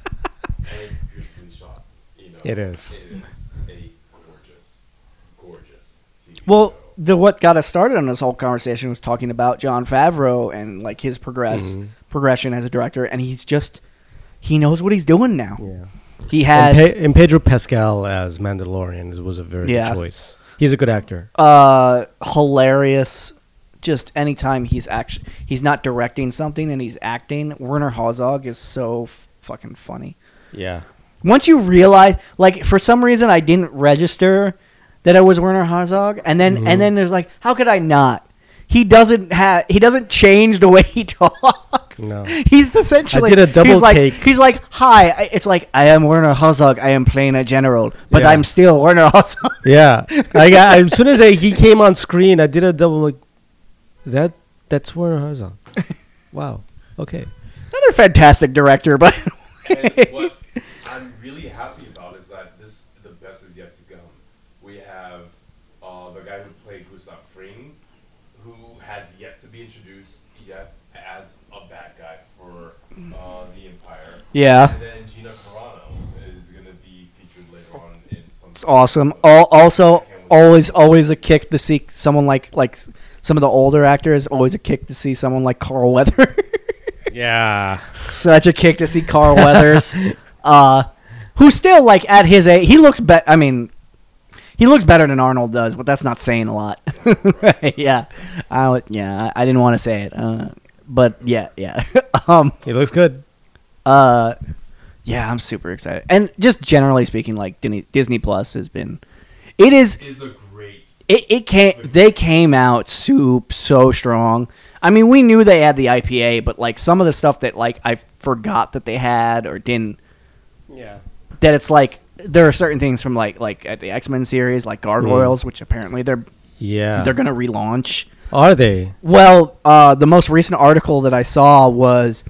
it's beautifully shot. You know, It is. It is a gorgeous, gorgeous TV Well, show. the what got us started on this whole conversation was talking about Jon Favreau and like his progress Mhm. progression as a director, and he's just he knows what he's doing now. Yeah. He And, has Pe- and Pedro Pascal as Mandalorian was a very Yeah. good choice. He's a good actor. uh hilarious. Just anytime he's actually he's not directing something and he's acting, Werner Herzog is so f- fucking funny. Yeah. Once you realize, like for some reason, I didn't register that it was Werner Herzog, and then Mhm. and then there's like, how could I not? He doesn't have he doesn't change the way [laughs] he talks. No. He's essentially I did a double he's like, take. He's like, hi. I- It's like I am Werner Herzog. I am playing a general, but Yeah. I'm still Werner Herzog. Yeah. I got [laughs] as soon as I, he came on screen, I did a double like that. That's Werner Herzog. Wow. Okay. Another fantastic director, but And what I'm really happy about is that this the best is yet to come. We have uh, the guy who played Gustav Fring, who has yet to be introduced yet as a bad guy for uh, the Empire. yeah, And then Gina Carano is going to be featured later on in some. it's awesome. Al- also, always always a kick to see someone like like some of the older actors. Always a kick to see someone like Carl [laughs] Weathers. Yeah. Such a kick to see Carl Weathers, [laughs] uh, who still like at his age, he looks better. I mean, he looks better than Arnold does, but that's not saying a lot. [laughs] yeah, I yeah, I, I didn't want to say it, uh, but yeah, yeah. [laughs] um, He looks good. uh, yeah, I'm super excited, and just generally speaking, like Disney, Disney Plus has been, it is Is a great. it, it came they came out soup so strong. I mean, we knew they had the IPA, but like some of the stuff that like I forgot that they had or didn't Yeah. that it's like there are certain things from like like at the X Men series like Gargoyles, which apparently they're Yeah. they're gonna relaunch. Are they? Well, uh, the most recent article that I saw was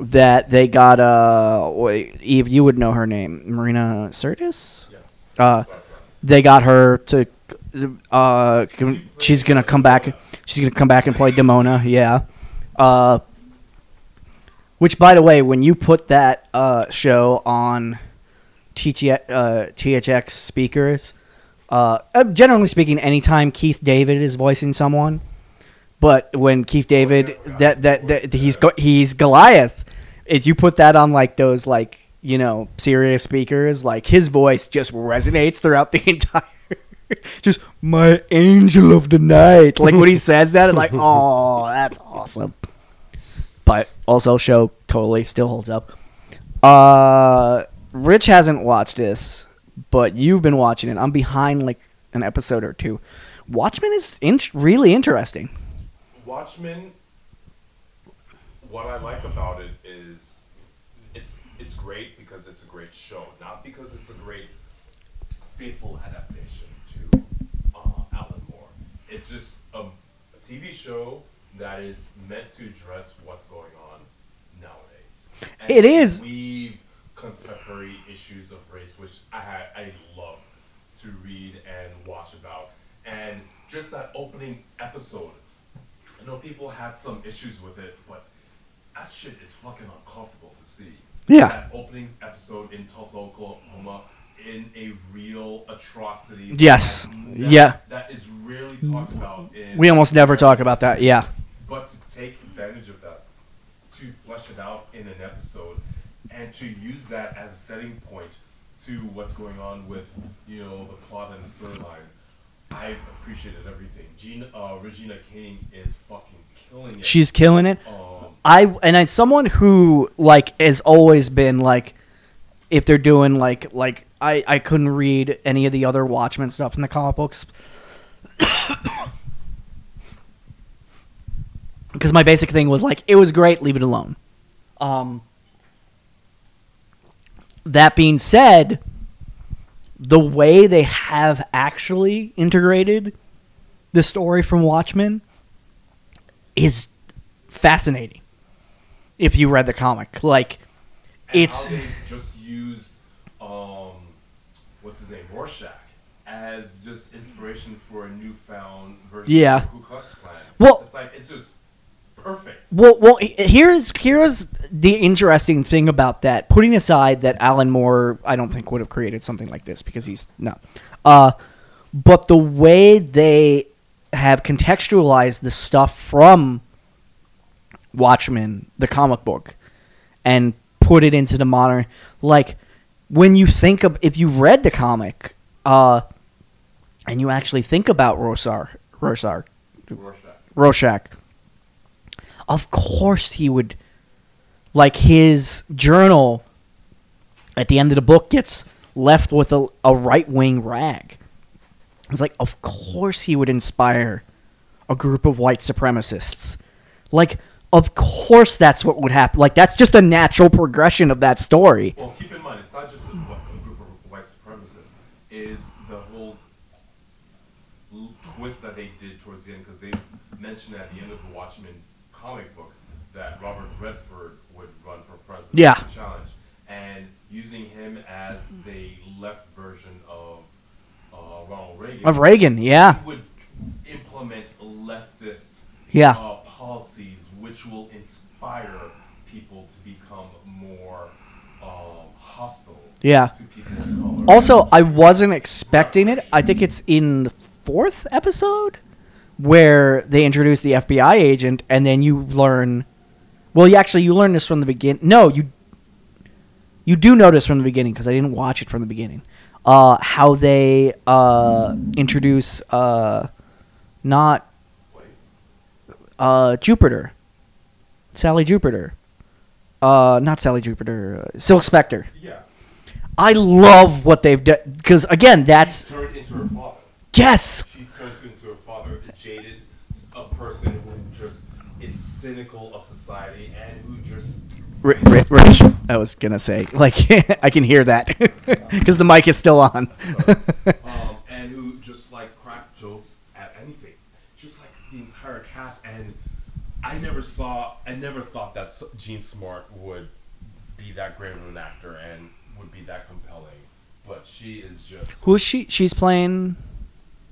that they got uh Yves, you would know her name, Marina Sirtis. Yes. Uh, they got her to uh she's gonna come back she's gonna come back and play Demona, yeah. Uh which by the way, when you put that uh show on TT, uh, THX speakers, uh, uh, generally speaking, anytime Keith David is voicing someone, but when Keith David that that, that he's go- he's Goliath, is you put that on like those like you know serious speakers, like his voice just resonates throughout the [laughs] entire. just my angel of the night, like when he says that, it's like, [laughs] oh, that's awesome. But also, show totally still holds up. Uh, Rich hasn't watched this, but you've been watching it. I'm behind like an episode or two. Watchmen is in- really interesting. Watchmen. What I like about it is, it's it's great because it's a great show, not because it's a great faithful adaptation to uh, Alan Moore. It's just a, a TV show that is meant to address what's going on nowadays. And It is. weave contemporary issues of race, which I had, I love to read and watch about, and just that opening episode. I know people had some issues with it, but that shit is fucking uncomfortable to see. Yeah. That opening episode in Tulsa, Oklahoma, in a real atrocity. Yes. that- Yeah. That is rarely talked about in. We almost never talk about that. Yeah. But to take advantage of that, to flesh it out in an episode, to use that as a setting point to what's going on with you know the plot and the storyline, I've appreciated everything. Gina, uh, Regina King is fucking killing it. She's killing it. um, I and as someone who like has always been like, if they're doing like like I I couldn't read any of the other Watchmen stuff in the comic books. [coughs] Because my basic thing was like, it was great, leave it alone. Um, that being said, the way they have actually integrated the story from Watchmen is fascinating. If you read the comic, like and it's just used um, what's his name, Rorschach, as just inspiration for a newfound version Yeah. of the Ku Klux Klan. Well- it's like it's just perfect. well, well. Here's here's the interesting thing about that. Putting aside that Alan Moore, I don't think would have created something like this because he's no. Uh, but the way they have contextualized the stuff from Watchmen, the comic book, and put it into the modern, like when you think of if you read the comic, uh, and you actually think about Rosar, Rosar, Rorschach. Rorschach. Of course he would like his journal at the end of the book gets left with a, a right wing rag. It's like of course he would inspire a group of white supremacists. Like of course that's what would happen. Like that's just a natural progression of that story. Well, keep in mind, it's not just a, a group of white supremacists. Is the whole twist that they did towards the end because they mentioned at the end of the Watchmen comic book that Robert Redford would run for president. Yeah. Challenge and using him as the left version of uh, Ronald Reagan. Of Reagan, yeah. Would implement leftist Yeah. uh, policies which will inspire people to become more um, hostile Yeah. to people of color. Also, I wasn't expecting it. I think it's in the fourth episode where they introduce the FBI agent, and then you learn. Well, you actually you learn this from the beginning. No, you you do notice from the beginning because I didn't watch it from the beginning. Uh, how they uh, introduce uh, not uh, Jupiter, Sally Jupiter, uh, not Sally Jupiter, uh, Silk Spectre. yeah, I love what they've done because again, that's she's turned into her father. yes, She's turned into her father, a jaded, a person who just is cynical of society and who just R- R- Rich. I was gonna say [laughs] like I can hear that [laughs] because the mic is still on. [laughs] um, and who just like crack jokes at anything, just like the entire cast. And I never saw, I never thought that Jean Smart would be that great of an actor and would be that compelling. But she is just Who is she? She's playing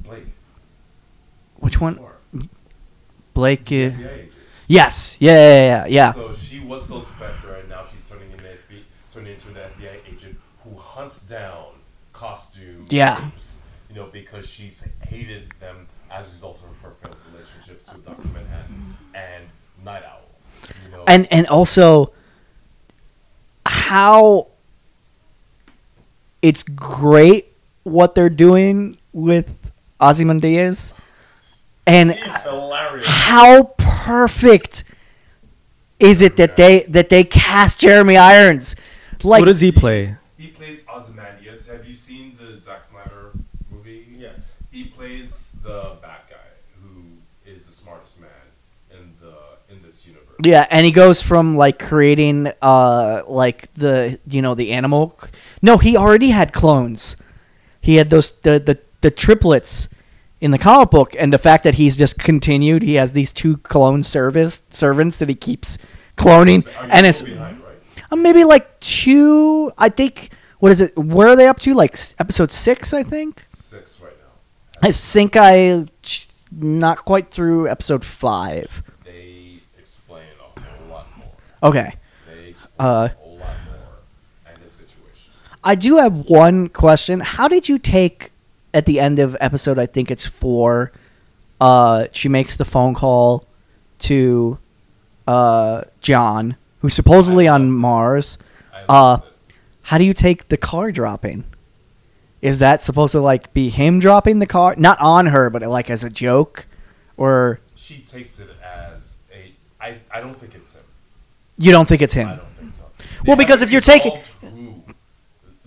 Blake. which one? Smart. Blake. Uh. Yes. Yeah. Yeah. Yeah. yeah. So she was Silk Spectre, and now she's turning into, FBI, turning into an FBI agent who hunts down costume Yeah. rapes, you know, because she's hated them as a result of her failed relationships with Dr. Manhattan and Nite Owl. You know, and and also how it's great what they're doing with Ozymandias and hilarious. how perfect is it that they that they cast Jeremy Irons like what does he play? He plays Ozymandias. Have you seen the Zack Snyder movie? Yes. He plays the bad guy who is the smartest man in the in this universe. Yeah, and he goes from like creating uh like the you know the animal. No, he already had clones. He had those the the, the triplets in the comic book, and the fact that he's just continued. He has these two clone service servants that he keeps cloning, and it's behind, right? uh, maybe like two. I think what is it? Where are they up to? Like episode six, I think. Six right now. I think I not quite through episode five. They explain a whole lot more. Okay. They explain Uh, a whole lot more and the situation. I do have one question. How did you take at the end of episode? I think it's four. Uh, she makes the phone call to uh, John, who's supposedly on Mars. Uh. How do you take the car dropping? Is that supposed to like be him dropping the car, not on her, but like as a joke, or She takes it as a. I, I don't think it's him. you don't think it's him? I don't think so. Well, because if you're taking- who.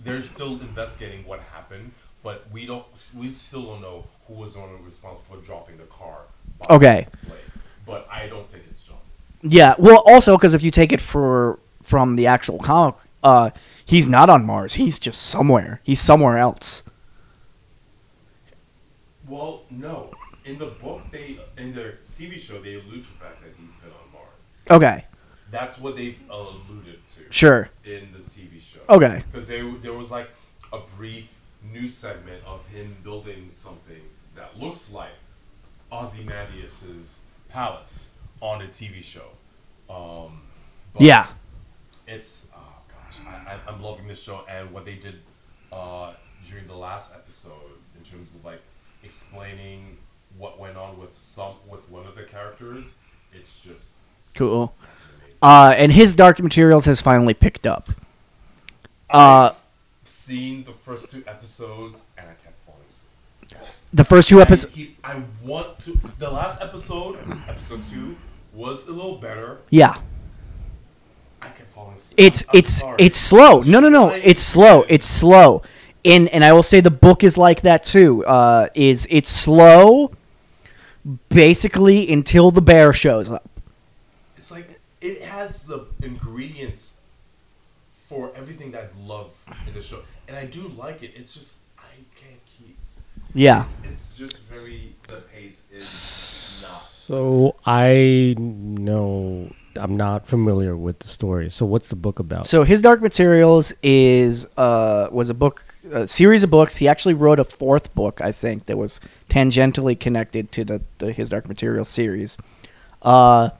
they're still investigating what happened, but we don't. We still don't know who was the one responsible for dropping the car. Okay. Blake. But I don't think it's John. Yeah. Well, also because if you take it for from the actual comic, uh, he's not on Mars. He's just somewhere. He's somewhere else. Well, no. In the book, they in their TV show, they allude to the fact that he's been on Mars. Okay. That's what they alluded to Sure. in the TV show. Okay. Because there was like a brief news segment of him building something that looks like Ozymandias's palace on a TV show. Um, but Yeah. It's oh gosh, I, I'm loving this show and what they did uh, during the last episode in terms of like explaining what went on with some with one of the characters. It's just Cool. amazing. Uh, and his Dark Materials has finally picked up. Uh, seen the first two episodes and I kept falling asleep. the first two episodes. I want to. The last episode, episode two, was a little better. Yeah. I kept falling asleep. It's I'm it's sorry. it's slow. No, no, no. It's slow. It's slow. And and I will say the book is like that too. Uh, is it's slow, basically until the bear shows up. It's like it has the ingredients for everything that I love in the show, and I do like it. It's just I can't keep. Yeah. It's, it's just very the pace is not. So I know I'm not familiar with the story. So what's the book about? So his Dark Materials is uh was a book a series of books. He actually wrote a fourth book, I think, that was tangentially connected to the, the his Dark Materials series. Uh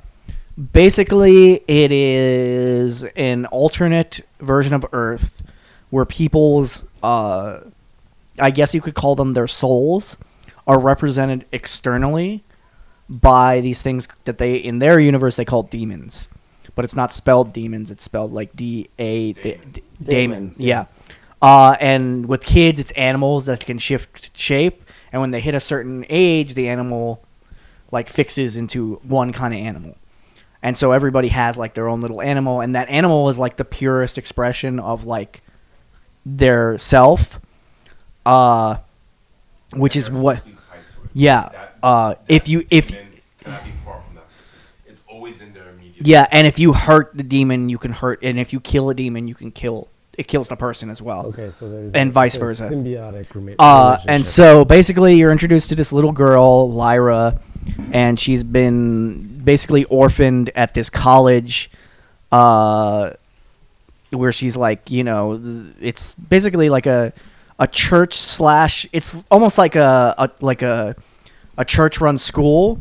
basically it is an alternate version of Earth where people's uh I guess you could call them their souls are represented externally by these things that they in their universe they call demons. But it's not spelled demons it's spelled like d a damon. Yeah. yes. uh, and with kids it's animals that can shift shape and when they hit a certain age the animal like fixes into one kind of animal and so everybody has like their own little animal and that animal is like the purest expression of like their self uh which is what tied to it. yeah That- uh that if you if demon cannot be far from that person. It's always in their immediate. Yeah, and if you hurt the demon, you can hurt, and if you kill a demon, you can kill. It kills the person as well. okay, so there's And a- vice a versa. symbiotic rela- Uh, and so basically, you're introduced to this little girl, Lyra, and she's been basically orphaned at this college, uh, where she's like, you know, it's basically like a a church slash. It's almost like a, a like a a church run school,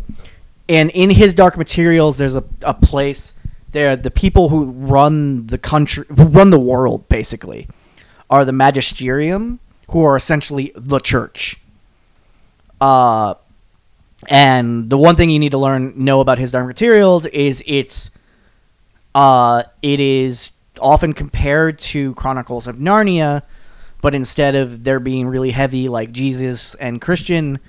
and in his Dark Materials, there's a a place there. The people who run the country, who run the world, basically, are the magisterium, who are essentially the church. Uh, and the one thing you need to learn know about his Dark Materials is it's uh, it is often compared to Chronicles of Narnia, but instead of there being really heavy like Jesus and Christian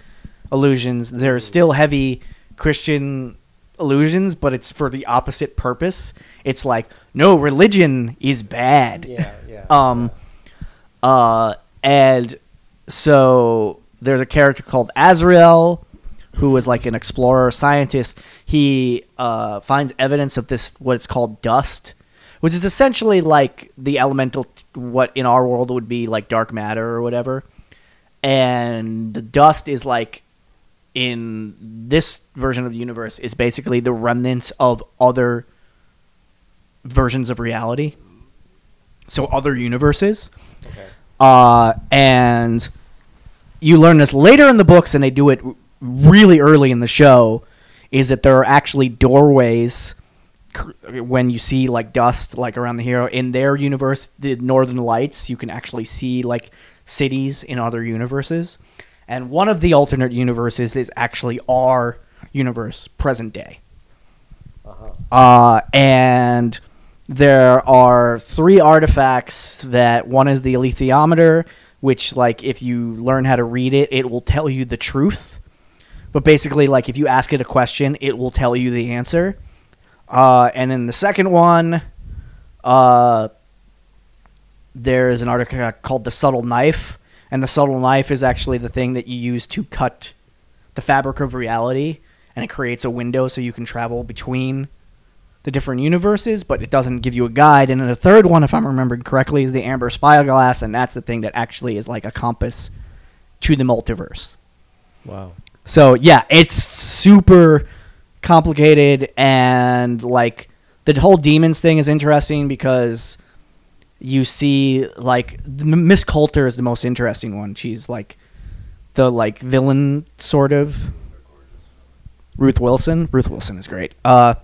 illusions, there's still heavy Christian illusions, but it's for the opposite purpose. It's like no religion is bad. Yeah, yeah. [laughs] Um, uh, and so there's a character called Asriel, who is like an explorer scientist. He uh, finds evidence of this what it's called dust, which is essentially like the elemental, what in our world would be like dark matter or whatever. And the dust is like in this version of the universe is basically the remnants of other versions of reality. So other universes. Okay. Uh, and you learn this later in the books, and they do it really early in the show. Is that there are actually doorways when you see like dust like around the hero in their universe, the Northern Lights. You can actually see like cities in other universes, and one of the alternate universes is actually our universe, present day. Uh-huh. Uh, and there are three artifacts that one is the alethiometer, which like if you learn how to read it, it will tell you the truth. But basically, like if you ask it a question, it will tell you the answer. Uh, and then the second one, uh, there is an article called the subtle knife, and the subtle knife is actually the thing that you use to cut the fabric of reality, and it creates a window so you can travel between the different universes, but it doesn't give you a guide. And then the third one, if I'm remembering correctly, is the amber spyglass, and that's the thing that actually is like a compass to the multiverse. Wow. So yeah, it's super complicated, and like the whole demons thing is interesting because you see like Miss Coulter is the most interesting one. She's like the like villain sort of. Ruth Wilson. Ruth Wilson is great. Uh,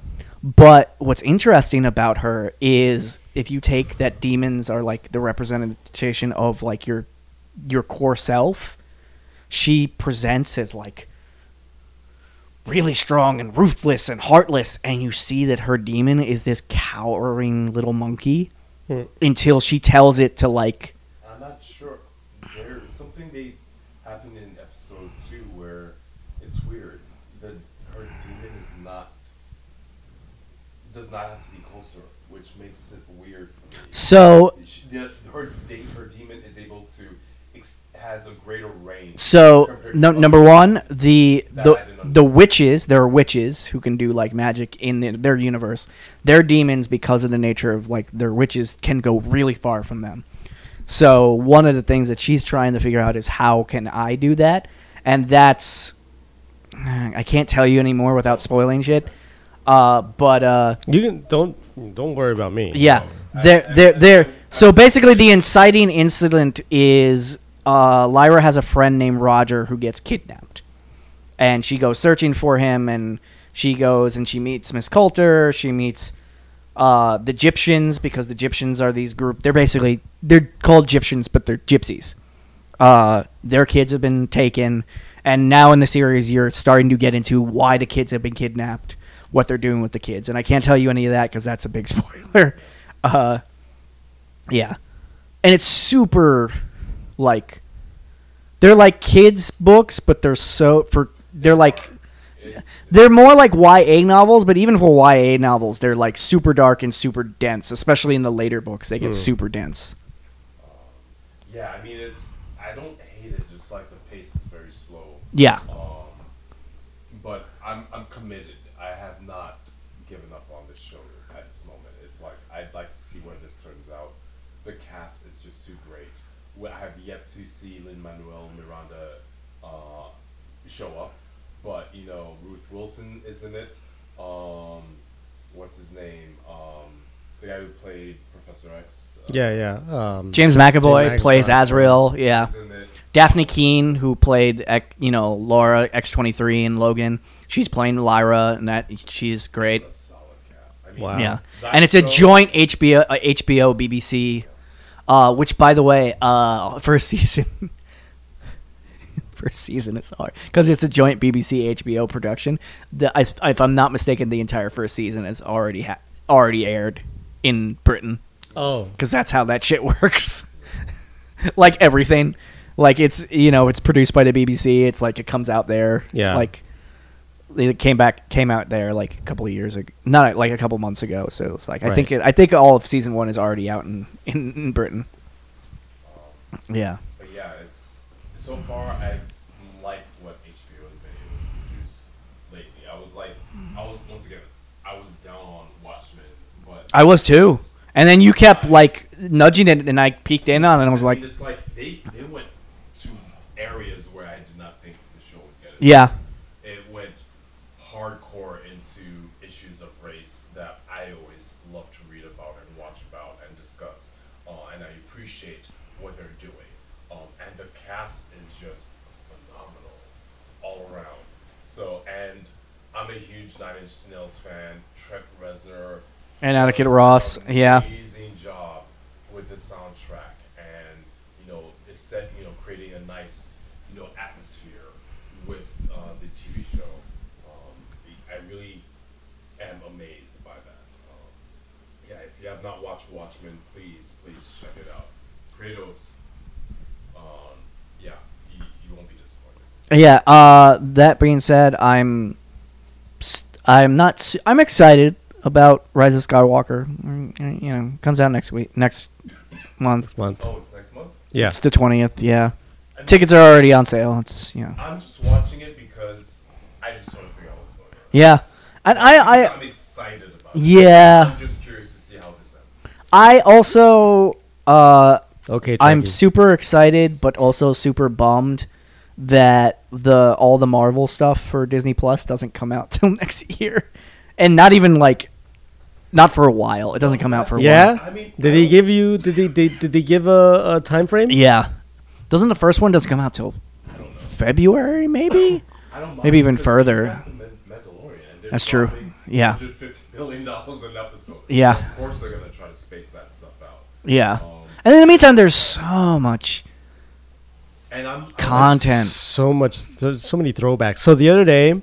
but what's interesting about her is if you take that demons are like the representation of like your your core self, she presents as like really strong and ruthless and heartless, and you see that her demon is this cowering little monkey Hmm. until she tells it to like I'm not sure. There's something they happened in episode two where it's weird. that her demon is not does not have to be closer, which makes it weird for me. so She, the, her de- her demon is able to ex- has a greater range. So no, number one, the That the I didn't the witches. There are witches who can do like magic in their, their universe. Their demons, because of the nature of like their witches, can go really far from them. So one of the things that she's trying to figure out is how can I do that, and that's I can't tell you anymore without spoiling shit. Uh, but uh, You can don't don't worry about me. yeah, there, there, there. So basically, the inciting incident is uh, Lyra has a friend named Roger who gets kidnapped, and she goes searching for him, and she goes and she meets Miss Coulter. She meets uh, the Egyptians because the Egyptians are these group. They're basically they're called Egyptians, but they're gypsies. Uh, their kids have been taken, and now in the series, you're starting to get into why the kids have been kidnapped, what they're doing with the kids, and I can't tell you any of that because that's a big [laughs] spoiler. Uh, yeah, and it's super like they're like kids books, but they're so for they're like they're more like YA novels, but even for YA novels, they're like super dark and super dense. Especially in the later books, they get Hmm. super dense. yeah, I mean it's I don't hate it. Just like the pace is very slow. Yeah, Um, but I'm I'm committed. I have not given up on this show at this moment. It's like I'd like to see where this turns out. The cast is just too great. We- I have yet to see Lin Manuel Miranda uh, show up, but you know Ruth Wilson is in it. Um, what's his name? Um, the guy who played Professor X. uh, Yeah, yeah. Um, James McAvoy James plays McAvoy. Asriel. Yeah. is in it. Dafne Keen, who played ec- you know Laura X twenty three and Logan, she's playing Lyra, and that she's great. It's a solid cast. I mean, Wow. Yeah, that and it's a joint HBO uh, HBO BBC, uh, which by the way, uh, [laughs] first season, first season it's hard because it's a joint BBC HBO production. The, I, if I'm not mistaken, the entire first season is already ha- already aired in Britain Oh, because that's how that shit [laughs] works. like everything, like it's you know it's produced by the BBC. It's like it comes out there. Yeah. Like it came back came out there like a couple of years ago, not like a couple months ago. So it's like I think it, I think all of season one is already out in in, in Britain. Yeah. But yeah, it's so far I've liked what HBO has been able to produce lately. I was like, I was once again, I was down on Watchmen, but I was too. And then you kept like nudging it, and I peeked in on it, and I was like, it's like they they went to areas where I did not think the show would get. It. yeah, it went hardcore into issues of race that I always love to read about and watch about and discuss. Uh, and I appreciate what they're doing. Um, and the cast is just phenomenal all around. So, and I'm a huge Nine Inch Nails fan. Trent Reznor. And Atticus Ross. Yeah, Amazing job with the soundtrack, and you know, it's set. You know, creating a nice, you know, atmosphere with uh, the TV show. Um, I really am amazed by that. Um, yeah, if you have not watched Watchmen, please, please check it out. Kratos. Um, yeah, you, you won't be disappointed. Yeah. Uh, that being said, I'm, I'm not. I'm excited about Rise of Skywalker. Mm, You know, comes out next week, next month. this month. Oh, it's next month. Yeah. It's the twentieth. Yeah, And tickets are already on sale. It's you know. I'm just watching it because I just want to figure out what's going on. Yeah, and I, I, I'm excited about it. yeah, I'm just curious to see how this ends. I also, uh, Okay, I'm Jackie. super excited, but also super bummed that the all the Marvel stuff for Disney Plus doesn't come out [laughs] till next year, and not even like, not for a while. It doesn't come out for a while. Yeah. Did I they give you? Did they? Did, did they give a, a time frame? Yeah, doesn't the first one doesn't come out till I don't know. February maybe? [laughs] I don't mind Maybe even further. you got the Man- Mandalorian, and they're That's true. Yeah. $150 million an episode. Yeah. Of course they're gonna try to space that stuff out. Yeah, Um, and in the meantime, there's so much and I'm I'm- content. So much. There's so many throwbacks. So the other day,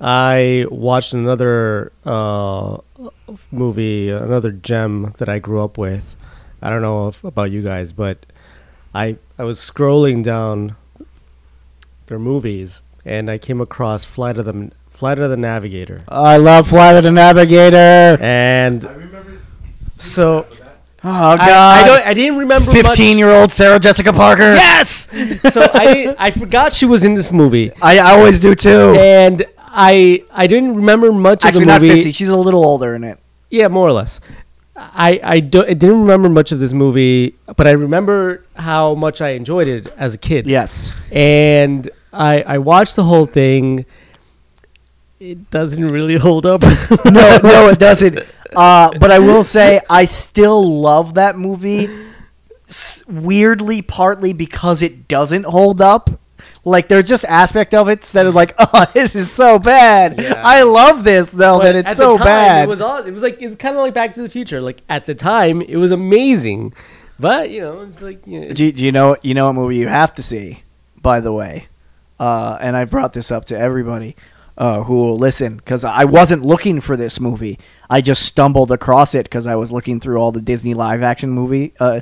I watched another uh, movie, another gem that I grew up with. I don't know if, about you guys, but I I was scrolling down their movies and I came across Flight of the Flight of the Navigator. I love Flight of the Navigator. And I remember. So- seeing that, Oh I, God, I don't I didn't remember fifteen-year-old Sarah Jessica Parker. Yes. [laughs] so I I forgot she was in this movie. I, I always do too. and I I didn't remember much Actually, of the movie. fifty. She's a little older in it. Yeah, more or less. I I, don't, I didn't remember much of this movie, but I remember how much I enjoyed it as a kid. Yes. and I I watched the whole thing. It doesn't really [laughs] hold up. no, [laughs] no, it doesn't. Uh, but I will say, I still love that movie. s- Weirdly, partly because it doesn't hold up. Like there's just aspect of it that is like, [laughs] oh, this is so bad. Yeah. I love this though, But that it's at so the time, bad. It was awesome. It was like it's kind of like Back to the Future. Like at the time, it was amazing, but you know, it's like you know, do, do you know? You know what movie you have to see? By the way, uh, and I brought this up to everybody uh, who will listen because I wasn't looking for this movie. I just stumbled across it because I was looking through all the Disney live action movie uh,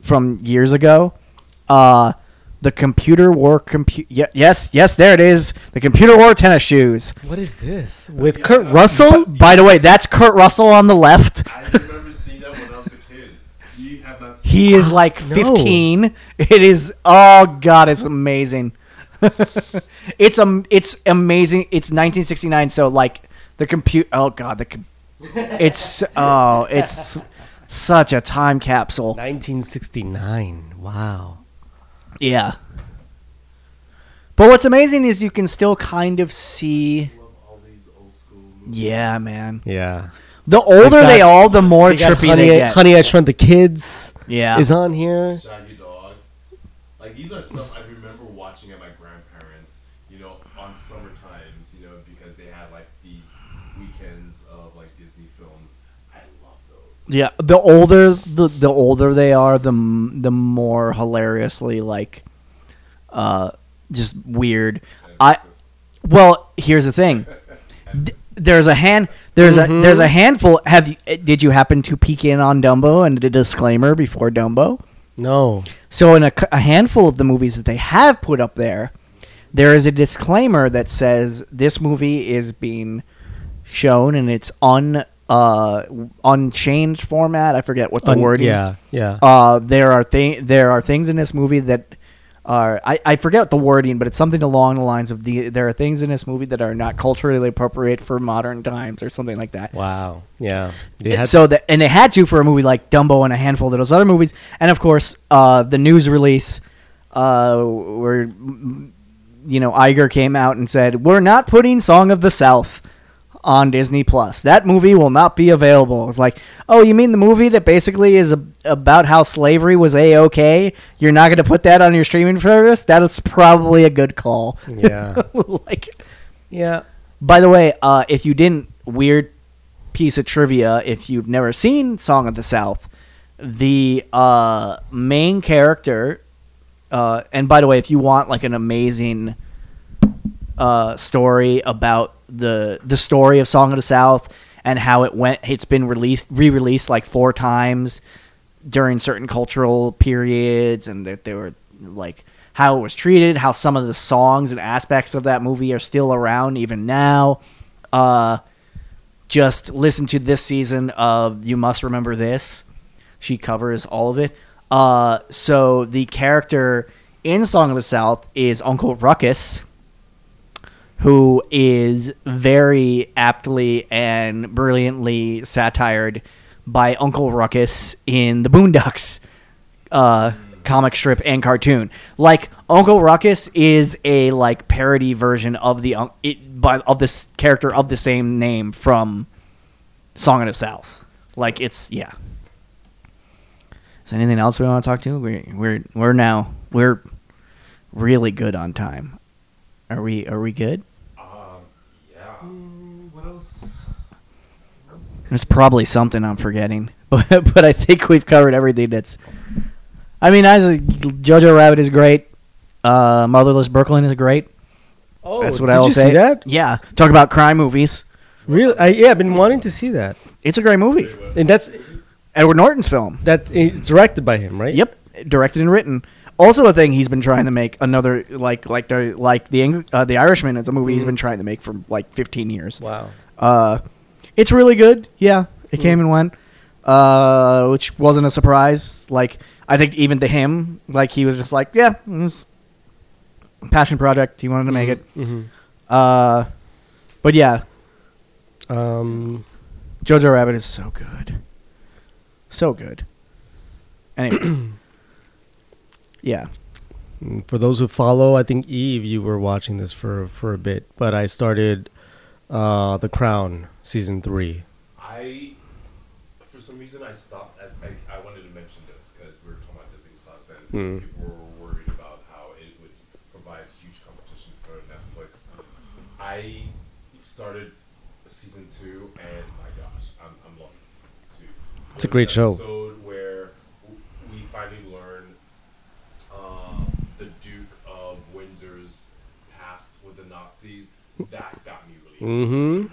from years ago. Uh, the computer wore compu- y- yes, yes, there it is. The computer wore tennis shoes. what is this with Kurt Russell? B- by the way, that's Kurt Russell on the left. I remember seeing that when I was a kid. You have not seen. He is like no. 15. It is oh god, it's amazing. [laughs] it's um it's amazing. It's 1969 so like the compute oh god, the com- [laughs] it's oh, it's [laughs] such a time capsule. 1969. Wow. Yeah. But what's amazing is you can still kind of see Yeah, man. Yeah. The older got- they are, the more They trippy honey, they get. honey, I Shrunk the Kids yeah. is on here. Shaggy Dog. Like these are stuff I remember watching at my grandparents, you know, on summer times, you know, because they had like these weekends of like Disney films. I love those. Yeah, the older the the older they are, the the more hilariously like, uh, just weird. I well, here's the thing. D- There's a hand. There's a there's a handful. Have you? eh, Did you happen to peek in on Dumbo and the disclaimer before Dumbo? No. So in a handful of the movies that they have put up there, there is a disclaimer that says this movie is being shown in its un uh unchanged format. I forget what the Un- wording. Yeah, yeah. Uh, there are thi- there are things in this movie that are I, I forget the wording, but it's something along the lines of the there are things in this movie that are not culturally appropriate for modern times or something like that. wow. Yeah. They had so that and they had to for a movie like Dumbo and a handful of those other movies, and of course uh, the news release uh, where you know Iger came out and said we're not putting Song of the South on Disney Plus. That movie will not be available. It's like, oh, you mean the movie that basically is a, about how slavery was a okay? You're not going to put that on your streaming service? That's probably a good call. Yeah. [laughs] like, yeah. by the way, uh, if you didn't, weird piece of trivia, if you've never seen Song of the South, the uh, main character, uh, and by the way, if you want like an amazing uh, story about the the story of Song of the South and how it went, it's been released, re-released like four times during certain cultural periods, and that they were like how it was treated, how some of the songs and aspects of that movie are still around even now. Uh, just listen to this season of You Must Remember This. She covers all of it. Uh, so the character in Song of the South is Uncle Ruckus, who is very aptly and brilliantly satired by Uncle Ruckus in the Boondocks uh, comic strip and cartoon. Like Uncle Ruckus is a like parody version of the it, by, of this character of the same name from Song of the South. Like it's yeah. Is anything else we want to talk to? We're we're we're now we're really good on time. Are we are we good? Um, yeah. What else? What else? There's probably something I'm forgetting, [laughs] but but I think we've covered everything that's. I mean, as a, Jojo Rabbit is great. Uh, Motherless Brooklyn is great. Oh, That's what did I will you say. See that? Yeah, talk about crime movies. Really? I, yeah, I've been wanting to see that. It's a great movie. And that's Edward Norton's film. that it's directed by him, right? Yep, directed and written. Also, a thing he's been trying to make another like like the like the Eng- uh, the Irishman. It's a movie he's been trying to make for like 15 years. Wow. Uh, it's really good. Yeah, it came and went, uh, which wasn't a surprise. Like I think even to him, like he was just like, yeah, it was a passion project. He wanted to make it. hmm Uh, but yeah, Um. Jojo Rabbit is so good, so good. Anyway, [clears throat] yeah, Mm, For those who follow, I think Yves, you were watching this for for a bit, but I started uh, The Crown season three. I, for some reason, I stopped. At, I, I wanted to mention this because we were talking about Disney Plus, and Mm. people were worried about how it would provide huge competition for Netflix. I started season two, and my gosh, I'm, I'm loving season two. It's a great show. Episode where w- we finally learn um, the Duke of Windsor's past with the Nazis. That got me really interested Mhm.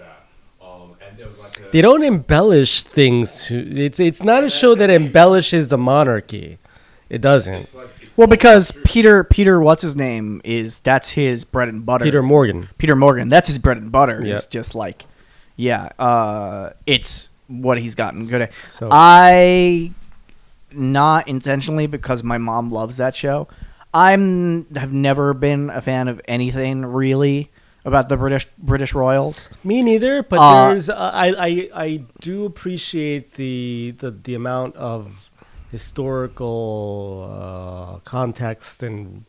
Um, and there was like a, They don't embellish things. To, it's it's not a show that embellishes the monarchy. It doesn't. It's like, it's well, because. Peter Peter, what's his name is that's his bread and butter. Peter Morgan. Peter Morgan. That's his bread and butter. Yeah. It's just like, yeah, uh, it's what he's gotten good at. So- I, not intentionally because my mom loves that show. I'm have never been a fan of anything really about the British British Royals. Me neither, but Uh, there's uh, I, I I do appreciate the the, the amount of historical uh, context and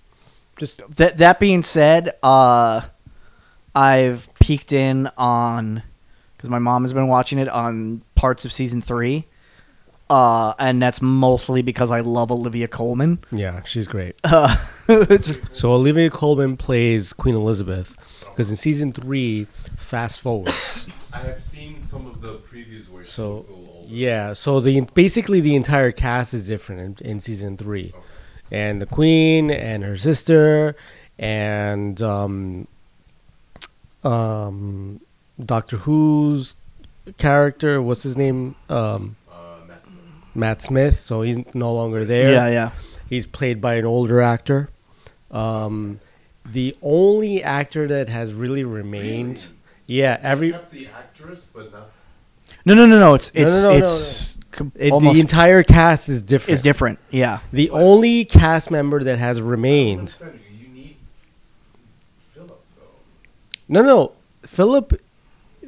just That that being said, uh, I've peeked in on because my mom has been watching it on parts of season three, uh, and that's mostly because I love Olivia Colman. Yeah, she's great. [laughs] Uh, So Olivia Colman plays Queen Elizabeth because in season three, fast forwards. [coughs] I have seen some of the previews where So looks a little older. yeah, so the basically the entire cast is different in, in season three, and the Queen and her sister and um, um, Doctor Who's character, what's his name? Um, Uh, that's Matt Smith. So he's no longer there. yeah, yeah. He's played by an older actor. Um, the only actor that has really remained, yeah, every kept the actress, but not. No, no, no, no. It's No, no, it's no, no, it's com- it, the entire cast is different. is different. Yeah. The only cast member that has remained. understand. You need Philip though. No, no, Philip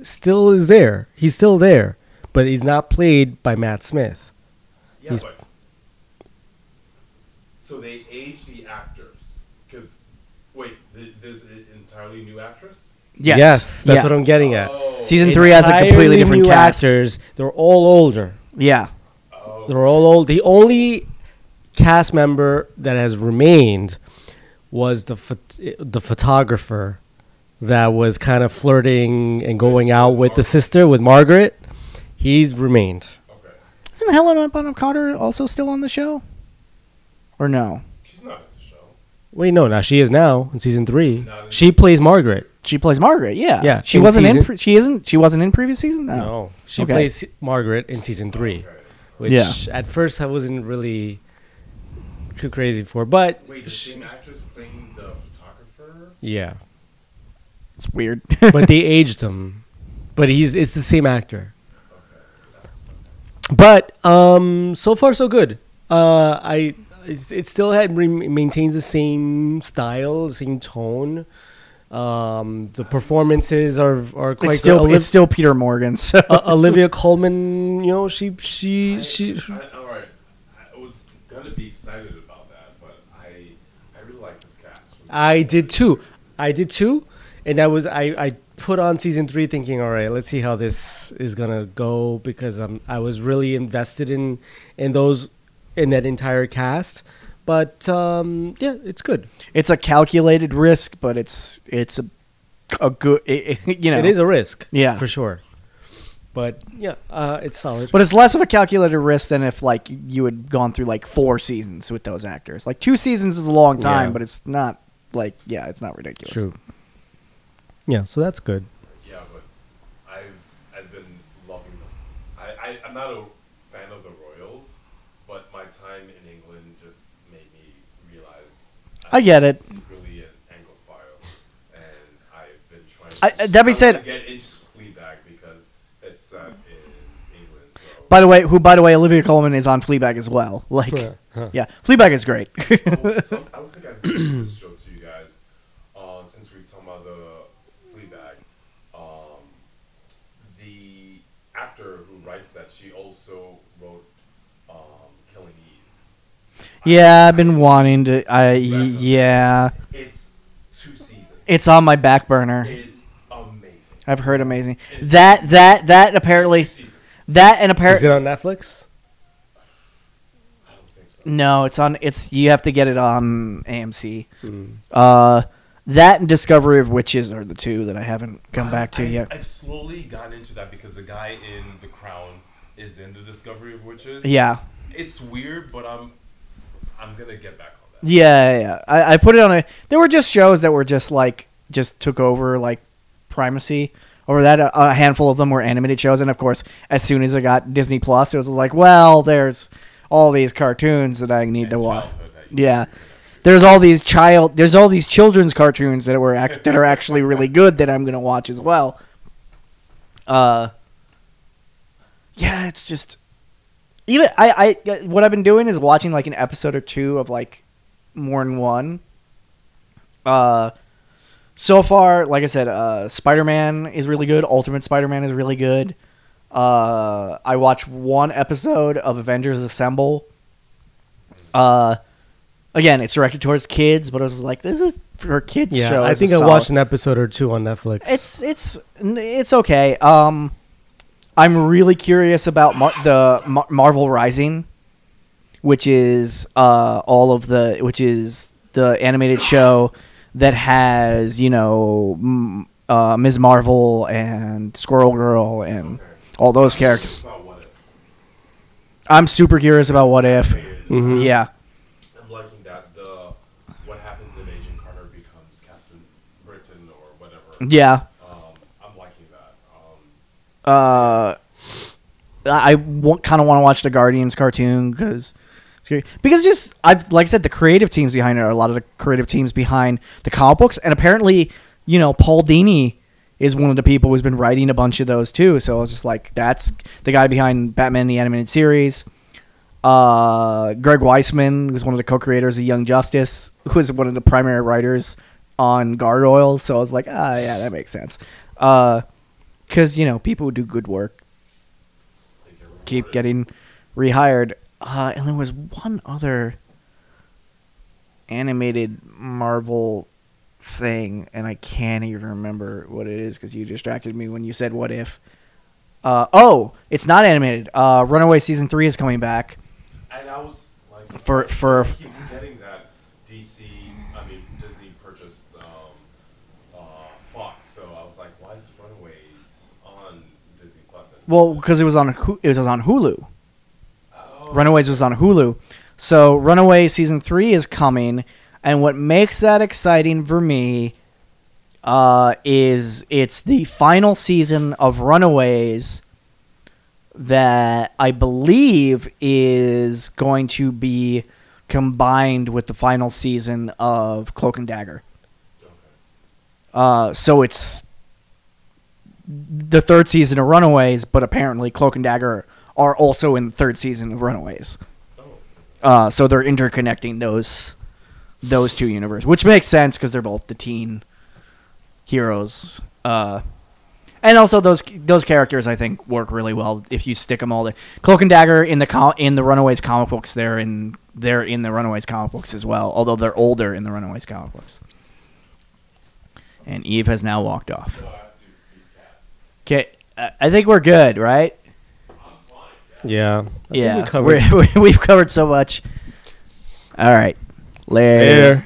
still is there. He's still there, but he's not played by Matt Smith. Yeah, He's- but so they age the actors because wait, th- there's an entirely new actress. Yes. that's yeah. what I'm getting at. Oh, Season three has a completely different new cast. actors. They're all older. Yeah. oh, They're all old. The only cast member that has remained was the phot- the photographer that was kind of flirting and going out with the sister with Margaret. He's remained. okay. Isn't Helena Bonham Carter also still on the show? Or no? She's not in the show. Wait, no, now she is now in season three. Not in She plays Margaret. She plays Margaret. Yeah. Yeah, She in wasn't in. season- Pre- she isn't. She wasn't in previous season. No. No, she Okay. plays Margaret in season three, which Yeah. at first I wasn't really too crazy for, but Wait, the sh- same actress playing the photographer? yeah, It's weird. but they [laughs] aged him. But he's it's the same actor. Okay, that's But um, so far so good. Uh, I it's, it still had re- maintains the same style, same tone. Um, the performances are are quite it's still. good. Oliv- it's still Peter Morgan. So uh, [laughs] Olivia Colman, you know, she she she. I, all right. I was gonna be excited about that, but I I really like this cast. I did too. I did too, and I was I I put on season three thinking, all right, let's see how this is gonna go because um I was really invested in in those in that entire cast. But um yeah, it's good. it's a calculated risk, but it's it's a a good. [laughs] It, it- you know, It is a risk, Yeah. for sure. But yeah, uh, it's solid. But it's less of a calculated risk than if like you had gone through like four seasons with those actors. Like two seasons is a long time, Yeah. but it's not like yeah, it's not ridiculous. True. Yeah, so that's good. Yeah, but I've I've been loving them. I, I I'm not a fan of the Royals, but my time in England just made me realize I get it. Secretly an Anglophile, and I've been trying. I- uh, that being said- get into Fleabag because it's set in England. So By the way, who by the way, Olivia Colman is on Fleabag as well. Like, Huh. yeah, Fleabag is great. Oh, some, [laughs] I don't think I've mentioned this show to you guys uh, since we were talking about the Fleabag. Um, the actor who writes that she also wrote um, Killing Eve. Yeah, I've been wanting to. I yeah, It's two seasons. it's on my back burner. It's amazing. I've heard amazing. That that that apparently two that and apparently. Is it on Netflix? I don't think so. no, it's on. It's you have to get it on AMC. Mm. Uh, that and Discovery of Witches are the two that I haven't come back to I, yet. I've slowly gotten into that because the guy in The Crown is in the Discovery of Witches. Yeah, It's weird, but I'm I'm gonna get back on that. yeah, yeah. yeah. I, I put it on a. There were just shows that were just like just took over like primacy over that. A, a handful of them were animated shows, and of course, as soon as I got Disney Plus, it was like, well, there's all these cartoons that I need to watch. childhood that you- Yeah. There's all these child. There's all these children's cartoons that were act, that are actually really [laughs] good that I'm gonna watch as well. Uh. Yeah, it's just even I I what I've been doing is watching like an episode or two of like more than one. Uh. So far, like I said, uh, Spider Man is really good. Ultimate Spider Man is really good. Uh, I watched one episode of Avengers Assemble. Uh, again, it's directed towards kids, but I was like, this is for kids Yeah, show. I think I solid- watched an episode or two on Netflix. It's it's it's okay. Um, I'm really curious about Mar- the Mar- Marvel Rising, which is uh, all of the which is the animated show that has you know m- uh, Ms. Marvel and Squirrel Girl and all those characters. It's not what if. I'm super curious about what if. Mhm. Yeah, I'm liking that the what happens if Agent Carter becomes Captain Britain or whatever. yeah. Um, I'm liking that. Um, uh, I w- kind of want to watch the Guardians cartoon because because just I've like I said the creative teams behind it are a lot of the creative teams behind the comic books and apparently you know Paul Dini is one of the people who's been writing a bunch of those too so I was just like that's the guy behind Batman the animated series. Uh, Greg Weisman was one of the co-creators of Young Justice who is one of the primary writers on Gargoyles so I was like ah yeah that makes sense. Uh because you know people who do good work keep getting rehired. Uh, and there was one other animated Marvel thing, and I can't even remember what it is because you distracted me when you said "What if." Uh, oh, it's not animated. Uh, Runaway season three is coming back. And I was like, For- for- [laughs] I keep forgetting that DC, I mean Disney purchased um, uh, Fox, so I was like, why is Runaways on Disney Plus? And- Well, because it was on it was on Hulu. Oh. Runaways was on Hulu. So Runaway season three is coming, and what makes that exciting for me uh, is it's the final season of Runaways that I believe is going to be combined with the final season of Cloak and Dagger. Okay. Uh, so it's the third season of Runaways, but apparently Cloak and Dagger are also in the third season of Runaways. Oh. Uh, so they're interconnecting those those two universes, which makes sense because they're both the teen heroes. Uh, and also those those characters I think work really well if you stick them all. To, Cloak and Dagger in the com- in the Runaways comic books, they're in they're in the Runaways comic books as well, although they're older in the Runaways comic books. And Yves has now walked off. So I have to beat Cat. Okay, I think we're good, right? I'm. Yeah. Yeah. I think yeah, we covered- [laughs] we've covered so much. All right, later. Later.